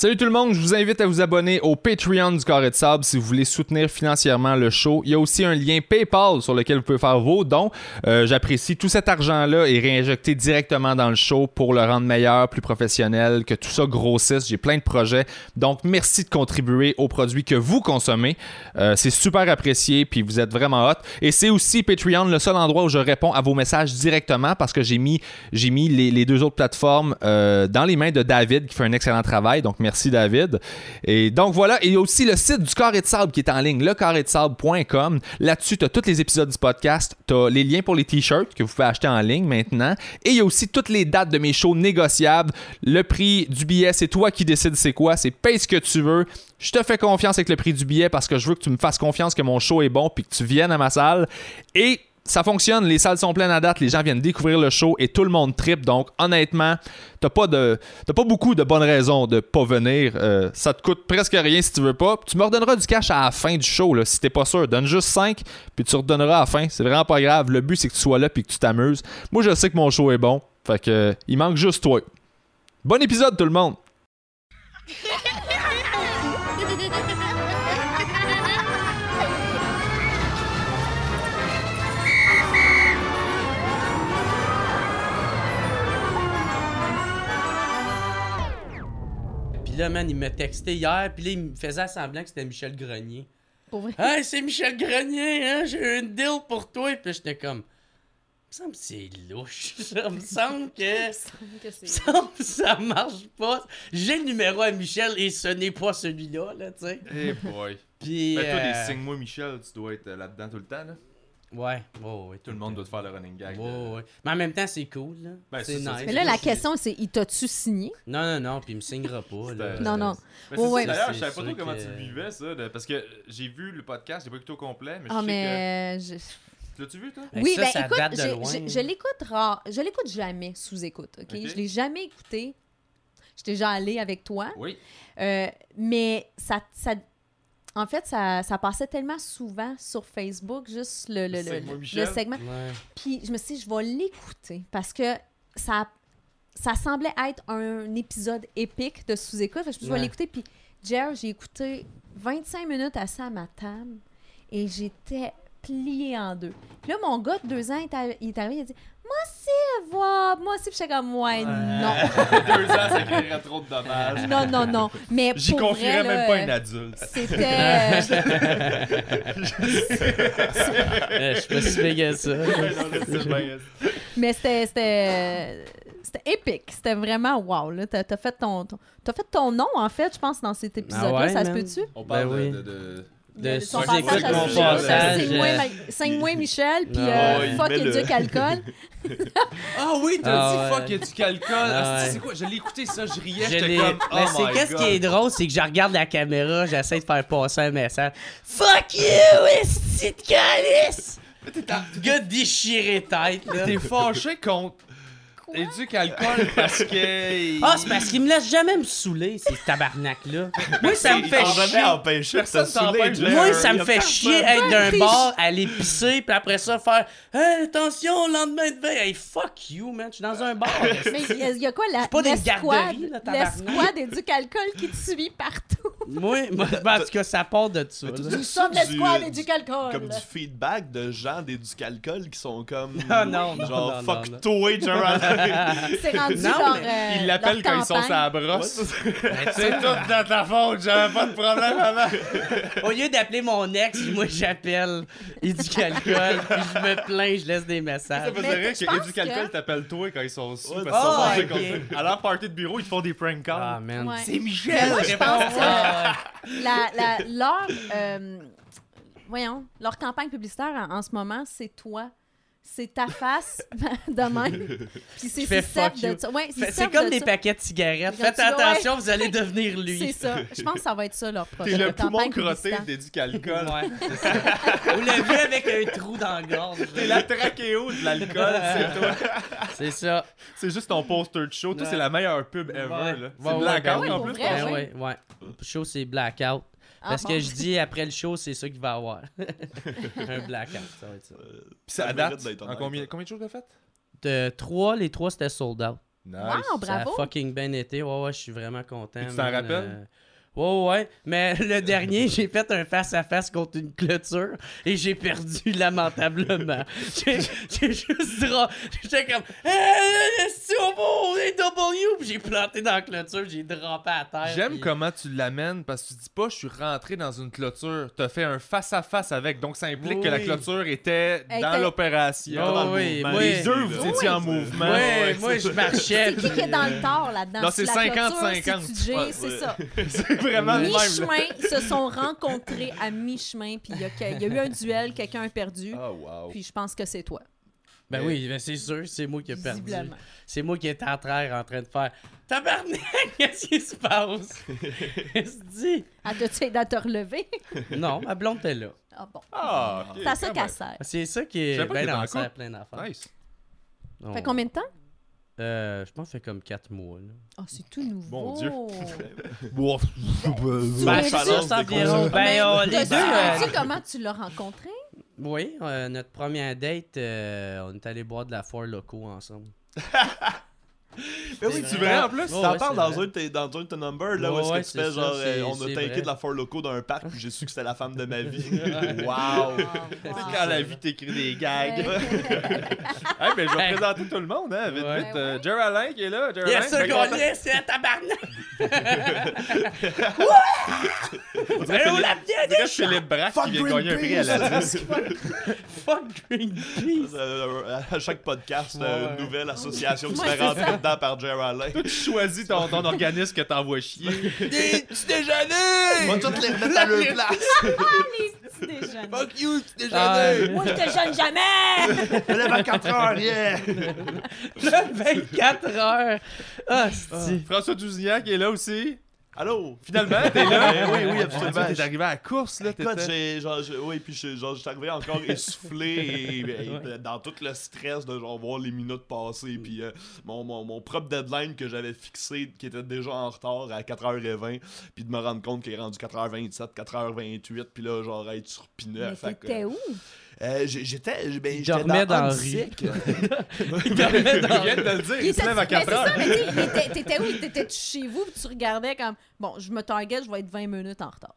Salut tout le monde, je vous invite à vous abonner au Patreon du Carré de Sable si vous voulez soutenir financièrement le show. Il y a aussi un lien PayPal sur lequel vous pouvez faire vos dons. Euh, J'apprécie tout cet argent-là est réinjecté directement dans le show pour le rendre meilleur, plus professionnel, que tout ça grossisse. J'ai plein de projets. Donc merci de contribuer aux produits que vous consommez. Euh, c'est super apprécié, puis vous êtes vraiment hot. Et c'est aussi Patreon le seul endroit où je réponds à vos messages directement parce que j'ai mis, mis les, les deux autres plateformes euh, dans les mains de David qui fait un excellent travail. Donc merci David. Et donc voilà, il y a aussi le site du Carré de Sable qui est en ligne, lecarré-de-sable.com. Là-dessus, tu as tous les épisodes du podcast, tu as les liens pour les t-shirts que vous pouvez acheter en ligne maintenant, et il y a aussi toutes les dates de mes shows négociables. Le prix du billet, c'est toi qui décides c'est quoi, c'est paye ce que tu veux. Je te fais confiance avec le prix du billet parce que je veux que tu me fasses confiance que mon show est bon puis que tu viennes à ma salle. Et ça fonctionne, les salles sont pleines à date, les gens viennent découvrir le show et tout le monde tripe. Donc, honnêtement, t'as pas pas beaucoup de bonnes raisons de pas venir. Euh, ça te coûte presque rien si tu veux pas. Tu me redonneras du cash à la fin du show si t'es pas sûr. Donne juste 5 puis tu redonneras à la fin. C'est vraiment pas grave. Le but c'est que tu sois là puis que tu t'amuses. Moi, je sais que mon show est bon. Fait que euh, il manque juste toi. Bon épisode tout le monde. là, man, il m'a texté hier, puis là, il me faisait semblant que c'était Michel Grenier. Pour vrai? Hey, c'est Michel Grenier, hein, j'ai une deal pour toi. Puis j'étais comme, il me semble que c'est louche. Ça me semble que. Il me semble que Il me c'est- semble que ça marche pas. J'ai le numéro à Michel et ce n'est pas celui-là, là, tu sais. Hey boy. Puis. euh, signes-moi Michel, tu dois être euh, là-dedans tout le temps. Là. Ouais, ouais, ouais. Tout le monde doit te faire le running gag. Ouais, ouais. Mais en même temps, c'est cool, là. Ben, c'est ça, nice. Mais là, la question, c'est il t'a-tu signé? Non, non, non, puis il me signera pas, là. Non, non. Mais Ouais, c'est ouais. ça, D'ailleurs, C'est je savais pas trop comment que- tu vivais, ça. de- parce que j'ai vu le podcast, j'ai pas écouté au complet, mais je Ah, sais mais. je-. L'as-tu vu, toi? Ben, oui, ça, ben ça écoute, date de j'ai- loin. j'ai- je l'écoute rare. Je l'écoute jamais sous écoute, OK? Ok. Je l'ai jamais écouté. J'étais déjà allée avec toi. Oui. Euh, mais ça, ça. En fait, ça, ça passait tellement souvent sur Facebook, juste le, le, Le segment le- Michel. le segment. Ouais. Puis je me suis dit, je vais l'écouter parce que ça, ça semblait être un épisode épique de sous-écoute. Je me suis dit, je vais l'écouter. Puis, Jer, j'ai écouté 25 minutes assis à ma table et j'étais pliée en deux. Puis là, mon gars de deux ans, il est arri- il est arrivé, il a dit Moi aussi, voir, moi aussi. Puis j'étais comme, ouais, non. Deux ans, ça créerait trop de dommages. Non, non, non. Mais J'y confierais vrai, même là, pas un adulte. C'était. Euh, Je me suis fait ça. Mais c'était c'était c'était épique, c'était vraiment wow là, t'as as fait ton, ton- t'as fait ton nom en fait, je pense dans cet épisode là, Ah ouais, ça se peut-tu? On parle Ben de- oui. de- de... De son passage à sous-écoute, passage, euh, Ma- Signe-moi Michel, puis euh, il fuck le- éduque alcool. Ah oui, t'as Ah dit fuck, il y a du calcul. Ah c'est- ouais. c'est quoi? Je l'ai écouté ça, je riais, Je j'étais comme. Mais oh c'est qu'est-ce qui est drôle, c'est que je regarde la caméra, j'essaie de faire passer un message. Fuck you, esti de calice! Mais t'es ta- Gars déchiré tête, là. T'es fâché contre éduque alcool parce que. Ah, c'est parce qu'il me laisse jamais me saouler, ces tabarnak-là. Moi, ça me fait chier. Personne. Moi, ça me fait chier être d'un bar, aller pisser, puis après ça faire Hey, attention, lendemain de veille. Hey, fuck you, man. Je suis dans un bar. Mais il y, a- il y a quoi la pas des garderies, là, tabarnak? l'escouade éduque alcool qui te suit partout? Moi, moi, ben, en tout cas, ça part de ça. Du- l'escouade du- éduque alcool. Comme du feedback de gens d'éducalcool qui sont comme. Ah, non, non, Genre, non, fuck non, non. toi, Gerard. C'est rendu Non, mais euh, Ils l'appellent quand ils sont sur la brosse. Ben, C'est tout dans ta faute, j'avais pas de problème avant. Au lieu d'appeler mon ex, moi j'appelle Éducalcool, puis je me plains, je laisse des Ça messages. Mais rire je que pense Éduc Alcool que- t'appelle toi quand ils sont sous. Ouais, parce qu'ils sont fâchés ok. contre toi. À leur party de bureau, ils te font des prank calls. Ah, man. Ouais. C'est Michel! moi, je pense que Ah, la, la- leur, euh, voyons, leur campagne publicitaire en, en ce moment, c'est toi. C'est ta face de même. Puis c'est c'est de ça. Ouais, c'est C'est comme des ça. paquets de cigarettes. Quand Faites attention, vous allez devenir C'est lui. ça. Je pense que ça va être ça leur projet. T'es le poumon crotté publicitaire. d'Éduc Alcool. Ouais, c'est ça. Vous l'avez vu avec un trou dans la gorge. T'es la trachéo de l'alcool, c'est toi. C'est ça. C'est juste ton poster de show. Toi, Ouais. c'est la meilleure pub ever. Ouais. là. C'est Ouais, ouais, blackout ben oui, en plus. je Ben ouais, ouais. Le show, c'est blackout. Ah, Parce bon? que je dis après le show, c'est ça qu'il va y avoir. un blackout, ça va être ça. Puis ça Ça date. En honnête, combien, hein. combien de jours t'as fait? De trois, les trois c'était sold out. Nice. Wow, Ça a bravo. fucking bien été. Ouais, ouais, je suis vraiment content. Et tu t'en rappelles? Euh, Ouais, ouais, mais le dernier, j'ai fait un face-à-face contre une clôture et j'ai perdu lamentablement. J'ai juste. J'étais comme beau, les W! Puis j'ai planté dans la clôture, j'ai droppé à terre. J'aime puis- comment tu l'amènes parce que tu dis pas je suis rentré dans une clôture. T'as fait un face-à-face avec. Donc ça implique Oui, que la oui. clôture était dans l'opération. Oh, dans le oui, Les deux, vous Oui, étiez en mouvement. Ouais, Ouais, moi je marchais. C'est qui qui est dans le tort là-dedans? Non, c'est la clôture, 50-50. c'est ça. Vraiment le. Mi-chemin, ils se sont rencontrés à mi-chemin, puis il y, a y eu un duel, quelqu'un a perdu, Oh wow. puis je pense que c'est toi, Ben oui, ben c'est sûr, c'est moi qui ai perdu. C'est moi qui étais en train, en train de faire Tabarnak, qu'est-ce qui se passe? Qu'est-ce que tu dis? Ah, t'as-tu aidé à te relever? Non, ma blonde était là. Ah bon. Ah, ok, C'est à ça quand qu'elle sert. C'est ça qui est savais pas qu'il bien était en dans ça, plein d'affaires. Nice. Ça Non. fait combien de temps? Euh, je pense que ça fait comme 4 mois. Là. Oh, c'est tout nouveau. Mon Dieu. Ben, je ça, environ. Ben, on les deux. euh, sais comment tu l'as rencontré? Oui, euh, notre première date, euh, on est allé boire de la foire locaux ensemble. Mais oui, C'est tu vrai. vrai en plus. Ouais, T'en ouais, parles c'est dans un, de tes- dans un de tes numbers, là, où est-ce ouais, que tu c'est fais ça, genre, c'est- euh, on a c'est tanké de la foire locaux dans un parc, puis j'ai su que c'était la femme de ma vie. wow! Wow. Quand la vie t'écrit des gags. Hey, mais je vais Hey. présenter tout le monde, hein, vite, Ouais. vite. Euh, Jerry Alain qui est là. Jerry Yes, gagné, c'est un tabarnak! On dirait Philippe- la dirait bienvenue! Philippe Braque qui vient gagner un prix à la disque. Fuck Greenpeace! Euh, à chaque podcast, euh, Ouais. une nouvelle association qui se fait rentrer ça. dedans par Jerry Allen. Toi, tu choisis ton, ton organisme que t'envoies chier. Des petits déjeuners! On va toutes les remettre à leur place. Petit déjeuner. Fuck you, tu Ah, déjeuner. Moi, je te jeûne jamais! Je me lève à 4 heures, yeah. Le 24 heures! Ah, c'est... François Dousignac qui est là aussi. Allô? Finalement, t'es là? Oui, oui, absolument. T'es arrivé à la course, là. Écoute, j'ai, genre, oui, puis je, genre, je suis arrivé encore essoufflé et, et dans tout le stress de genre voir les minutes passer. Puis euh, mon, mon, mon propre deadline que j'avais fixé, qui était déjà en retard à 4h20, puis de me rendre compte qu'il est rendu 4h27, 4h28, puis là, genre, être sur Mais P9. fait que, t'étais où? Euh, j'ai- j'étais, ben, Il j'étais dormait dans dans. Il dormait dans- de le dire, il se était- lève à mais 4 c'est heures. ça, mais t'étais où? T'étais-tu chez vous? Puis tu regardais comme, bon, je me target, je vais être 20 minutes en retard.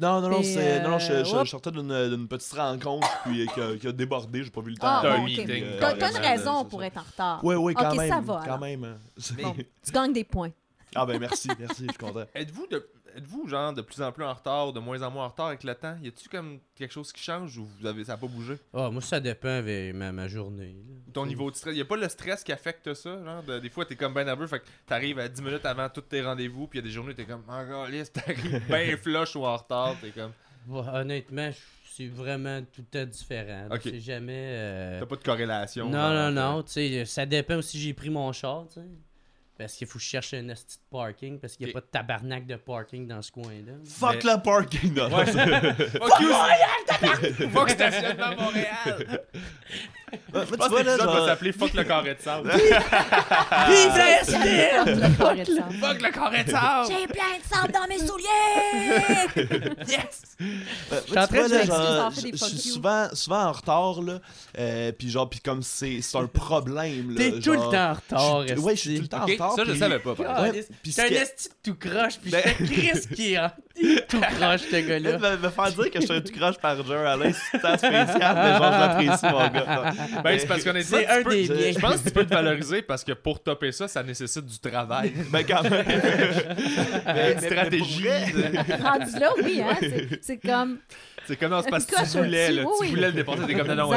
Non, non, non, c'est, non, non, je, euh, je- je sortais d'une, d'une petite rencontre puis, euh, qui, a, qui a débordé, j'ai pas vu le temps. Ah, T'as un bon, ok. meeting, euh, T'as t'as une raison pour ça. être en retard. Oui, oui, quand Ok, même. ça va, Quand alors. même. hein. Bon, tu gagnes des points. Ah ben merci, merci, je suis content. Êtes-vous de, êtes-vous genre de plus en plus en retard, de moins en moins en retard avec le temps? Y a-tu comme quelque chose qui change ou vous avez ça a pas bougé? Ah, moi, ça dépend avec ma, ma journée. là. Ton niveau de stress, y a pas le stress qui affecte ça, genre de- des fois t'es comme ben nerveux, fait que t'arrives à 10 minutes avant tous tes rendez-vous, puis y a des journées où t'es comme oh liste, t'arrives ben flush ou en retard, t'es comme Ouais, honnêtement, c'est vraiment tout temps différent. Ok. C'est jamais. euh, t'as pas de corrélation. Non, genre, non, euh, non. Tu sais, ça dépend aussi j'ai pris mon char, tu sais. Parce qu'il faut que je cherche un esti de parking, parce qu'il n'y a pas de tabarnak de parking dans ce coin-là. Fuck Mais- le parking! non. Ouais, Fuck you, Fuck stationnement Montréal! Moi, Je tu pense que vois, là, va s'appeler Fuck le carré de sable. Vive la sable. Fuck le carré de sable! J'ai plein de sable dans mes souliers! Yes! Suis en train de je je suis you. souvent, souvent en retard, là. Euh, puis genre, puis comme c'est c'est un problème, là. T'es tout le temps en retard, je Ouais, je suis tout le temps en retard. ça je savais pas. ce un esti de tout croche, puis Ben- je fais Chris qui est tout croche, ce Là, gars-là. me, me faire dire que je suis un tout croche par Jerry Allen, c'est spécial, mais genre, j'apprécie, mon gars. Ben, c'est parce qu'on est C'est un des miens. Je pense que tu peux te valoriser parce que pour topper ça, ça nécessite du travail. Ben, quand même. mais, Une stratégie. Rendu là, oui, hein? C'est comme. C'est comme non, c'est parce que tu voulais, là. oui, Tu voulais le dépasser. T'es comme non,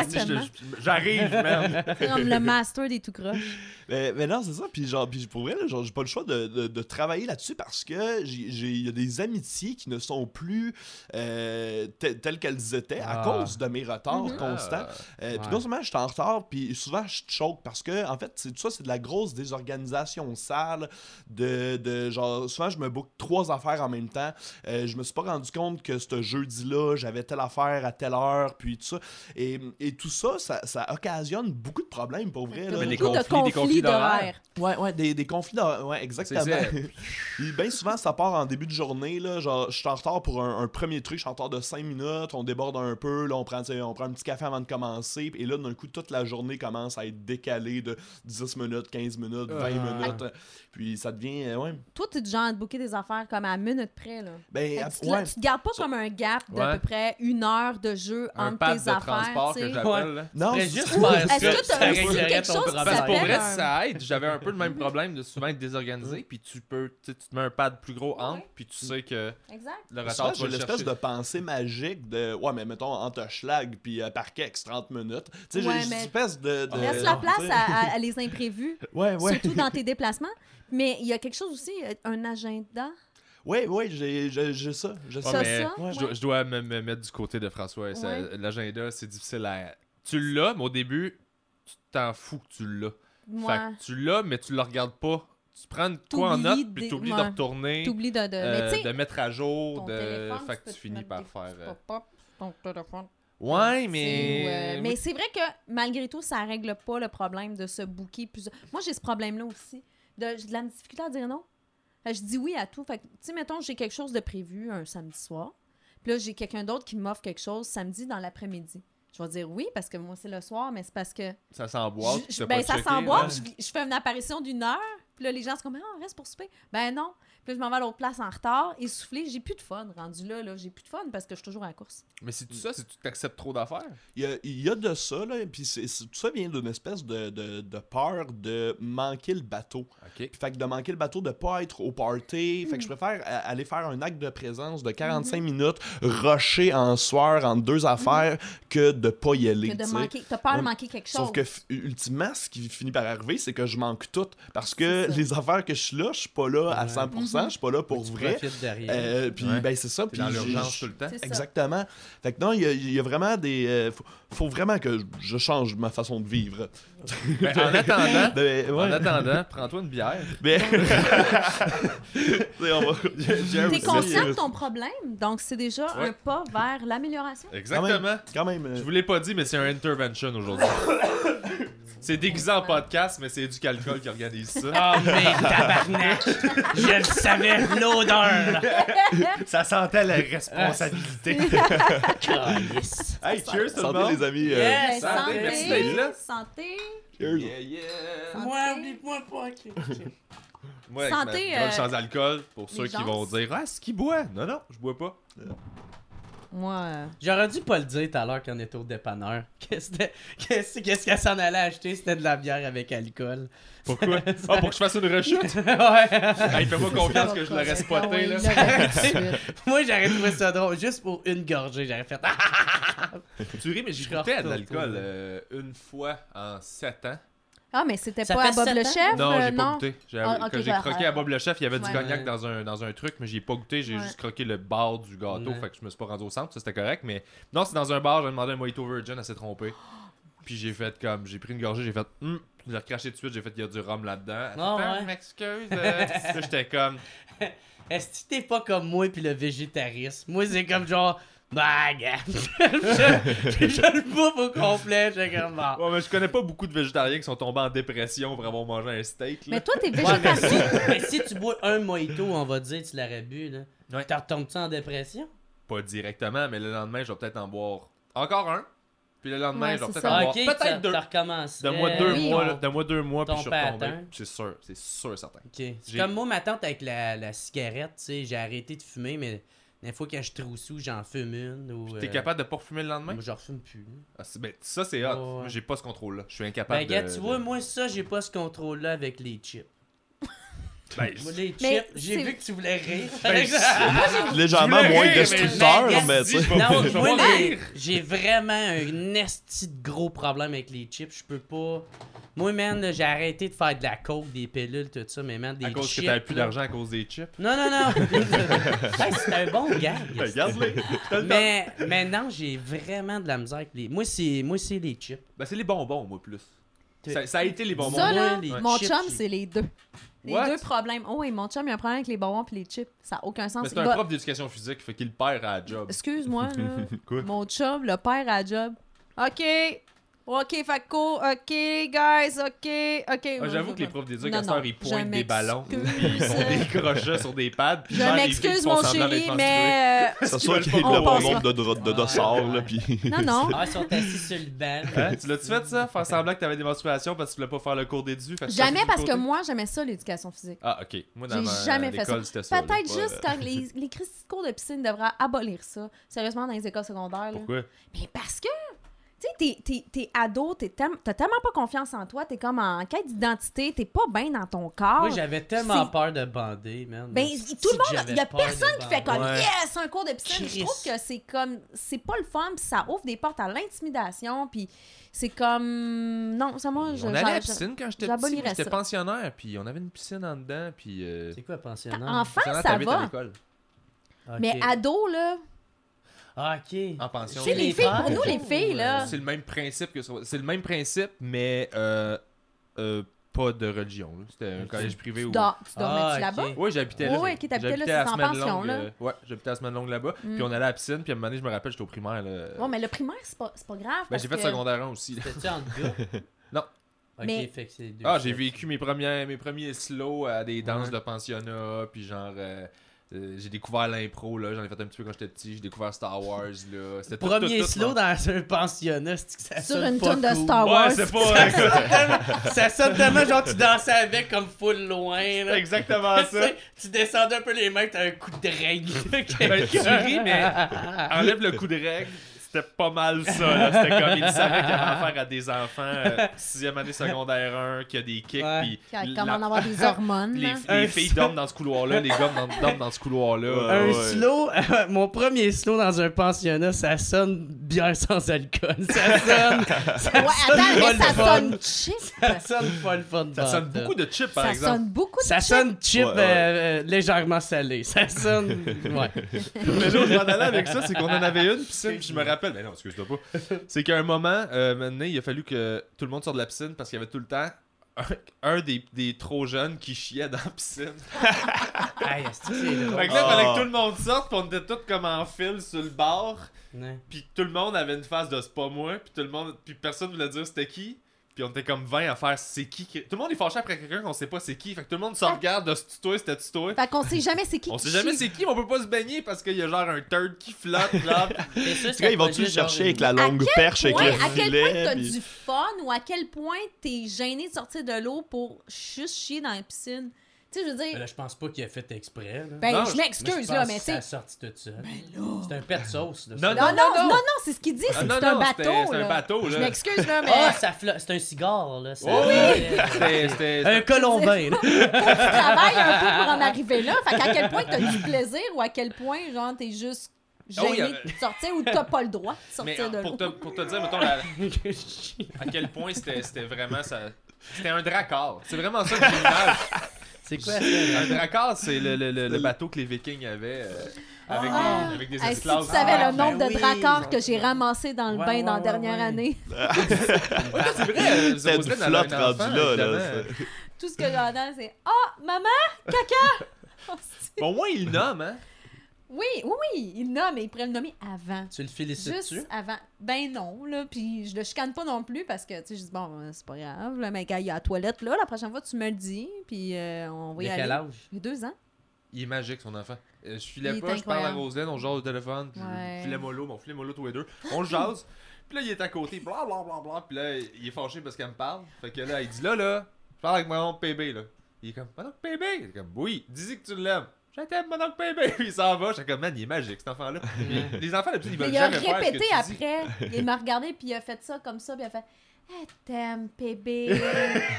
j'arrive, man. C'est comme le master des tout croches. Mais, mais non, c'est ça. Puis genre, puis pour vrai, là, genre, j'ai pas le choix de, de, de travailler là-dessus parce que il y a des amitiés qui ne sont plus euh, te- telles qu'elles étaient à Ah. cause de mes retards Mhm. constants. Euh, Puis Ouais. non seulement je suis en retard, puis souvent je choque parce que, en fait, c'est tout ça, c'est de la grosse désorganisation sale. De, de genre, souvent je me book trois affaires en même temps. Euh, je me suis pas rendu compte que ce jeudi-là, j'avais telle affaire à telle heure, puis tout ça. Et, et tout ça, ça, ça occasionne beaucoup de problèmes pour vrai. là. Des Beaucoup de conflits, des conflits conflits d'horaire. Ouais, ouais, des, des conflits d'horaire. Ouais, exactement. Bien souvent, ça part en début de journée. Là, genre, je suis en retard pour un, un premier truc, je suis en retard de 5 minutes, on déborde un peu, là, on prend, on prend un petit café avant de commencer, et là, d'un coup, toute la journée commence à être décalée de 10 minutes, 15 minutes, 20 Ah. minutes. Puis ça devient, euh, ouais. Toi, tu es du genre à te booker des affaires comme à minute près. Là. Ben, à- tu, te, ouais. tu te gardes pas Ça- comme un gap d'à Ouais. peu près une heure de jeu Un entre pad tes de affaires. transport tu que j'appelle. là. Non, c'est- juste faire est-ce que aussi réglerait quelque chose qui. Parce que pour vrai, ça aide. J'avais un peu le même problème de souvent être désorganisé, puis tu peux, tu tu te mets un pad plus gros entre, Ouais. puis tu sais que Exact. le retard, tu vas l'espèce chercher. de pensée magique de ouais mais mettons entre schlag puis euh, parquet 30 minutes tu sais Ouais, j'ai mais- l'espèce de, de Laisse la tu place à, les imprévus, ouais ouais surtout dans tes déplacements. Mais il y a quelque chose aussi, euh, un agenda. Ouais ouais j'ai ça Ouais, Ça, mais ça, je, ouais. dois- je dois me, me mettre du côté de François. Ouais. L'agenda, c'est difficile à. Tu l'as, mais au début, tu t'en fous que tu l'as. Moi, Fait que tu l'as, mais tu le regardes pas. Tu prends de quoi en note, puis t'oublies ouais. de retourner, t'oublies de, de, euh, de mettre à jour, de... téléphone, fait que tu finis par faire. euh, ton téléphone. Ouais, mais. euh, mais c'est vrai que malgré tout, ça règle pas le problème de se booker plus. Moi, j'ai ce problème-là aussi. De, j'ai de la difficulté à dire non. Je dis oui à tout. Fait que, tu sais, mettons, j'ai quelque chose de prévu un samedi soir. Puis là, j'ai quelqu'un d'autre qui m'offre quelque chose samedi dans l'après-midi. Je vais dire oui parce que moi, c'est le soir, mais c'est parce que. Ça s'emboîte. je- je- ben, ça s'emboîte. Je, je fais une apparition d'une heure. Puis là, les gens sont comme, ah, on reste pour souper. Ben non. Puis là, je m'en vais à l'autre place en retard, essoufflé. J'ai plus de fun rendu là. là. J'ai plus de fun parce que je suis toujours à la course. Mais c'est tout ça, c'est que tu t'acceptes trop d'affaires? il y a, il y a de ça là puis tout ça vient d'une espèce de, de, de peur de manquer le bateau Ok. Fait que de manquer le bateau, de pas être au party. Fait que je préfère aller faire un acte de présence de 45 minutes, rusher en soir entre deux affaires, que de pas y aller. Que de tu sais. manquer. T'as peur de manquer quelque chose. Sauf que, ultimement, ce qui finit par arriver, c'est que je manque tout. Parce que Les affaires que je suis là, je suis pas là à Ouais. 100%, je suis pas là pour Tu vrai. Euh, puis, Ouais. ben, c'est ça. Puis dans l'urgence tout le temps. Exactement. Fait que non, il y a, il y a vraiment des. euh, faut, faut vraiment que je change ma façon de vivre. Ben, en attendant, De- en ouais. attendant, prends-toi une bière. Va- T'es conscient de ton problème, donc c'est déjà Ouais. un pas vers l'amélioration? Exactement. Quand même. euh, Je vous l'ai pas dit, mais c'est un intervention aujourd'hui. C'est déguisé en podcast, mais c'est Éducalcool qui organise ça. Oh, mais tabarnak! Je le savais, l'odeur! Ça sentait la responsabilité. Calice. hey, cheers tout le Santé, monde. les amis. euh, Yes. Ben, santé, merci d'être là. santé, cheers. Yeah, yeah. Moi, oublie-moi pas. ok, ok. Moi, avec Santé, ma euh, sans alcool, pour ceux qui vont dire Ah, ce qui boit Non, non, je bois pas. Moi, euh, J'aurais dû pas le dire tout à l'heure quand on était au dépanneur. Qu'est-ce que- qu'est-ce qu'est-ce qu'elle s'en allait acheter? C'était de la bière avec alcool. Pourquoi? Ah, pour que je fasse une rechute? Ouais. Hey, fais-moi confiance que je l'aurais spoté, Ah oui, là. Moi, j'aurais trouvé ça drôle. Juste pour une gorgée, j'aurais fait. Tu ris, mais j'ai goûté à de l'alcool euh, une fois en 7 ans. Ah, mais c'était Ça pas fait à Bob le chef? Non, euh, j'ai pas non? goûté. J'ai- Ah, quand j'ai croqué euh, à Bob le chef, il y avait du cognac dans un, dans un truc, mais j'ai pas goûté. J'ai juste croqué le bar du gâteau, fait que je me suis pas rendu au centre, ça c'était correct. Mais non, c'est dans un bar, j'ai demandé un mojito virgin, elle s'est trompée. Puis j'ai fait comme, j'ai pris une gorgée, j'ai fait, hum, je l'ai recraché tout de suite, j'ai fait, il y a du rhum là-dedans. A Ah, ouais. m'excuse. euh. J'étais comme, Est-ce que t'es pas comme moi puis le végétarisme? Moi, c'est comme genre. Bah, gars. je, je le bouffe au complet. J'ai comme. ouais, mais je connais pas beaucoup de végétariens qui sont tombés en dépression pour avoir mangé un steak. Là. Mais toi, t'es Ouais, mais végétarien. si, mais si tu bois un mojito, on va dire, tu l'aurais bu, là. Ouais. T'en retombes-tu en dépression? Pas directement, mais le lendemain, je vais peut-être en boire encore un. Puis le lendemain, Ouais, je vais peut-être en Ah, boire ok, peut-être deux. Donne-moi deux oui, mois, on- deux mois, puis je suis retombé. C'est sûr, c'est sûr, certain. Ok. C'est comme moi, ma tante avec la, la cigarette, tu sais, j'ai arrêté de fumer, mais des fois quand je sous, j'en fume une. Ou, T'es euh, capable de pas refumer le lendemain? Moi, je refume plus. Ah, ben, ça, c'est hot. Moi. J'ai pas ce contrôle-là. Je suis Ben, incapable gars, de... tu vois, moi, ça, j'ai pas ce contrôle-là avec les chips. Ben, les chips, j'ai vu que tu voulais rire. Ben, Légèrement moins rire, destructeur, mais mais tu sais. Non, moi, j'ai vraiment un esti de gros problème avec les chips. Je peux pas. Moi, man, j'ai arrêté de faire de la coke, des pilules, tout ça, mais man, des À cause chips. que t'avais plus d'argent à cause des chips? Non, non, non. C'est un bon gag. Ben, Regarde-les. mais, non, j'ai vraiment de la misère avec les. Moi, c'est, moi, c'est les chips. Ben, c'est les bonbons, moi, plus. Ça, ça a été les bonbons. Ça, là, les mon chips, chum, c'est les deux. Les What? deux problèmes. Oh oui, mon chum, il a un problème avec les bonbons et les chips. Ça n'a aucun sens. Mais c'est un va- prof d'éducation physique, fait qu'il perd à la job. Excuse-moi, là. Mon chum, le père à la job. OK. OK, cool. OK, guys, OK, OK. Ah, J'avoue que les profs d'éduc, à ils pointent des ballons, puis m'excuse. ils font des crochets sur des pads, puis Je m'excuse, mon chéri, mais... euh, C'est sûr qu'il y a On le bon passe nombre de, de, de dossards, là, puis... Non, non. Ah, ils sont assis sur le banc. Hein? Tu l'as-tu fait ça? Faire semblant que t'avais des menstruations parce que tu voulais pas faire le cours d'édu? Jamais parce que moi, j'aimais ça, l'éducation physique. Ah, ok. Moi, dans J'ai ma- jamais fait ça. Peut-être juste quand les, les cours de piscine devraient abolir ça. Sérieusement, dans les écoles secondaires. Pourquoi? Mais parce que, tu sais, t'es- t'es- t'es ado, t'as tellement pas confiance en toi, t'es comme en quête d'identité, t'es pas bien dans ton corps. Moi, j'avais tellement peur de bander, man. Ben, Si tout le monde, il y a personne qui fait comme Ouais. yes, un cours de piscine. Je trouve que c'est comme c'est pas le fun, puis ça ouvre des portes à l'intimidation, puis c'est comme non, ça moi je on allait à la piscine quand j'étais petit. J'étais pensionnaire, puis on avait une piscine en dedans, puis... Euh... C'est quoi, pensionnat? Quand- enfant, pensionnaire, ça va. l'école. Ok. Mais ado là, Ah, ok. En pension. sais les les filles pour nous les filles là, C'est le même principe que sur- c'est le même principe, mais euh, euh, pas de religion. C'était un collège privé tu, où. dors, tu dormais Ah, là-bas? Oui, j'habitais là. ouais, ok, t'habitais là, J'habitais c'est à en semaine pension, longue, là. euh, ouais, j'habitais à semaine longue là-bas. Mm. Puis on allait à la piscine, puis à un moment donné, je me rappelle, j'étais au primaire. Là. Bon, mais le primaire c'est pas, c'est pas grave. ben, j'ai fait que- secondaire 1 aussi. C'était-tu en gars? Non. Ok, Mais- fait que c'est deux. Ah, j'ai vécu mes premiers, mes premiers slows à des danses Ouais. de pensionnat, puis genre. euh, euh, j'ai découvert l'impro, là. J'en ai fait un petit peu quand j'étais petit. J'ai découvert Star Wars, là. C'était Premier tout, tout, slow dans un pensionnat, c'est que ça Sur sonne une pas toune de. Star Wars. Ouais, c'est pas. écoute, ça sonne tellement genre tu dansais avec comme full loin c'est là. exactement Tu ça. tu descendais un peu les mains, t'as un coup de règle. Ben, tu ris, mais enlève le coup de règle. C'était pas mal ça. là. C'était comme il savait qu'il avait affaire à des enfants, euh, sixième année secondaire 1, qui a des kicks, Ouais. puis Qui la- commence à avoir des hormones. les, les filles dorment dans ce couloir-là, les gars dorment, dorment dans ce couloir-là. Un ouais. slow, mon premier slow dans un pensionnat, ça sonne bière sans alcool. Ça sonne. ça Ouais, sonne attends, mais ça fun. sonne cheap. Ça sonne pas le fun. Ça sonne beaucoup de chips, par Ça exemple. sonne beaucoup de Ça chips. sonne chip Ouais, ouais. euh, euh, légèrement salé. Ça sonne. Ouais. Mais là, où je m'en allais avec ça, c'est qu'on en avait une piscine, puis je me rappelle, mais non, excuse-toi pas. C'est qu'à un moment, euh, maintenant, il a fallu que tout le monde sorte de la piscine parce qu'il y avait tout le temps un, un des, des trop jeunes qui chiait dans la piscine. Aïe, c'est drôle? Fait que là, il fallait Ah. que tout le monde sorte, puis on était tous comme en file sur le bord, puis tout le monde avait une face de c'est pas moi, puis tout le monde, puis personne voulait dire c'était qui. Puis on était comme 20 à faire c'est qui, qui- Tout le monde est fâché après quelqu'un qu'on sait pas c'est qui. Fait que tout le monde se regarde de c'est toi, c'était toi? Fait qu'on sait jamais c'est qui On sait jamais c'est qui, mais on peut pas se baigner parce qu'il y a genre un turd qui flotte là. Mais ça, Ce gars, ils vont-tu le chercher avec la longue perche, avec le à quel point filet? t'as puis- du fun ou à quel point t'es gêné de sortir de l'eau pour juste chier dans la piscine? Tu sais, je veux Mais dire, là, je pense pas qu'il a fait exprès. Là. ben, Non, je m'excuse là, mais tu Ça a sais. sorti tout ça. C'est un pet sauce. Là, Non, ça. Non, non, non, non, non. c'est ce qu'il dit, c'est Ah, c'est un non, c'était- bateau. c'est un bateau, là. Je m'excuse là, mais Ah, ça flo- c'est un cigare, là. Oh oui! C'était- Un colombin, là. tu travailles un peu pour en arriver là. Fait qu'à quel point t'as du plaisir ou à quel point, genre, t'es juste Ah oui, gêné euh, de sortir ou t'as pas le droit de Mais sortir de pour te, pour te dire, mettons, la- à quel point c'était c'était vraiment ça. C'était un dracard. C'est vraiment ça que j'ai. C'est quoi ça? Un dracard, c'est le, le, le, le bateau que les Vikings avaient euh, avec, Ah. des, avec des Hey, si tu esclaves. savais Ah, le nombre ben de oui, dracars que j'ai ça. ramassés dans le Ouais, bain ouais, dans la ouais, dernière ouais. année. Ouais, c'est vrai, vous une flotte rendue là. là. Tout ce que j'entends, c'est Ah, maman, caca! Bon, au moins, il nomme, hein? Oui, oui, oui, il nomme, mais il pourrait le nommer avant. Tu le félicites-tu? Juste avant. Ben non, là. Puis je le chicane pas non plus parce que, tu sais, je dis, bon, euh, c'est pas grave, là, mais gars, il y a la toilette, là. La prochaine fois, tu me le dis. Puis euh, on va y Il a aller. quel âge? Il a deux ans. Il est magique, son enfant. Euh, je filais Il est pas, je parle à incroyable. Roselyne, on jase au téléphone, puis Ouais. je filais mollo, mais on filait mollo tous les deux. On le jase, puis là, il est à côté, bla bla bla bla, puis là, il est fâché parce qu'elle me parle. Fait que là, il dit là, là, je parle avec mon oncle PB, là. Il est comme, mon oncle PB! Il est comme, oui, dis-y que tu l'aimes. Je t'aime, mon oncle PB! Puis il s'en va, j'étais comme, man, il est magique, cet enfant-là. Les enfants, d'habitude, ils veulent il a jamais faire ce que répété dis. après. Il m'a regardé, puis il a fait ça comme ça, puis il a fait Eh, t'aimes, bébé.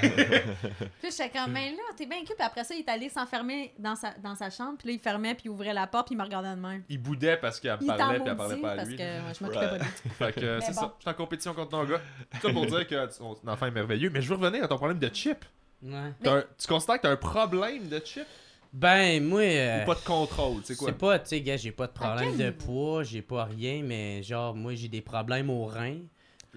puis j'étais comme, mais là, t'es bien cute. Puis après ça, il est allé s'enfermer dans sa, dans sa chambre, puis là, il fermait, puis il ouvrait la porte, puis il me regardait de même. Il boudait parce qu'elle Il parlait, puis elle parlait pas à parce lui. que ouais, je m'occupais pas de lui. Fait que euh, c'est bon. ça, je suis en compétition contre ton gars. Tout ça pour dire que ton enfant est merveilleux. Mais je veux revenir à ton problème de chip. Ouais. Tu considères que t'as un problème de chip? Ben, moi. euh, ou pas de contrôle, c'est quoi? C'est pas, tu sais, gars, j'ai pas de problème quel de poids, j'ai pas rien, mais genre, moi, j'ai des problèmes aux reins.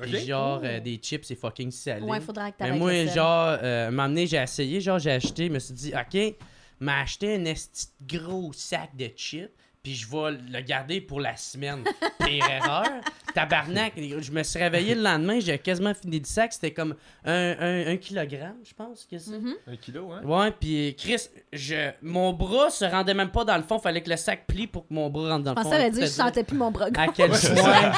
Genre, euh, des chips, c'est fucking salé. Ouais, faudra que mais moi, le genre, euh, donné, j'ai essayé, genre, j'ai acheté, je me suis dit, ok, m'a acheté un esti gros sac de chips, puis je vais le garder pour la semaine. Pire erreur. Tabarnak, je me suis réveillé le lendemain, j'ai quasiment fini le sac, c'était comme un, un, un kilogramme, je pense que c'est. Mhm. Un kilo, hein? Ouais, puis Chris, je, mon bras se rendait même pas dans le fond, fallait que le sac plie pour que mon bras rentre dans Je le fond. pensais qu'elle dire je sentais plus mon bras. À quel point?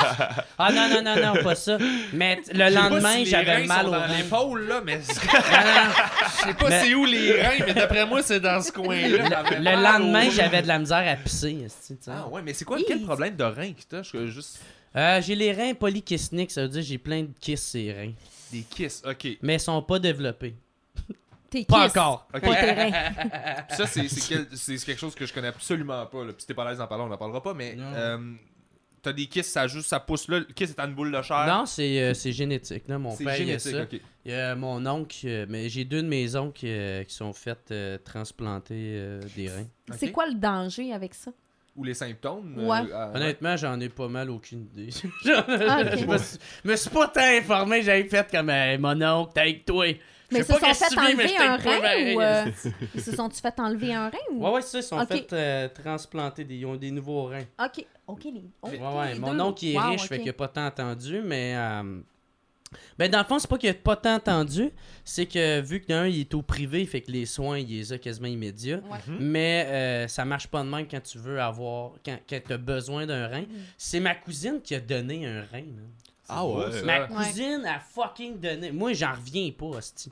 Ah non, non, non, non, pas ça. Mais le lendemain, j'avais mal au dans l'épaule, là, mais je sais pas Mais- c'est où les reins, mais d'après moi, c'est dans ce coin-là. Le, le lendemain, j'avais de la misère à pisser. Esti, tu sais. Ah ouais, mais c'est quoi, Hi. quel problème de rein que t'as? Je juste... Euh, j'ai les reins polykysniques, ça veut dire que j'ai plein de kisses ces reins. Des kisses, ok. Mais ils sont pas développés. T'es Pas kiss, encore. Ok. Pas tes reins. Ça, c'est c'est quel- c'est quelque chose que je connais absolument pas. Là. Puis si t'es pas à l'aise d'en parler, on n'en parlera pas. Mais Non. euh, t'as des kisses, ça juste, ça pousse là. Le kiss est en une boule de chair. Non, c'est euh, c'est génétique. Là. Mon c'est père, il a génétique, ça. ok. Il y a mon oncle, euh, mais j'ai deux de mes oncles euh, qui sont fait euh, transplanter euh, des reins. C'est Ok. quoi le danger avec ça? Ou les symptômes. Ouais. euh, Honnêtement, j'en ai pas mal aucune idée. Ah. Je me suis, me suis pas tant informé, j'avais fait comme hey, mon oncle, t'es avec toi. Mais ils se pas sont fait enlever un rein ou euh, ils se sont-tu fait enlever un rein ou... Ouais, ouais, c'est ça, ils sont Ok. fait euh, transplanter, des, ils ont des nouveaux reins. Ok, ok les. ok, Ouais, ouais, les mon deux. oncle il est Wow, riche, fait qu'il a pas tant entendu, mais. Ben, dans le fond, c'est pas qu'il a pas tant entendu, c'est que vu que d'un, il est au privé, fait que les soins, il les a quasiment immédiats. Ouais. Mhm. Mais euh, ça marche pas de même quand tu veux avoir. Quand, quand tu as besoin d'un rein. Mm. C'est ma cousine qui a donné un rein. man. Ah ouais. Ma Ouais. cousine a fucking donné. Moi, j'en reviens pas, hostie.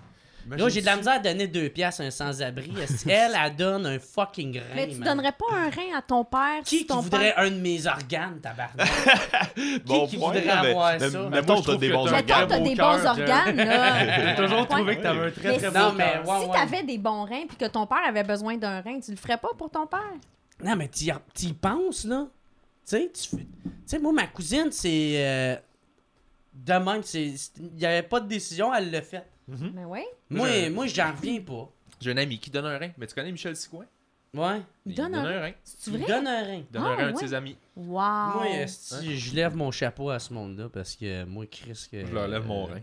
Là, j'ai de la misère à donner deux piastres à un sans-abri. Elle, elle donne un fucking rein. Mais tu man? donnerais pas un rein à ton père Qui, si qui ton voudrait père... un de mes organes, tabarnak? Bon qui point, voudrait là, mais- avoir mais- ça? mais Mettons, t'as des bons organes. t'as des bons organes, là... J'ai toujours trouvé que t'avais un très très mais cœur. si t'avais des bons reins puis que ton père avait besoin d'un rein, tu le ferais pas pour ton père? Non, mais t'y t'y penses, là. Tu sais, tu fais- tu sais, moi, ma cousine, c'est. euh, De même, il y avait pas de décision, elle l'a fait. Mais oui. Moi, Je- moi j'en reviens pas. J'ai un ami qui donne un rein. Mais tu connais Michel Sigouin? Ouais. Il donne un rein. rein. C'est Il vrai? donne un rein. Il donne Ah, un rein à un de ouais. ses amis. Wow. Moi, esti, je lève mon chapeau à ce monde-là parce que moi, Chris. Que, Je leur lève mon rein.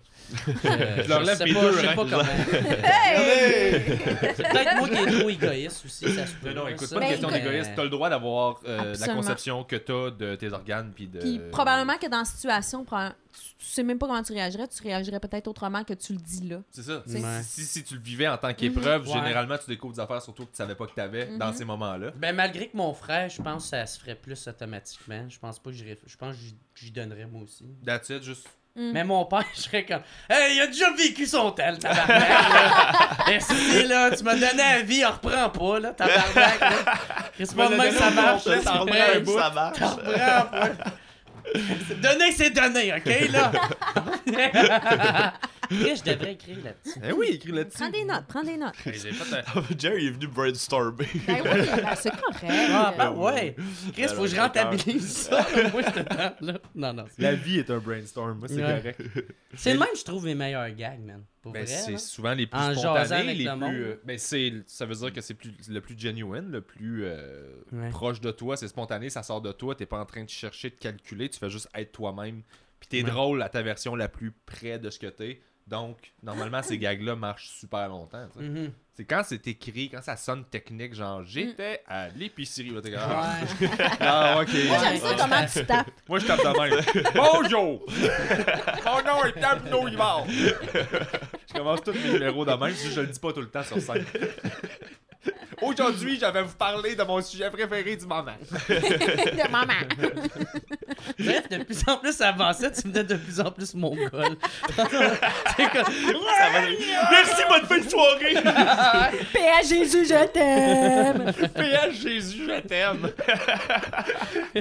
euh, Je leur lève mes pas- deux Je sais reins. pas comment. Hey! C'est peut-être moi qui est trop égoïste aussi, ça se peut. Non, non, écoute, ça. pas de Mais question d'égoïsme. T'as le droit d'avoir euh, la conception que t'as de tes organes. Puis de. Puis probablement que dans la situation, tu, tu sais même pas comment tu réagirais, tu réagirais peut-être autrement que tu le dis là. C'est ça. Ouais. Si, si tu le vivais en tant qu'épreuve, Ouais. généralement, tu découvres des affaires surtout que tu savais pas que t'avais dans Mhm. ces moments-là. Ben, malgré que mon frère, je pense que ça se ferait plus automatiquement. Je pense pas que j'y je pense que j'y- donnerais moi aussi. That's it, juste. Mm. Mais mon père, je serais comme Hey, il a déjà vécu son tel, tabarnak. là. Et si, là, tu m'as donné la vie, on reprend pas, là, tabarnak. là. C'est pas de même que ça marche. Ça reprend un bout, ça marche. Donner, c'est donner, ok, là? Chris, je devrais écrire là-dessus. Eh oui, écris là-dessus. Prends des notes, prends des notes. Hey, j'ai fait un- Jerry est venu brainstormer. Ben oui, ben c'est correct. Ah, ben ouais. Chris, faut que je rentabilise ça. Moi, je te là. Non, non. c'est- La vie est un brainstorm, moi c'est Ouais. correct. C'est le même, je trouve, les meilleurs gags, man. Pour Ben, vrai. c'est là. souvent les plus En jasant spontanés, avec les le plus. monde. euh, ben, c'est, ça veut dire que c'est plus, le plus genuine, le plus euh, Ouais. proche de toi, c'est spontané, ça sort de toi, t'es pas en train de chercher, de calculer, tu fais juste être toi-même. Puis t'es Ouais. drôle à ta version la plus près de ce que t'es. Donc, normalement, ces gags-là marchent super longtemps. Mhm. C'est quand c'est écrit, quand ça sonne technique, genre j'étais à l'épicerie. ah, Ouais. ah, ok. Moi, j'aime ça Ouais. comment tu tapes. Moi, je tape de même. Bonjour! Mon nom est Tableau Yvard. je commence tous mes numéros de même, si je le dis pas tout le temps sur scène. Aujourd'hui, je vais vous parler de mon sujet préféré du moment. De maman. Bref, de plus en plus avancé, tu venais de plus en plus mongol. C'est comme... Ça va- Merci, bonne fin de soirée! P.A. Jésus, je t'aime. PS Jésus, je t'aime.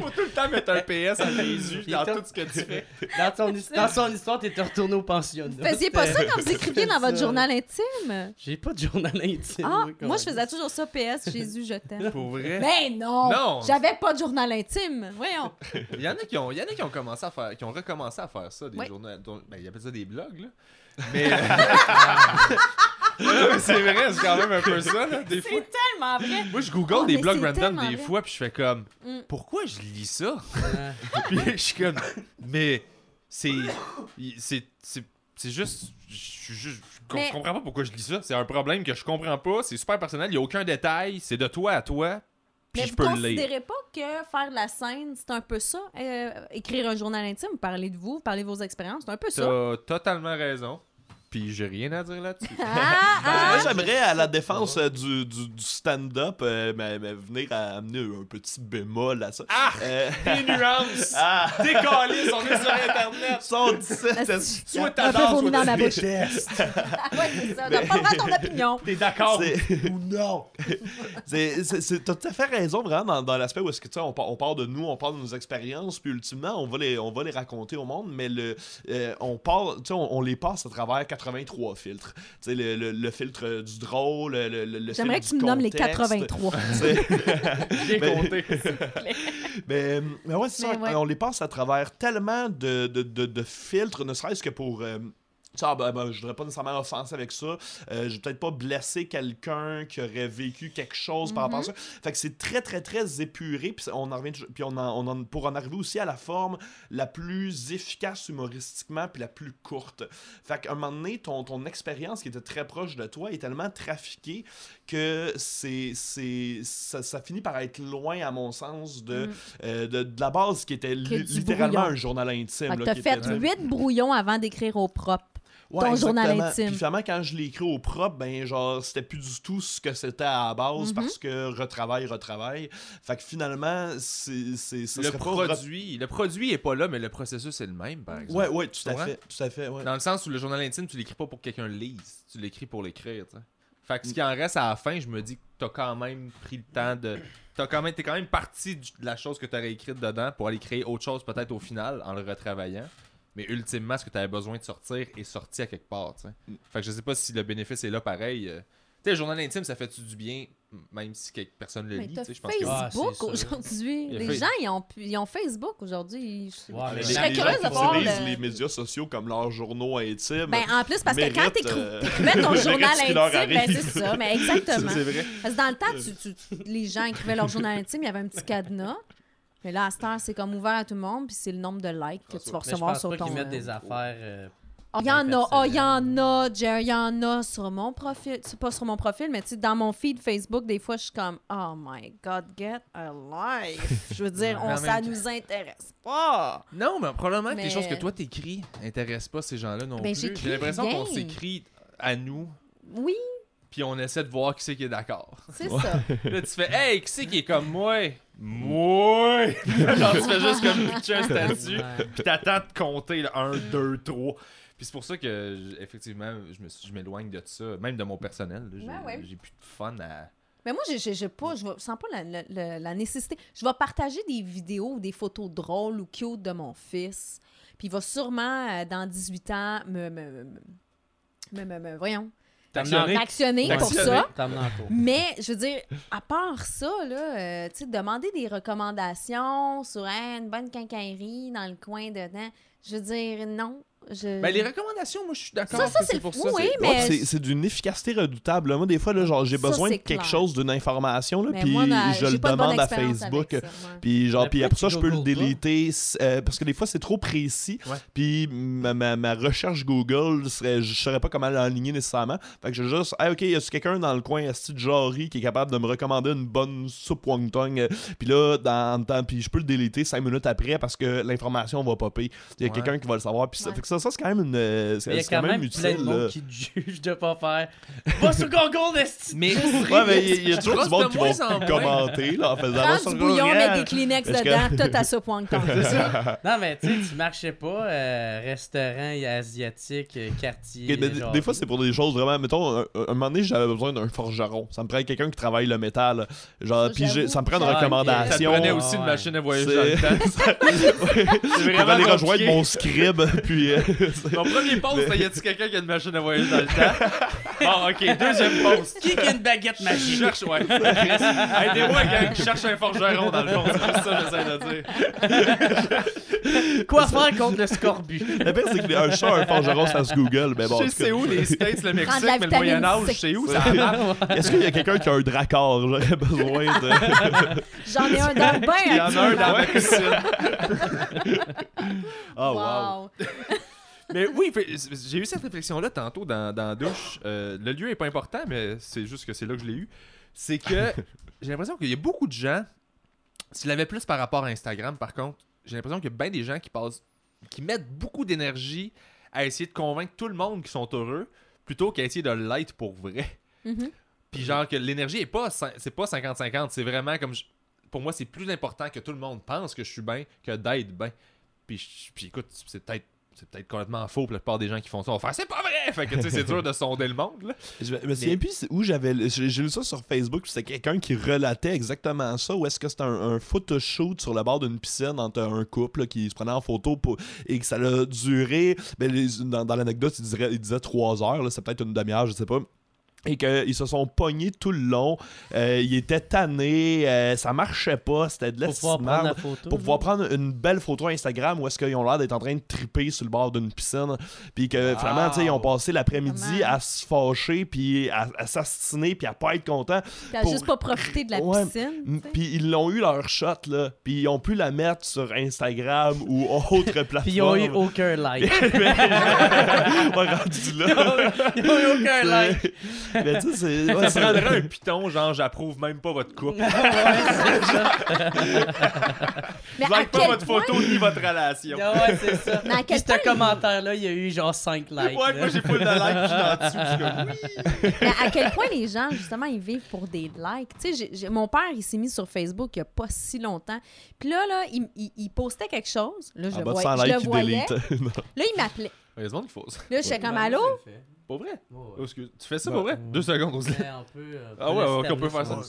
Faut tout le temps mettre un PS à Jésus dans tout ce que tu fais. Dans, ton, his- dans son histoire, t'étais retourné au pensionnat. Vous faisiez pas ça quand vous écriviez dans votre journal intime? J'ai pas de journal intime. Ah, moi, je faisais toujours ça, PS, Jésus, je t'aime. Pour vrai? Ben non! Non. J'avais pas de journal intime. Voyons. Il y en a qui ont, il y en a qui ont commencé à faire, qui ont recommencé à faire ça, des Oui. journaux, ben ils appellent ça des blogs là. Mais, mais c'est vrai, c'est quand même un peu ça là, des fois. C'est tellement vrai. Moi je google Oh, des mais blogs random des vrai. fois puis je fais comme Mm. pourquoi je lis ça? Puis je suis comme mais c'est c'est c'est c'est juste je suis juste Mais- comprends pas pourquoi je lis ça, c'est un problème que je comprends pas, c'est super personnel, il y a aucun détail, c'est de toi à toi. puis Mais je peux le lire. considérez pas que faire de la scène, c'est un peu ça? Euh, écrire un journal intime, parler de vous, parler de vos expériences, c'est un peu ça. T'as totalement raison. Puis j'ai rien à dire là-dessus. Ah, ah, moi, j'aimerais, à la défense euh, du, du, du stand-up, euh, mais- mais venir à amener un petit bémol à ça. Ah! Euh, Des nuances! ah! Décalisse, on est sur Internet! 117 Asti. Soit Un peu t'adores, vomi soit dans ma bouche? détestes. ouais, c'est ça. T'as pas le droit à ton opinion. T'es d'accord C'est- ou non? C'est- c'est- c'est- T'as tout à fait raison, vraiment, dans, dans l'aspect où est-ce que, tu sais, on, par- on parle de nous, on parle de nos expériences, puis ultimement, on va les, on va les raconter au monde, mais le, euh, on, parle, tu sais, on, on les passe à travers 83 filtres. Tu sais, le, le, le filtre du drôle, le, le, le J'aimerais que tu me nommes les contexte. 83. Tu sais, J'ai compté. mais, mais ouais, c'est ça. Mais ouais. On les passe à travers tellement de, de, de, de filtres, ne serait-ce que pour. euh, ah, ben, ben, je voudrais pas nécessairement offenser avec ça. Euh, je vais peut-être pas blesser quelqu'un qui aurait vécu quelque chose par rapport à ça. Fait que c'est très, très, très épuré. Puis on en revient puis on en, on en- pour en arriver aussi à la forme la plus efficace humoristiquement, puis la plus courte. Fait qu'à un moment donné, ton, ton expérience qui était très proche de toi est tellement trafiquée que c'est, c'est, ça, ça finit par être loin, à mon sens, de, Mm. euh, de, de la base qui était li- littéralement brouillon. un journal intime. Fait là, qui fait était- huit brouillons avant d'écrire au propre. Ouais, ton journal intime. Puis finalement, quand je l'ai écrit au propre, ben genre, c'était plus du tout ce que c'était à la base Mhm. parce que retravail, retravail. Fait que finalement, c'est, Le serait pas produit, le produit est pas là, mais le processus est le même, par exemple. Ouais, ouais, tout à fait. Tout à fait, ouais. Dans le sens où le journal intime, tu l'écris pas pour que quelqu'un le lise, tu l'écris pour l'écrire, tu sais. Fait que ce qui en reste à la fin, je me dis que t'as quand même pris le temps de. T'as quand même, t'es quand même parti de la chose que t'aurais écrite dedans pour aller créer autre chose peut-être au final en le retravaillant. Mais ultimement, ce que t'avais besoin de sortir est sorti à quelque part, tu sais. Mm. Fait que je sais pas si le bénéfice est là pareil. euh. Tu sais, le journal intime, ça fait-tu du bien, même si quelque personne le Mais lit, tu. Je pense que. Ah, Facebook aujourd'hui. Les gens, ils ont, pu- ils ont Facebook aujourd'hui. Je, serais curieuse de voir. utilisent le- les médias sociaux comme leurs journaux intimes. Ben, en plus, parce que quand euh, t'écrivais ton journal intime, ben, c'est ça, mais exactement. c'est vrai. Parce que dans le temps, tu- tu- tu- les gens écrivaient leur journal intime, il y avait un petit cadenas. Mais là, à cette heure, c'est comme ouvert à tout le monde, puis c'est le nombre de likes que tu vas Mais je recevoir pense sur pas ton. mettent euh, des affaires. euh, Oh, il y en a, oh, il y en a, Jerry, il y en a sur mon profil. C'est pas sur mon profil, mais tu sais, dans mon feed Facebook, des fois, je suis comme, oh my God, get a life. Je veux dire, on, ça même nous intéresse pas. Non, mais probablement que les choses que toi t'écris intéressent pas ces gens-là non Ben, plus. J'ai l'impression qu'on s'écrit à nous, Oui, puis on essaie de voir qui c'est qui est d'accord. c'est ça. Là, tu fais Hey, qui c'est qui est comme moi? Moi Genre, tu fais juste comme pitcher un statut, Ouais. puis t'attends de compter le 1, 2, 3. Puis c'est pour ça que, effectivement, je je m'éloigne de ça, même de mon personnel. là. J'ai Ouais, ouais. j'ai plus de fun à. Mais moi, j'ai j'ai pas, je sens pas la, la- la- la nécessité. Je vais partager des vidéos ou des photos drôles ou cute de mon fils. Puis il va sûrement, euh, dans 18 ans, me. me, me, me- me- me- voyons. Actionner. Actionner pour ça. Mais, je veux dire, à part ça, là, euh, tu sais, demander des recommandations sur hein, une bonne quincaillerie dans le coin dedans, je veux dire, non. Je... Ben, les recommandations, moi, je suis d'accord. Ça, ça, c'est le pour ça. oui, mais- Ouais, c'est, c'est d'une efficacité redoutable. Moi, des fois, là, genre, j'ai Ça, besoin de quelque clair. chose, d'une information, là, puis je le de demande à Facebook. Puis genre, puis après ça, je peux le déliter euh, parce que des fois, c'est trop précis. Ouais. Puis ma, ma, ma recherche Google, serait, je saurais pas comment l'enligner nécessairement. Fait que je juste, hey, ok, y a quelqu'un dans le coin, Esti de Jory, qui est capable de me recommander une bonne soupe wonton? euh, Puis là, dans le temps, puis je peux le déliter cinq minutes après parce que l'information va popper. Il y a Ouais. quelqu'un qui va le savoir. Puis ça, Ouais. fait que ça, ça c'est quand même une. euh, C'est il y a c'est quand même utile. plein de monde là. qui te juge de pas faire. Va sur Google! Mais. Ouais, mais il y, a- il y a toujours du monde de qui vont commenter là, en faisant Prends du bouillon, mets des Kleenex Est-ce que- dedans, t'as ta soupe wonton. Non, mais tu sais, tu marchais pas, euh, restaurant asiatique, euh, quartier. Des- genre- des fois, c'est pour des choses vraiment. Mettons, un, un moment donné, j'avais besoin d'un forgeron. Ça me prend quelqu'un qui travaille le métal. Genre, Ça, puis ça me prend une Ah, ok. Ça recommandation. prenait aussi une ouais. machine à voyager C'est- dans le temps. Je vais vraiment aller rejoindre mon scribe, puis. euh, Mon premier post, c'était, y a-tu quelqu'un qui a une machine à voyager dans le temps? Bon, ok, deuxième post. Qui a une baguette Je magique? cherche, ouais. Aidez-moi, gang, je cherche un forgeron dans le fond. C'est juste ça que j'essaie de dire. Quoi faire contre le scorbut? Le pire, c'est que un chat, un forgeron, ça se Google. Mais bon, je sais où, les States, le Mexique, la mais le Moyen-Âge, je sais où, ça marche. Est-ce qu'il y a quelqu'un qui a un dracard J'aurais besoin de. J'en ai un dans le bain. Il y en a un dans actuellement. piscine. Oh, wow. Wow. Mais oui, j'ai eu cette réflexion-là tantôt dans, dans la douche. Euh, le lieu est pas important, mais c'est juste que c'est là que je l'ai eu. c'est que j'ai l'impression qu'il y a beaucoup de gens, s'il avait plus par rapport à Instagram, par contre, j'ai l'impression qu'il y a bien des gens qui passent, qui mettent beaucoup d'énergie à essayer de convaincre tout le monde qu'ils sont heureux, plutôt qu'à essayer de l'être pour vrai. Mhm. Puis genre que l'énergie est pas c'est pas 50-50, c'est vraiment comme je- pour moi c'est plus important que tout le monde pense que je suis bien que d'être bien. Puis puis écoute, c'est peut-être c'est peut-être complètement faux pour la plupart des gens qui font ça. On va faire c'est pas vrai. Fait que tu sais c'est dur de sonder le monde là. Je me- me souviens plus c'est où j'avais. J'ai lu ça sur Facebook, c'était quelqu'un qui relatait exactement ça. Ou est-ce que c'était un, un photoshoot sur le bord d'une piscine entre un couple là, qui se prenait en photo pour, et que ça a duré? Ben, les- dans dans l'anecdote, il, il disait trois heures, là, c'est peut-être une demi-heure, je sais pas. Et qu'ils se sont pognés tout le long. Euh, ils étaient tannés, euh, ça marchait pas, c'était de Pour pouvoir prendre la photo. pour pouvoir prendre une belle photo Instagram où est-ce qu'ils ont l'air d'être en train de triper sur le bord d'une piscine puis que Wow. finalement tu sais ils ont passé l'après-midi à se fâcher puis à, à s'astiner puis à pas être content T'as Pour- juste pas profité de la Ouais. piscine. Puis ils l'ont eu leur shot là puis ils ont pu la mettre sur Instagram ou autre plateforme Puis ils ont eu aucun like. Ouais, rendu Ils là ont eu- ils ont eu aucun like. Mais tu sais c'est ouais, Ça prendrait un piton genre j'approuve même pas votre couple. Mais Je like pas votre point- photo ni votre relation. Ah ouais, c'est ça. Mais à Puis quel ce point- commentaire-là, il y a eu genre 5 likes. Ouais, là. moi j'ai full de like, puis je suis en dessous, puis je suis comme oui. Mais à quel point les gens, justement, ils vivent pour des likes? Tu sais, mon père, il s'est mis sur Facebook il y a pas si longtemps. Puis là, là, il, il- il postait quelque chose. Là, je en le, voyais, 100 je likes le voyais. Non. Là, il m'appelait. Il y a des monde qui font ça. Là, j'étais comme allô? Pour vrai? Ouais, Oh, excuse. Tu fais ça pour vrai? ouais. Deux secondes, on se euh, Ah ouais, ok, on peut faire ça.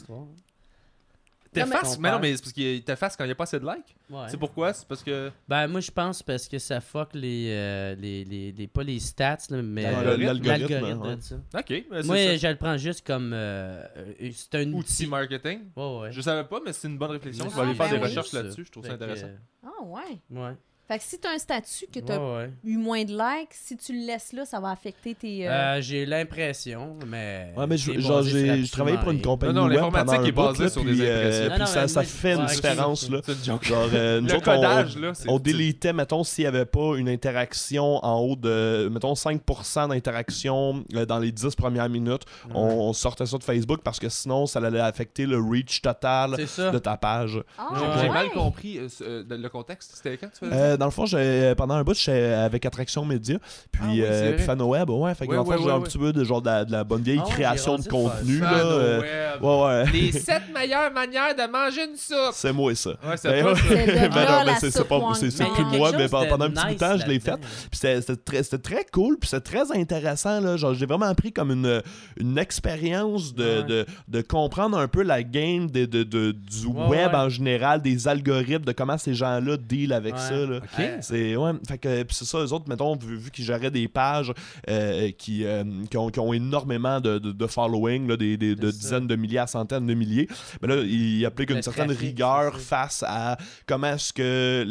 T'effaces, mais non, mais c'est parce qu'il t'efface quand il n'y a pas assez de likes. Ouais. C'est pourquoi? C'est parce que. Ben, moi, je pense parce que ça fuck les. euh, les, les, les- pas les stats, là, mais L'algorithme. l'algorithme ouais. de ça. Ok, mais c'est Moi, ça. je le prends juste comme. euh, c'est un Outil outil. marketing. Ouais, ouais. Je savais pas, mais c'est une bonne réflexion. Je vais aller faire des recherches là-dessus. Je trouve ça intéressant. Ah, ouais. ouais. Fait que si t'as un statut que Ouais, ouais. eu moins de likes, si tu le laisses là, ça va affecter tes. euh, Euh, j'ai l'impression, mais. Ouais, mais je- genre, j'ai j'ai travaillé pour une compagnie Non, non, l'informatique est basée là, sur puis, des euh, impressions. Non, puis ça, ça fait une différence, là. C'est une joke. Genre, euh, nous Le autres, on- codage, là, on délitait, mettons, s'il n'y avait pas une interaction en haut de, mettons, 5% d'interaction euh, dans les 10 premières minutes, on, on sortait ça de Facebook parce que sinon, ça allait affecter le reach total de ta page. Ah, J'ai mal compris euh, euh, le contexte. C'était quand tu faisais? Euh, dans le fond, j'ai- pendant un bout, j'étais avec Attraction Média, puis, Ah oui, euh, vrai. puis FanoWeb, ouais, fait que dans le fond, j'ai un petit peu de genre de la, de la bonne vieille Ah création de contenu, là. euh, Web. ouais, ouais. Les 7 meilleures manières de manger une soupe. C'est moi, ça. Ouais, c'est Ben Ben pas- c'est- plus moi, mais pendant- un petit bout de nice temps, je l'ai fait. Puis c'était c'était très, c'était très cool, puis c'était très intéressant. Là. Genre, j'ai vraiment appris comme une, une expérience de, Ouais. de, de comprendre un peu la game de, de, de- du web en général, des algorithmes, de comment ces gens-là deal avec Ouais. ça. Là. Ok. C'est ouais, fait que c'est ça eux autres mettons vu, vu qu'ils géraient des pages euh, qui, euh, qui, ont, qui ont énormément de, de, de following là, des, des- de ça. dizaines de milliers à centaines de milliers mais là ils appliquent une certaine trafic, rigueur face à comment est-ce que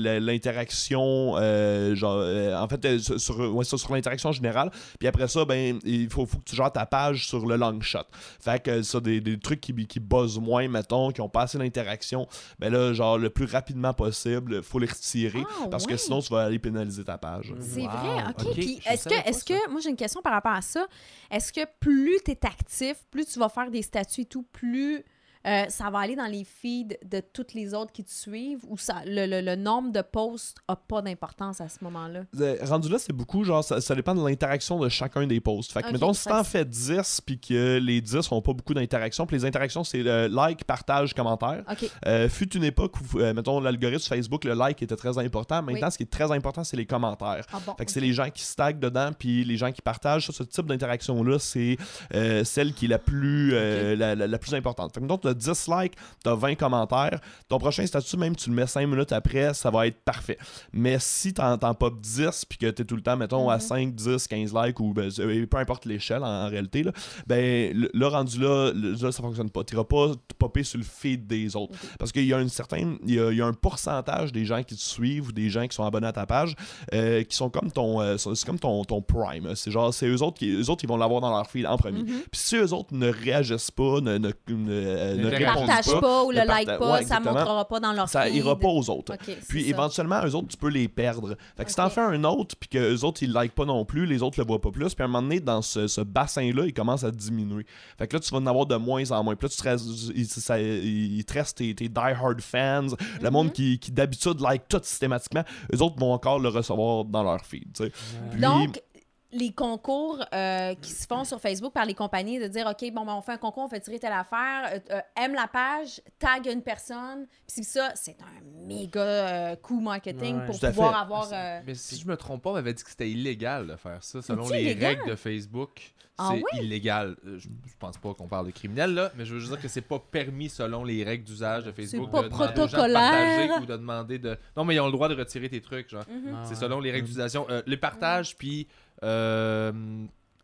l'interaction euh, genre euh, en fait euh, sur, sur- ouais, ça, sur l'interaction générale puis après ça ben il faut, faut que tu gères ta page sur le long shot fait que ça des, des trucs qui, qui buzzent moins mettons qui ont pas assez d'interaction ben là genre le plus rapidement possible faut les retirer Ah, parce que ouais. sinon tu vas aller pénaliser ta page C'est Wow. vrai, ok. Puis est-ce que, ça. que, moi j'ai une question par rapport à ça. Est-ce que plus tu es actif, plus tu vas faire des statuts et tout, plus euh, ça va aller dans les feeds de toutes les autres qui te suivent ou ça, le, le- le nombre de posts a pas d'importance à ce moment-là? Euh, rendu là, c'est beaucoup, genre, ça, ça dépend de l'interaction de chacun des posts. Fait que, mettons, si t'en fais 10 puis que les 10 ont pas beaucoup d'interactions, puis les interactions, c'est euh, like, partage, commentaire. OK. Euh, fut une époque où, mettons, l'algorithme Facebook, le like était très important. Maintenant, Oui. ce qui est très important, c'est les commentaires. Ah bon. Fait que c'est les gens qui stackent dedans, puis les gens qui partagent. Ça, ce type d'interaction-là, c'est celle qui est la plus, la, la- la plus importante. Fait que 10 likes, tu as 20 commentaires. Ton prochain statut, même tu le mets 5 minutes après, ça va être parfait. Mais si tu en pop 10, puis que tu es tout le temps, mettons, à Mhm. 5, 10, 15 likes, ou ben, euh, peu importe l'échelle en, en réalité, là, ben, le, le rendu là, le- ça fonctionne pas. Tu pas te popper sur le feed des autres. Parce qu'il y a une certaine, il y a, il y a un pourcentage des gens qui te suivent ou des gens qui sont abonnés à ta page euh, qui sont comme ton, euh, c'est comme ton, ton prime. C'est genre, c'est eux autres qui, eux autres, ils vont l'avoir dans leur feed en premier. Mhm. Puis si eux autres ne réagissent pas, ne, ne, ne- ne répondent partage pas, pas, ou le, le like parta- pas, ouais, ça exactement. montrera pas dans leur ça feed. ira pas aux autres. Puis ça. éventuellement, eux autres, tu peux les perdre. Fait que si t'en fais un autre, puis que eux autres, ils like pas non plus, les autres le voient pas plus, puis à un moment donné, dans ce, ce bassin-là, il commence à diminuer. Fait que là, tu vas en avoir de moins en moins. Puis là, tu te restes, il, ça- il te reste tes, tes die-hard fans, le monde qui, qui d'habitude like tout systématiquement. Eux autres vont encore le recevoir dans leur feed. Puis- Donc, les concours euh, qui se font sur Facebook par les compagnies, de dire, OK, bon, ben, on fait un concours, on fait tirer telle affaire, euh, euh, aime la page, tag une personne. Puis ça, c'est un méga euh, coup marketing Ouais. pour pouvoir fait. avoir... euh, Mais si je me trompe pas, on m'avait dit que c'était illégal de faire ça. Selon les illégal? règles de Facebook, Ah c'est illégal. Je, je pense pas qu'on parle de criminel là, mais je veux juste dire que c'est pas permis selon les règles d'usage de Facebook pas de demander aux gens de protocolaire. partager ou de demander de. Non, mais ils ont le droit de retirer tes trucs, genre. mhm. C'est selon les règles d'utilisation. Euh, les partages, puis euh,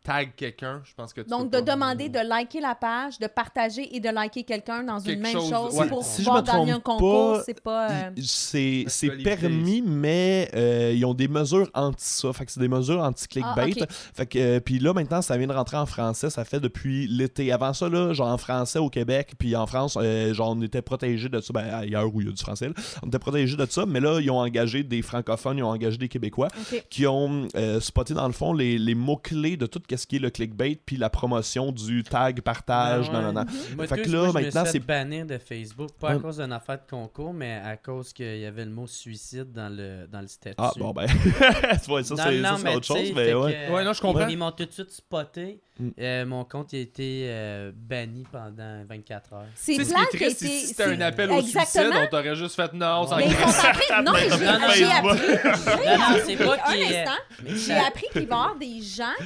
tag quelqu'un, je pense que tu Donc, peux de pas. demander de liker la page, de partager et de liker quelqu'un dans Quelque une même chose- chose ouais. pour Si je pouvoir me gagner un trompe concours, pas, c'est pas... euh, C'est permis, mais euh, ils ont des mesures anti ça. Fait que c'est des mesures anti-clickbait. Ah. Fait que euh, puis là maintenant ça vient de rentrer en français, ça fait depuis l'été. Avant ça là, genre en français au Québec, puis en France, euh, genre on était protégé de ça. Ben ailleurs où il y a du français, là, on était protégé de ça. Mais là ils ont engagé des francophones, ils ont engagé des Québécois qui ont euh, spoté dans le fond les, les mots clés de tout ce qui est le clickbait, puis la promotion du tag, partage, ouais. non non non. Moi, Fait que là, maintenant, c'est- fait bannir de Facebook, pas à Ouais. cause d'une affaire de concours, mais à cause qu'il y avait le mot suicide dans le, dans le statut. Ah bon ben, tu vois ça c'est ça, autre chose, mais ouais. que, Ouais, non, je comprends. Ils m'ont tout de suite spoté. Mm. Euh, mon compte a été euh, banni pendant 24 heures. C'est Tu sais, ce qui est triste, si c'était un appel au suicide, on t'aurait juste fait non, train... Non, mais j'ai Non, non, j'ai Facebook. appris... Non, non, c'est pas Un qu'il est- instant. Mais J'ai ça- appris qu'il va y avoir des gens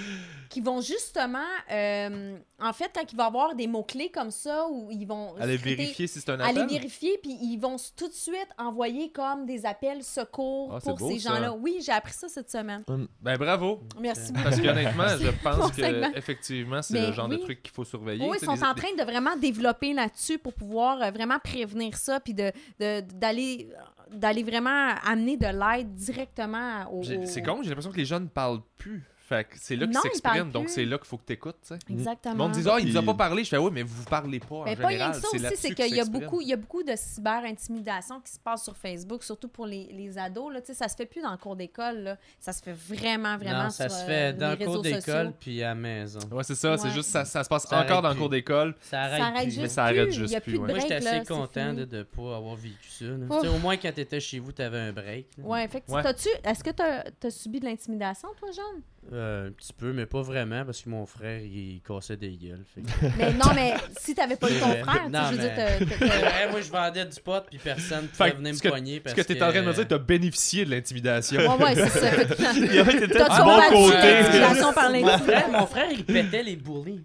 qui vont justement, euh, en fait, quand il va y avoir des mots-clés comme ça, où ils vont Aller scruter- vérifier si c'est un aller appel? vérifier, puis ils vont tout de suite envoyer comme des appels secours Ah, pour beau, ces gens-là. Oui, j'ai appris ça cette semaine. Ben bravo. Merci beaucoup. Parce qu'honnêtement, je pense que effectivement, c'est le genre de truc qu'il faut surveiller. Oui, ils sont les- en train de vraiment développer là-dessus pour pouvoir euh, vraiment prévenir ça, puis de, de- d'aller d'aller vraiment amener de l'aide directement aux... C'est con, j'ai l'impression que les jeunes ne parlent plus. Fait que c'est là parlent s'expriment, donc c'est là qu'il faut que tu écoutes, tu sais. Le Exactement. monde dit Ah, il nous a pas parlé. Je fais Oui, mais vous parlez pas en Mais pas rien que ça aussi, c'est qu'il y a beaucoup, il y a beaucoup de cyber-intimidation qui se passe sur Facebook, surtout pour les, les ados. Là. Tu sais, Ça se fait plus dans le cours d'école. là. Ça se fait vraiment, vraiment Non, ça sur se euh, fait dans les le cours d'école puis à la maison. Ouais, c'est ça. C'est juste ça, ça se passe Ça encore dans le cours d'école. Ça arrête, juste Mais ça arrête juste plus. Moi, j'étais assez content de ne pas avoir vécu ça. Au moins, quand tu étais chez vous, tu avais un break. Ouais, effectivement. Est-ce que tu as, subi de l'intimidation, toi, Jeanne? Euh, un petit peu, mais pas vraiment, parce que mon frère, il cassait des gueules. fait que- mais non, mais si t'avais pas eu ton frère, tu Non, je veux dire, mais- t'as- t'as- t'as- Ouais, moi, je vendais du pot, puis personne venir ce me poigner. Ce Parce que tu es en train de me dire, tu as bénéficié de l'intimidation. Ouais, ouais, c'est ça. Il aurait été T'as du bon côté. par Mon frère, mon frère, il pétait les bullies.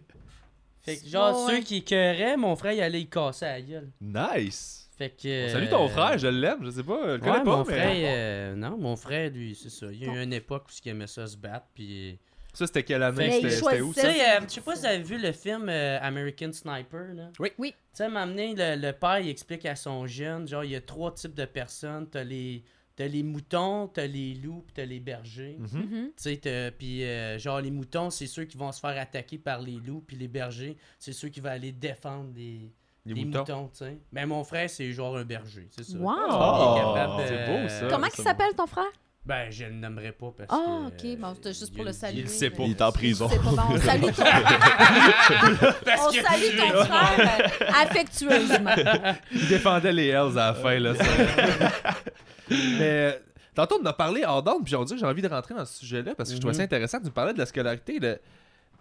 Fait que, genre, ouais. ceux qui écœuraient, mon frère, il allait y casser la gueule. Nice. Fait que. Salut ton frère, je l'aime, je sais pas, je le Ouais, connais pas. mon mais- frère, euh, non, mon frère, lui, c'est ça. Il y a eu une époque où il aimait ça se battre, puis. Ça, c'était quelle année? C'était où Tu ça? euh, je sais pas si vous avez vu le film euh, American Sniper, là. Oui. Oui. Tu sais, m'amener, le, le père, il explique à son jeune, genre, il y a trois types de personnes. T'as les, t'as les moutons, t'as les loups, puis t'as les bergers. Mhm. Tu sais, puis euh, genre, les moutons, c'est ceux qui vont se faire attaquer par les loups, puis les bergers, c'est ceux qui vont aller défendre les, Les les moutons. moutons, tu sais. Mais mon frère, c'est genre un berger, c'est ça. Wow! Oh, capable, c'est beau, ça. Comment il s'appelle ton frère? Ben, je le nommerai pas parce Ah, que. ok. Bon, c'était juste pour le saluer. il sait pas. Il est en prison. C'est pas bon. On salue ton, Parce on salue ton frère affectueusement. Il défendait les Hells à la fin, là. ça. Mais euh, tantôt, on en a parlé hors d'onde, puis on dit j'ai envie de rentrer dans ce sujet-là parce que je trouvais ça Mhm. intéressant. Tu me parlais de la scolarité.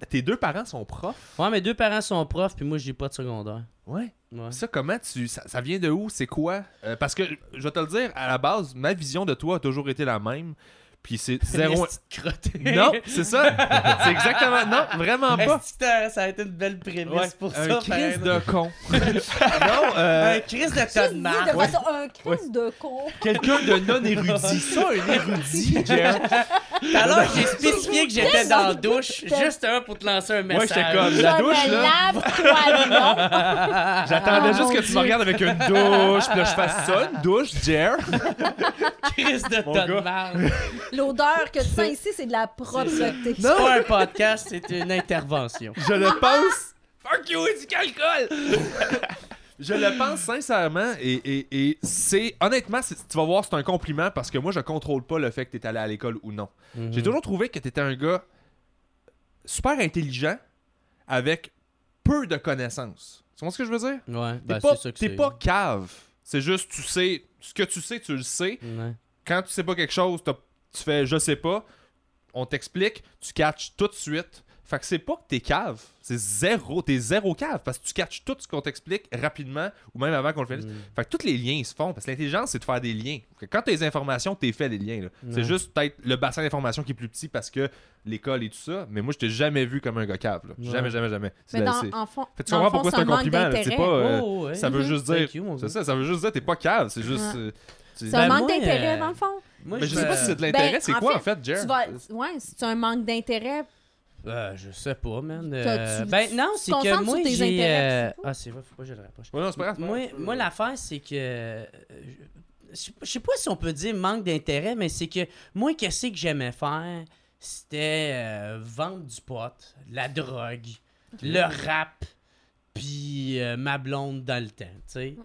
Tes deux parents sont profs? Ouais, mes deux parents sont profs, puis moi, j'ai pas de secondaire. Ouais. Ouais. Ça, comment tu. Ça, ça vient de où? C'est quoi? Euh, Parce que, je vais te le dire, à la base, ma vision de toi a toujours été la même. Puis c'est zéro. Non, c'est ça. c'est exactement. Non, vraiment pas. Ça a été une belle prémisse Ouais, pour un ça. crise de con. non, euh, Un crise de tas de façon un crise de con. quelqu'un de non érudit. Ça, un érudit, l'heure, j'ai spécifié que j'étais dans la douche, justement pour te lancer un Moi, message. j'étais comme la douche, là. J'attendais Ah, juste que tu me regardes avec une douche, puis là, je fasse ça, une douche, Jer. crise de Mon L'odeur que tu sens ici, c'est de la propreté. C'est pas un podcast, c'est une intervention. Je le pense. Fuck you, du alcool! Je le pense sincèrement et, et- et c'est honnêtement, tu vas voir, c'est un compliment parce que moi je contrôle pas le fait que tu es allé à l'école ou non. Mhm. J'ai toujours trouvé que tu étais un gars super intelligent avec peu de connaissances. Tu vois ce que je veux dire? Ouais, T'es ben, pas, pas cave. C'est juste, tu sais, ce que tu sais, tu le sais. Ouais. Quand tu sais pas quelque chose, t'as- tu fais je sais pas, on t'explique, tu catches tout de suite. Fait que c'est pas que t'es cave, c'est zéro, t'es zéro cave parce que tu catches tout ce qu'on t'explique rapidement ou même avant qu'on le finisse. Mm. Fait que tous les liens ils se font parce que l'intelligence c'est de faire des liens. Fait que quand t'as les informations, t'es fait les liens. là. C'est juste peut-être le bassin d'information qui est plus petit parce que l'école et tout ça, mais moi je t'ai jamais vu comme un gars cave. là. Jamais, jamais, jamais. C'est Mais la- dans, c'est- en fond, Fait tu comprends pourquoi c'est un compliment. là. Pas. euh, Oh, ouais. ça veut juste Thank dire. you, ça, ça veut juste dire t'es pas cave. C'est juste. Euh, C'est un Ben, manque d'intérêt, euh, dans le fond. Moi, Mais je sais pas si c'est de l'intérêt, Ben, c'est en quoi fait, en fait, Jer? Tu vas... Ouais, c'est un manque d'intérêt. Euh, je sais pas, man. T'as- Euh, tu- ben tu non, c'est que moi j'ai. euh. Ah, c'est vrai, faut pas que je le rapproche. Ouais, non, c'est pas grave. Moi, moi l'affaire, c'est que. Je sais pas- si on peut dire manque d'intérêt, mais c'est que moi, qu'est-ce que j'aimais faire? C'était euh, vendre du pot, la drogue, le rap, puis euh, ma blonde dans le temps, tu sais.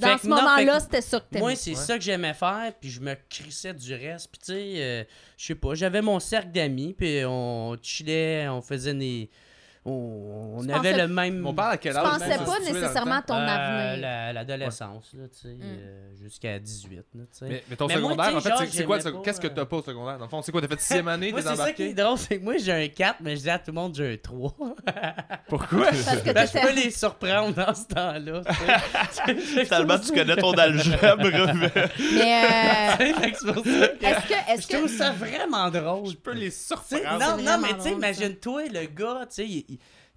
Dans Fait ce moment-là, c'était ça que t'aimais. Moi, c'est Ouais. ça que j'aimais faire, puis je me crissais du reste. Puis tu sais, euh, je sais pas, j'avais mon cercle d'amis, puis on chillait, on faisait des... On, avait pensais- le même... On parle à quel Tu âge pensais même, pas nécessairement à ton Euh, avenir. la- L'adolescence, là, tu sais, Mm. euh, jusqu'à 18, là, tu sais. Mais, mais ton Mais secondaire, en fait, c'est- quoi Qu'est-ce que euh, t'as pas au secondaire? Dans le fond, c'est quoi? T'as fait sixième année, Moi, c'est ça qui est drôle, c'est que moi, j'ai un 4, mais je dis à tout le monde j'ai un 3. Pourquoi? Parce que ben, je peux les surprendre dans ce temps-là, tu sais. Finalement, tu connais ton algèbre. mais- Mais euh, Fait que c'est pour ça que- est-ce que, Je trouve ça vraiment drôle. Je peux les surprendre. non, non, mais tu sais, imagine-toi, le gars, tu sais,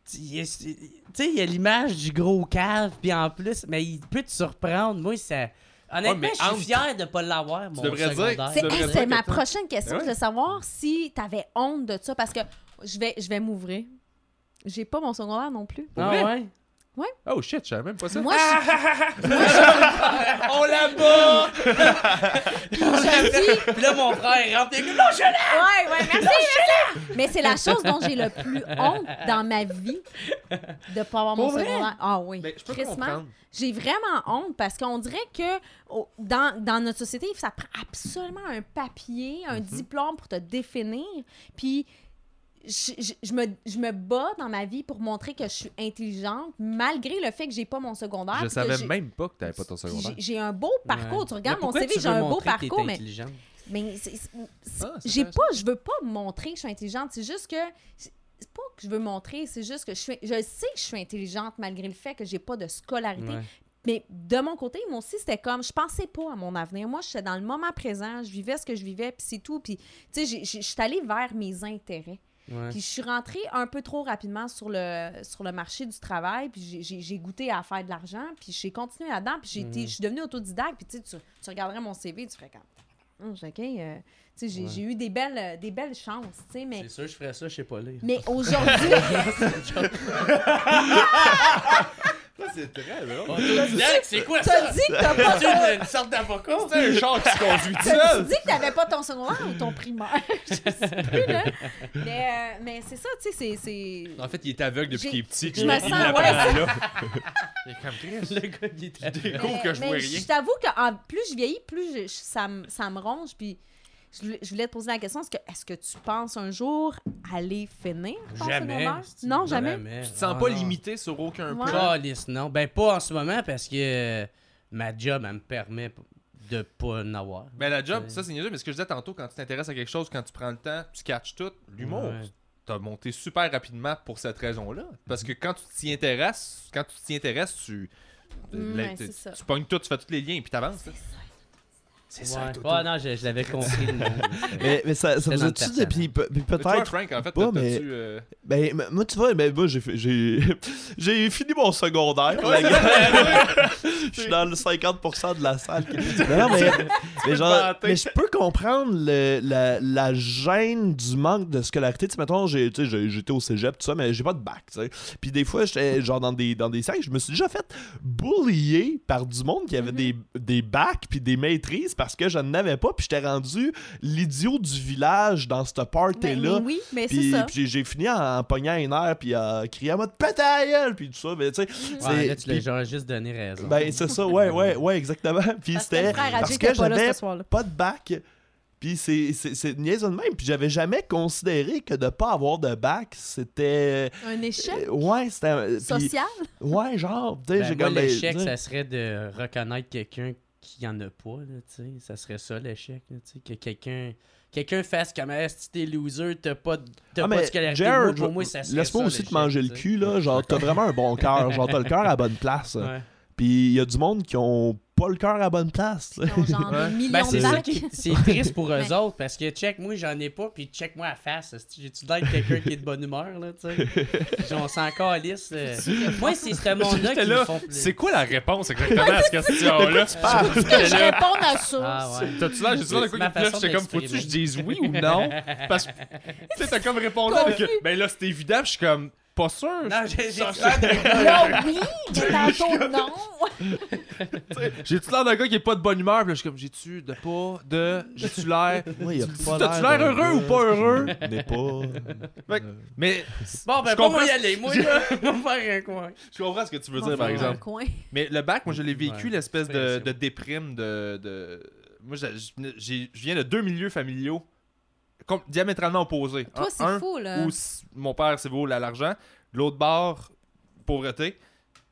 tu sais, il y a l'image du gros cave, puis en plus, mais il peut te surprendre. Moi, ça. Honnêtement, je suis entre- fier de pas l'avoir, mon secondaire. c'est hey, ma prochaine question, voulais savoir si t'avais honte de ça parce que je vais, je vais m'ouvrir. J'ai pas mon secondaire non plus. Ah vrai? Ouais? Oh shit, je savais même pas ça. Moi, je, On la bat! je dis, Puis là, mon frère rentre et dit Non, je l'ai! Ouais, ouais, merci, merci. Mais c'est la chose dont j'ai le plus honte dans ma vie de pas avoir mon Pour vrai? secondaire. Ah oui. Comprendre. J'ai vraiment honte parce qu'on dirait que dans, dans notre société, ça prend absolument un papier, un Mhm. diplôme pour te définir. Puis je, je- je me, je me bats dans ma vie pour montrer que je suis intelligente, malgré le fait que j'ai pas mon secondaire. Je savais même pas que t'avais pas ton secondaire. j'ai- J'ai un beau parcours. Ouais. Tu regardes mon CV, tu j'ai un beau parcours, mais intelligente? mais c'est- c'est- c'est- Ah, j'ai pas, je veux pas montrer que je suis intelligente. C'est juste que c'est pas que je veux montrer, c'est juste que je suis, je sais que je suis intelligente malgré le fait que j'ai pas de scolarité. Ouais. Mais de mon côté, moi aussi, c'était comme, je pensais pas à mon avenir. Moi, j'étais dans le moment présent, je vivais ce que je vivais, puis c'est tout. Puis, tu sais, je suis allée vers mes intérêts. Ouais. Puis je suis rentrée un peu trop rapidement sur le, sur le marché du travail, puis j'ai- goûté à faire de l'argent, puis j'ai continué là-dedans, puis j'ai été- Mhm. je suis devenue autodidacte, puis tu tu, regarderais mon CV, tu ferais comme... Hum, OK, euh, tu sais, j'ai Ouais. eu des belles, des belles chances, tu sais, mais... C'est sûr, je ferais ça, je sais pas lire. Mais aujourd'hui, C'est très drôle. C'est quoi t'as dit que t'as pas C'est une sorte d'avocat? C'est un char qui se conduit tout T'as seul. dit que t'avais pas ton secondaire ou ton primaire? Je sais plus, là. Mais, euh, mais c'est ça, tu sais, c'est- c'est... En fait, il est aveugle depuis qu'il est petit. je il- me sens, ouais, là. Il est comme Chris. Le gars, il était... découvre que je vois rien. Je t'avoue que plus je vieillis, plus je- je- ça, me- ça me ronge. Puis je voulais, te poser la question est-ce que, est-ce que tu penses un jour aller finir ton Jamais. secondaire? Non, jamais? Tu te sens Ah, pas non. limité sur aucun Ouais. plan? Calisse, non. Ben, pas en ce moment parce que euh, ma job, elle me permet p- de pas en avoir. Mais la job, ça c'est niaiseux, mais ce que je disais tantôt, quand tu t'intéresses à quelque chose, quand tu prends le temps, tu catches tout, l'humour, Ouais. t'as monté super rapidement pour cette raison-là. Parce que quand tu t'y intéresses, quand tu t'y intéresses, tu. Mm, la- ouais, tu- c'est ça. tu pognes tout, tu fais tous les liens, puis t'avances. là. C'est C'est Ouais. ça, Toto. Ouais, non, je, je l'avais compris. le nom. Mais, mais ça, ça vous a-tu personnage. depuis. pe- puis Mais toi, peut-être. Frank, en fait, pas, mais- t'as-tu, euh, Ben, m- moi, tu vois, ben, moi, j'ai fait- j'ai j'ai fini mon secondaire. la gueule. Je suis dans le 50% de la salle. qui- Non, non, mais mais genre, vanter. mais je peux comprendre le- la, la gêne du manque de scolarité. Tu sais, mettons, j'ai- tu sais, j'ai- j'étais au cégep, tout ça, mais j'ai pas de bac, tu sais. Puis des fois, j'étais genre dans des, dans des cercles, je me suis déjà fait bullier par du monde qui avait des, des bacs puis des maîtrises parce que je n'avais pas, puis j'étais rendu l'idiot du village dans cette party-là. oui, mais c'est Puis, ça. puis j'ai- fini en, en pognant un air puis à crier à mode gueule, puis tout ça, mais tu sais. Ouais, c'est- là, tu l'as puis- genre juste donné raison. ben c'est ça, ouais, ouais, ouais, exactement. Puis c'était parce que j'avais pas de bac. Puis c'est c'est c'est niaiseux de même. Puis j'avais jamais considéré que de pas avoir de bac, c'était Un échec? euh, ouais, c'était social? ouais, genre, tu sais, Ben, j'ai moi, comme ben, l'échec, sais, ça serait de reconnaître quelqu'un qui en a pas, là, tu sais. Ça serait ça, l'échec, là, tu sais. Que quelqu'un... Quelqu'un fasse comme ah, si t'es loser, t'as pas, t'as Ah, pas de scolarité. Jared, Moi, pour moi, ça serait laisse-moi aussi te manger le cul là, genre t'as vraiment un bon cœur, genre t'as le cœur à la bonne place. Ouais. Puis il y a du monde qui ont pas le cœur à la bonne place. tu Ouais. Ben, c'est de ça bacs. qui est- c'est triste pour eux autres parce que check moi j'en ai pas puis check moi à face esti, j'ai-tu l'air de quelqu'un qui est de bonne humeur là tu sais? On s'en calisse euh. moi c'est ce monde là qui là, me font c'est quoi la réponse exactement à cette question-là? Que je réponde à ça. ah ouais l'air, j'ai-tu l'air de C'est quoi qui là, j'étais comme, faut-tu que je dise oui ou non? Parce que, tu sais, t'as comme répondu avec, ben là, c'est évident, je suis comme, pas sûr. non j'ai j'ai Ça- l'air de- Là, oui, mais tantôt, non. J'ai-tu l'air d'un gars qui est pas de bonne humeur, puis là, je suis comme, j'ai-tu de pas, de, j'ai-tu l'air. Il a pas t'as-tu l'air d'un heureux ou gars pas heureux? qui n'est pas. Fait que- Mais, bon ben Je pas moi comprends- y aller moi là on va faire un coin je comprends ce que tu veux dire, par exemple. Mais le bac, moi, je l'ai vécu, Ouais, l'espèce de, déprime de. de... Moi, j'ai- je viens de deux milieux familiaux diamétralement opposés. Toi, Un- c'est un fou, là. où mon père, c'est beau, il a l'argent. De l'autre bord, pauvreté.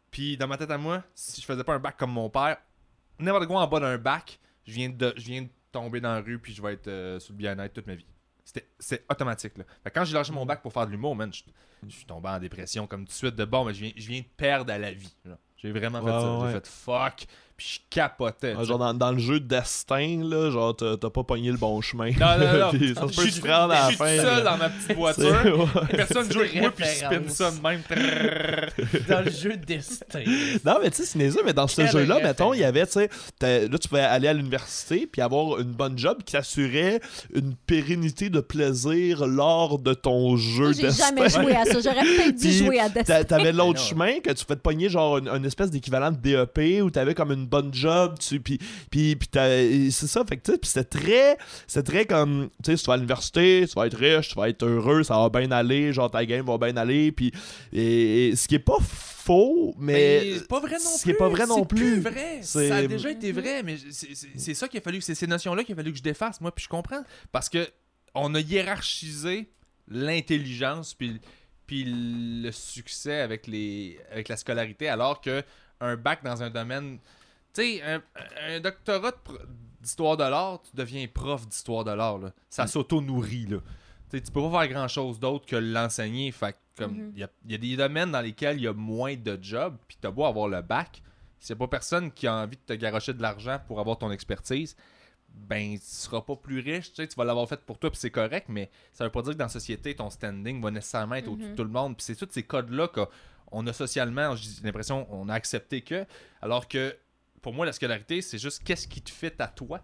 Puis dans ma tête à moi, si je faisais pas un bac comme mon père, n'importe quoi en bas d'un bac, je viens de, je viens de tomber dans la rue puis je vais être euh, sur le bien-être toute ma vie. C'était, c'est automatique. Là. Fait quand j'ai lâché mon bac pour faire de l'humour, man, je, je suis tombé en dépression comme tout de suite de bon, mais je viens, je viens de perdre à la vie. là. J'ai vraiment fait Ouais, ça. ouais. J'ai fait fuck, puis je capotais. Ah, genre dans, dans le jeu de destin, là, genre t'as t'as pas pogné le bon chemin. Non, non, non. Puis ça se peut à la je suis fin. seul là. dans ma petite voiture. ouais. Personne joue avec moi, puis je spin ça de même. Dans le jeu de destin Non, mais tu sais, c'est mais dans ce jeu-là, mettons, il y avait, tu sais, t'as- là, tu pouvais aller à l'université puis avoir une bonne job qui t'assurait une pérennité de plaisir lors de ton jeu J'ai destin. jamais joué à ça. J'aurais peut-être dû jouer à Destiny. T'avais l'autre chemin que tu pouvais te pogner genre une, une espèce d'équivalent de DEP où t'avais comme une bonne job, tu puis puis puis t'as- et c'est ça fait que tu c'était très c'était très comme tu sais si tu vas à l'université, tu vas être riche, tu vas être heureux, ça va bien aller, genre ta game va bien aller puis et, et ce qui est pas faux mais, Mais c'est pas vrai non plus. ce qui est pas vrai non C'est plus. vrai. C'est- Ça a déjà été vrai, mais c'est- c'est c'est ça qu'il a fallu, c'est ces notions-là qu'il a fallu que je défasse, moi, puis je comprends. Parce que on a hiérarchisé l'intelligence puis, puis le succès avec, les, avec la scolarité, alors que un bac dans un domaine. Tu sais, un, un doctorat d'histoire de l'art, tu deviens prof d'histoire de l'art. là. Ça s'auto-nourrit. là. Tu sais, tu peux pas faire grand-chose d'autre que l'enseigner. Fait que comme il Mhm. y, a, il y a des domaines dans lesquels il y a moins de jobs, puis t'as beau avoir le bac, s'il n'y a pas personne qui a envie de te garocher de l'argent pour avoir ton expertise, ben tu seras pas plus riche, tu sais, tu vas l'avoir fait pour toi puis c'est correct, mais ça veut pas dire que dans la société ton standing va nécessairement être au-dessus de Mhm. tout le monde. Puis c'est tous ces codes-là qu'on a socialement, j'ai l'impression, on a accepté que, alors que pour moi la scolarité c'est juste qu'est-ce qui te fait à toi.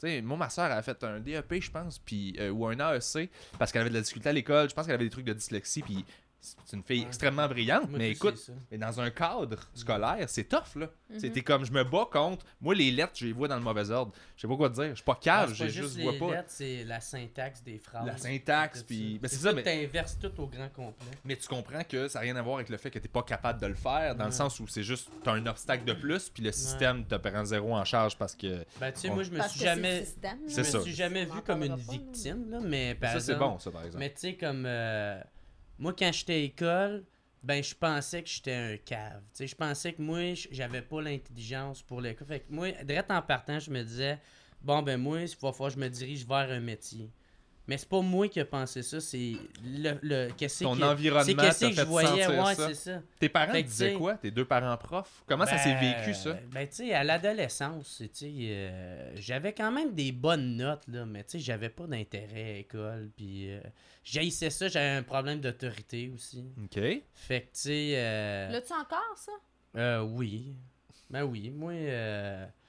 Tu sais, moi, ma soeur a fait un DEP, je pense, puis, euh, ou un AEC, parce qu'elle avait de la difficulté à l'école. Je pense qu'elle avait des trucs de dyslexie, puis c'est une fille Ouais. extrêmement brillante. Moi, mais écoute, mais dans un cadre scolaire, c'est tough, là. Mhm. C'était comme, je me bats contre. Moi, les lettres, je les vois dans le mauvais ordre. Je sais pas quoi te dire. Je suis pas Ah, cave, je pas juste les vois pas. lettres, c'est la syntaxe des phrases. La syntaxe, puis- ben, c'est ça, mais- t'inverses tout au grand complet. Mais tu comprends que ça n'a rien à voir avec le fait que t'es pas capable de le faire, dans le Ouais. sens où c'est juste, t'as un obstacle de plus, puis le système te prend zéro en charge parce que. Ben, tu sais, Ouais. moi, je me Parce suis jamais. Je me suis jamais vu comme une victime, là, mais par ça, c'est exemple- bon, ça, par exemple. Mais tu sais, comme. Moi, quand j'étais à l'école, ben, je pensais que j'étais un cave. Je pensais que moi, j'avais pas l'intelligence pour l'école. Fait que moi, direct en partant, je me disais, bon, ben, moi, il va falloir je me dirige vers un métier. Mais c'est pas moi qui ai pensé ça, c'est le, le qu'est-ce Ton que- environnement qu'est-ce que fait je voyais, sentir ouais, ça. c'est ça. Tes parents disaient quoi Tes deux parents profs? Comment ça s'est Ben, vécu, ça? Ben, tu sais, à l'adolescence, tu sais, euh, j'avais quand même des bonnes notes, là, mais tu sais, j'avais pas d'intérêt à l'école, puis euh, j'haïssais ça, j'avais un problème d'autorité aussi. Ok. Fait que, tu sais, euh, L'as-tu encore, ça? euh, oui, ben oui, moi,